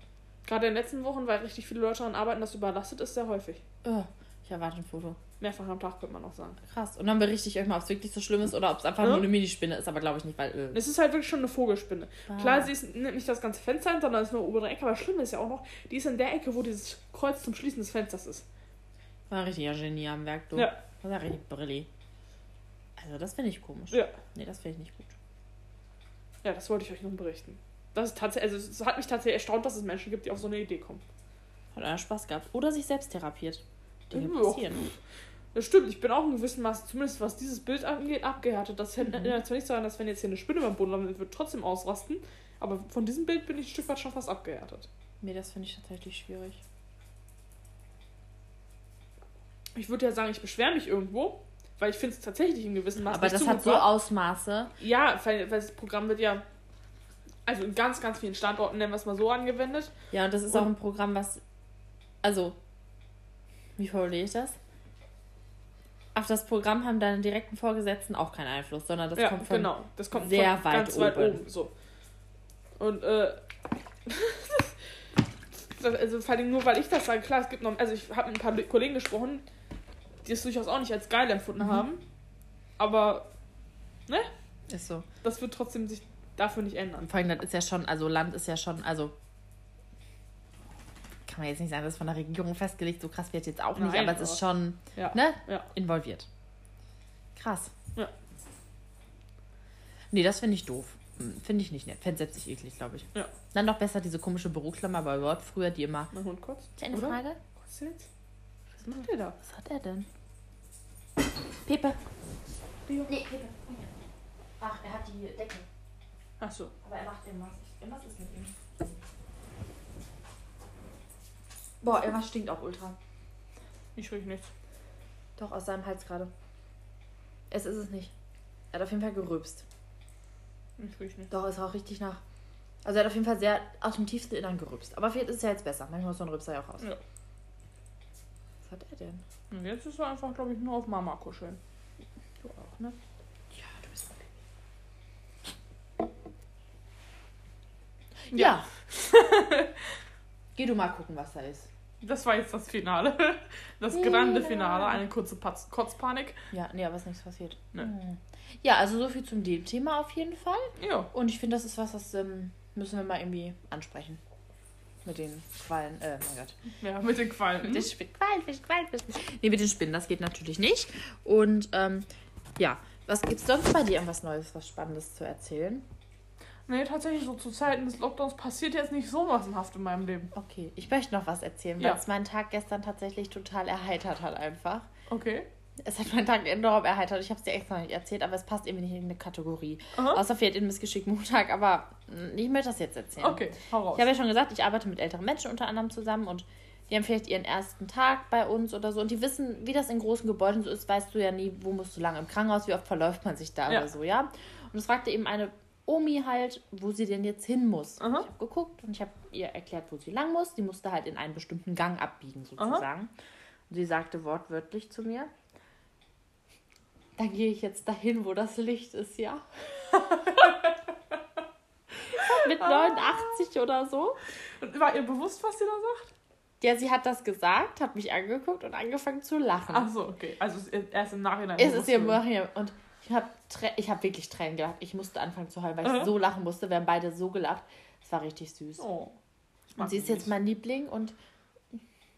B: Gerade in den letzten Wochen, weil richtig viele Leute daran arbeiten, das überlastet ist, sehr häufig.
A: Oh, ich erwarte ein Foto.
B: Mehrfach am Tag, könnte man auch sagen.
A: Krass. Und dann berichte ich euch mal, ob es wirklich so schlimm ist oder ob es einfach
B: Ja.
A: nur eine Minispinne ist, aber glaube ich nicht, weil. Äh,
B: Es ist halt wirklich schon eine Vogelspinne.
A: ah.
B: Klar, sie ist nicht das ganze Fenster, sondern es ist nur obere Ecke, aber schlimm ist ja auch noch, die ist in der Ecke, wo dieses Kreuz zum Schließen des Fensters ist.
A: War ein richtiger Genie am Werk, du.
B: Ja.
A: Das war richtig Brilli. Also, das finde ich komisch.
B: Ja.
A: Nee, das finde ich nicht gut.
B: Ja, das wollte ich euch noch berichten. Das tatsächlich, also es hat mich tatsächlich erstaunt, dass es Menschen gibt, die auf so eine Idee kommen.
A: Hat einer Spaß gehabt. Oder sich selbst therapiert. Dinge
B: Ja.
A: passieren.
B: Das stimmt, ich bin auch in gewissem Maße, zumindest was dieses Bild angeht, abgehärtet. Das hätte
A: Mhm.
B: zwar nicht sagen, dass wenn jetzt hier eine Spinne beim Boden landet, wird trotzdem ausrasten. Aber von diesem Bild bin ich ein Stück weit schon fast abgehärtet.
A: Nee, das finde ich tatsächlich schwierig.
B: Ich würde ja sagen, ich beschwere mich irgendwo, weil ich finde es tatsächlich in gewissem Maße
A: Aber das hat so. Ausmaße.
B: Ja, weil, weil das Programm wird ja also in ganz, ganz vielen Standorten, nennen wir es mal so, angewendet.
A: Ja, und das ist
B: Und-
A: auch ein Programm, was. Also, wie formuliere ich das? Auf das Programm haben deine direkten Vorgesetzten auch keinen Einfluss, sondern das
B: ja,
A: kommt von.
B: genau. Das kommt
A: sehr
B: von
A: weit
B: ganz weit
A: oben.
B: oben. So. Und äh, also vor allem nur weil ich das sage, klar, es gibt noch, also ich habe mit ein paar Kollegen gesprochen, die es durchaus auch nicht als geil empfunden
A: Mhm.
B: haben. Aber
A: Ist so.
B: das wird trotzdem sich dafür nicht ändern.
A: Vor allem, das ist ja schon, also Land ist ja schon, also. Kann man jetzt nicht sagen, das ist von der Regierung festgelegt, so krass wird jetzt auch nicht,
B: Nein,
A: aber es ist schon,
B: Ja.
A: ne?
B: Ja.
A: Involviert. Krass.
B: Ja.
A: Nee, das finde ich doof. Hm, Finde ich nicht nett. Fände sich eklig, glaube ich.
B: Ja.
A: Dann doch besser diese komische Büroklammer bei Word früher, die immer.
B: Mein Hund kurz.
A: Eine
B: Oder?
A: Frage?
B: Was jetzt? Was macht der da?
A: Was hat er denn? Pepe. Nee, Pepe. Ach, er hat die Decke.
B: Achso.
A: Aber er macht irgendwas. Irgendwas ist mit ihm. Boah, irgendwas stinkt auch ultra.
B: Ich riech nichts.
A: Doch, aus seinem Hals gerade. Es ist es nicht. Er hat auf jeden Fall gerülpst.
B: Ich riech nichts.
A: Doch, es auch richtig nach. Also er hat auf jeden Fall sehr aus dem tiefsten Innern gerülpst. Aber vielleicht ist es ja jetzt besser. Manchmal ist so ein Rülpser ja auch raus.
B: Ja.
A: Was hat er denn?
B: Und jetzt ist er einfach, glaube ich, nur auf Mama kuscheln.
A: Du auch, ne? Ja, du bist ein Ja. Geh du mal gucken, was da ist.
B: Das war jetzt das Finale. Das
A: Finale.
B: grande Finale. Eine kurze Patz Kotzpanik.
A: Ja, nee, aber ist nichts passiert.
B: Nee.
A: Hm. Ja, also so viel zum dem Thema auf jeden Fall.
B: Ja.
A: Und ich finde, das ist was, das ähm, müssen wir mal irgendwie ansprechen. Mit den Quallen, äh, mein Gott.
B: Ja, mit den Quallen.
A: Mit den Spinnen. Quallenfisch, Quallenfisch. Nee, mit den Spinnen, das geht natürlich nicht. Und ähm, ja, was gibt's sonst bei dir irgendwas Neues, was Spannendes zu erzählen?
B: Nee, tatsächlich, so zu Zeiten des Lockdowns passiert jetzt nicht so massenhaft in meinem Leben.
A: Okay, ich möchte noch was erzählen,
B: Ja.
A: weil es meinen Tag gestern tatsächlich total erheitert hat einfach.
B: Okay.
A: Es hat meinen Tag enorm erheitert. Ich habe es dir extra noch nicht erzählt, aber es passt irgendwie nicht in eine Kategorie.
B: Aha.
A: Außer fehlt in Missgeschick Montag, aber mh, ich möchte das jetzt erzählen.
B: Okay, hau raus.
A: Ich habe ja schon gesagt, ich arbeite mit älteren Menschen unter anderem zusammen und die haben vielleicht ihren ersten Tag bei uns oder so und die wissen, wie das in großen Gebäuden so ist, weißt du ja nie, wo musst du lang im Krankenhaus, wie oft verläuft man sich da
B: Ja.
A: oder so, ja. Und es fragte eben eine Omi halt, wo sie denn jetzt hin muss.
B: Aha.
A: Ich habe geguckt und ich habe ihr erklärt, wo sie lang muss. Sie musste halt in einen bestimmten Gang abbiegen sozusagen. Und sie sagte wortwörtlich zu mir, da gehe ich jetzt dahin, wo das Licht ist, ja. Mit 89 oder so.
B: Und War ihr bewusst, was sie da sagt?
A: Ja, sie hat das gesagt, hat mich angeguckt und angefangen zu lachen.
B: Ach so, okay. Also erst im Nachhinein.
A: es ist ihr. Maria und ich habe ich hab wirklich Tränen gehabt. Ich musste anfangen zu heulen, weil ich
B: Aha.
A: so lachen musste. Wir haben beide so gelacht. Es war richtig süß.
B: Oh.
A: Und sie ist jetzt mein Liebling und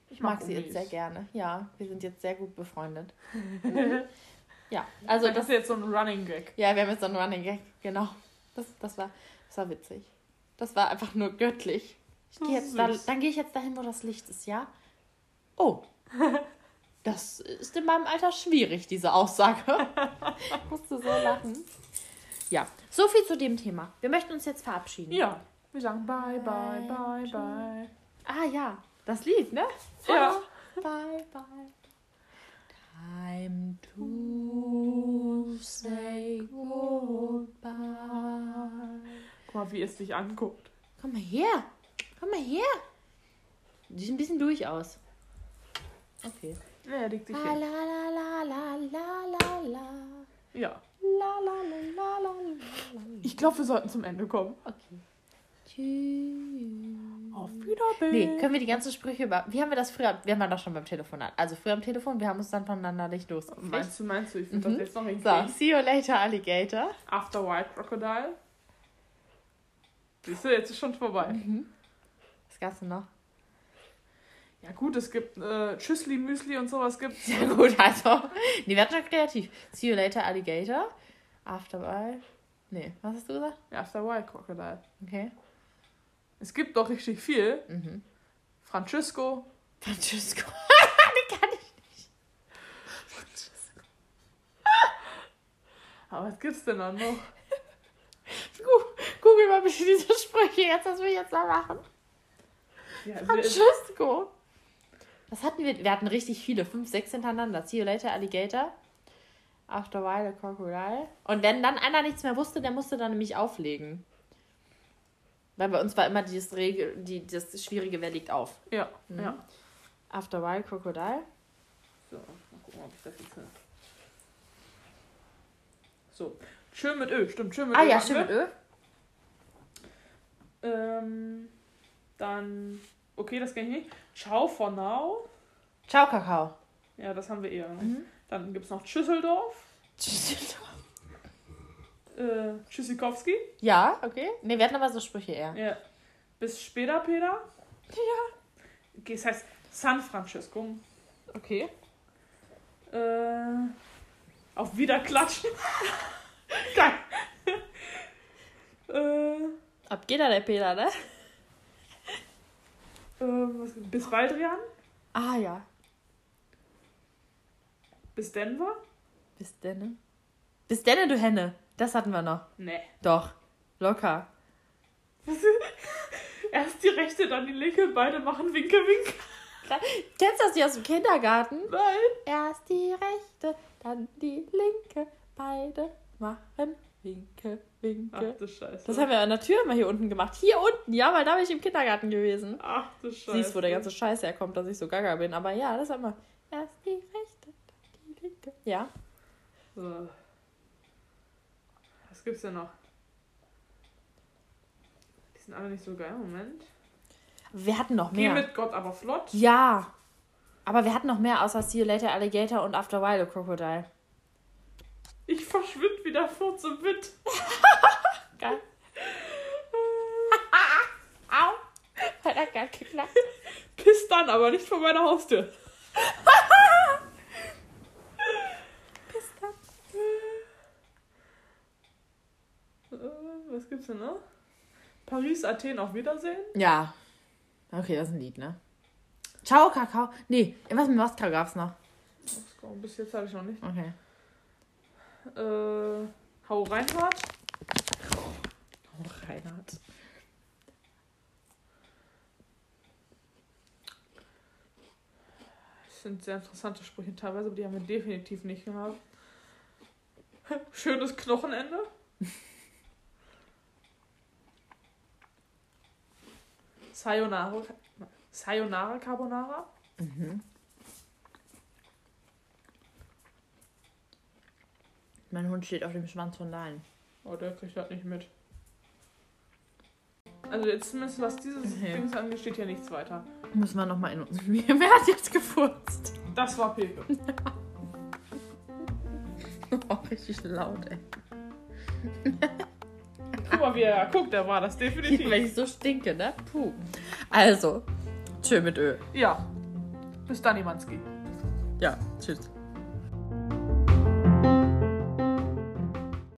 A: ich mag, sie jetzt sehr gerne. Ja, wir sind jetzt sehr gut befreundet. ja, also
B: das
A: das
B: ist jetzt so ein Running Gag.
A: Ja, wir haben jetzt so einen Running Gag, genau. Das, das, war, das war witzig. Das war einfach nur göttlich. Ich geh jetzt da, dann gehe ich jetzt dahin, wo das Licht ist, ja? Oh. Das ist in meinem Alter schwierig, diese Aussage. Musste so lachen. Ja, so viel zu dem Thema. Wir möchten uns jetzt verabschieden.
B: Ja. Wir sagen bye, bye, bye, bye.
A: Ah ja, das Lied, ne?
B: Ja.
A: Bye, bye. Time to say goodbye.
B: Guck mal, wie es dich anguckt.
A: Komm mal her. Komm mal her. Die sieht ein bisschen durch aus. Okay.
B: Ja, er legt sich
A: La
B: hin.
A: la la la la la la.
B: Ja.
A: La la la la la la.
B: Ich glaube, wir sollten zum Ende kommen.
A: Okay. Tschüss.
B: Auf Wiedersehen.
A: Nee, können wir die ganzen Sprüche über. Wie haben wir das früher? Wir haben doch schon beim Telefonat. Also früher am Telefon, wir haben uns dann voneinander nicht losgekriegt.
B: Meinst du, meinst du, ich würde
A: Mhm.
B: das jetzt noch
A: So,
B: hinkriegen?
A: see you later, Alligator.
B: After White Crocodile. Siehst du, jetzt ist schon vorbei.
A: Was gab's denn noch?
B: Ja gut, es gibt äh, Tschüssli, Müsli und sowas gibt's.
A: Sehr gut, also. Nee, wir hatten schon kreativ. See you later, Alligator. After Nee, was hast du gesagt?
B: Ja, After White Crocodile.
A: Okay.
B: Es gibt doch richtig viel.
A: Mhm.
B: Francisco.
A: Francesco. Die kann ich.
B: Aber was gibt's denn dann noch?
A: Google mal bitte diese Sprüche jetzt, was wir jetzt da machen.
B: Ja, wir,
A: Francesco. Was hatten wir? Wir hatten richtig viele. Fünf, sechs hintereinander. See you later, Alligator. After a while, a crocodile. Und wenn dann einer nichts mehr wusste, der musste dann nämlich auflegen. Weil bei uns war immer dieses Regel, die, das Schwierige, wer legt auf.
B: ja,
A: Mhm.
B: ja.
A: After a while, crocodile.
B: So, mal gucken, ob ich das jetzt. ne- So. Schön mit Ö, stimmt, schön mit
A: Ah
B: Ö.
A: ja,
B: hatten
A: stimmt mit. Ö.
B: Ähm, dann. Okay, das kenne ich nicht. Ciao for now.
A: Ciao, Kakao.
B: Ja, das haben wir eher. Ne?
A: Mhm.
B: Dann gibt es noch Tschüsseldorf. Äh, Tschüssikowski.
A: Ja, okay. Ne, wir hatten aber so Sprüche eher.
B: Ja. Bis später, Peter. Ja. Okay, es heißt San Francisco.
A: Okay.
B: Äh, auf Wiederklatschen. Geil. äh,
A: Ab geht da der Peter, ne?
B: Äh, bis Baldrian.
A: Ah ja.
B: Bis Denver.
A: Bis denne. Bis denne, du Henne. Das hatten wir noch.
B: Nee.
A: Doch. Locker.
B: Erst die rechte, dann die linke. Beide machen Winke, Winke.
A: Kennst du das nicht aus dem Kindergarten?
B: Nein.
A: Erst die rechte, dann die linke. Beide machen Winke,
B: Ach
A: Winke.
B: du Scheiße.
A: Das haben wir an der Tür immer hier unten gemacht. Hier unten, ja, weil da bin ich im Kindergarten gewesen.
B: Ach du Scheiße.
A: Siehst, wo der ganze Scheiß herkommt, dass ich so gaga bin. Aber ja, das haben wir. Erst die rechte, dann die linke. Ja.
B: So. Was gibt's denn noch? Die sind alle nicht so geil. Moment.
A: Wir hatten noch
B: Geh
A: mehr.
B: mit Gott aber flott.
A: Ja. Aber wir hatten noch mehr außer See You Later Alligator und After a While a Crocodile.
B: Ich verschwind wieder fort zum Wind.
A: Geil. Au. Hat er gerade geklappt.
B: Piss dann, aber nicht vor meiner Haustür.
A: Bis dann.
B: Äh, Was gibt's denn noch? Paris, Athen, auf Wiedersehen.
A: Ja. Okay, das ist ein Lied, ne? Ciao, Kakao. Nee, was mit Moskau gab's noch?
B: Moskau, Bis jetzt hatte ich noch nicht.
A: Okay.
B: Äh, Hau Reinhardt.
A: Oh, Reinhard.
B: Das sind sehr interessante Sprüche teilweise, aber die haben wir definitiv nicht gehabt. Schönes Knochenende. Sayonara. Sayonara Carbonara.
A: Mhm. Mein Hund steht auf dem Schwanz von deinem.
B: Oh, der kriegt das nicht mit. Also jetzt zumindest was dieses
A: Okay.
B: Dings angeht, steht hier nichts weiter.
A: Müssen wir nochmal in uns. Wer hat jetzt gefurzt?
B: Das war Pepe.
A: Oh, richtig laut, ey.
B: Guck mal, wie er guckt, da war das definitiv.
A: Weil ich so stinke, ne? Puh. Also, tschö mit Ö.
B: Ja. Bis dann, Imanski.
A: Ja, tschüss.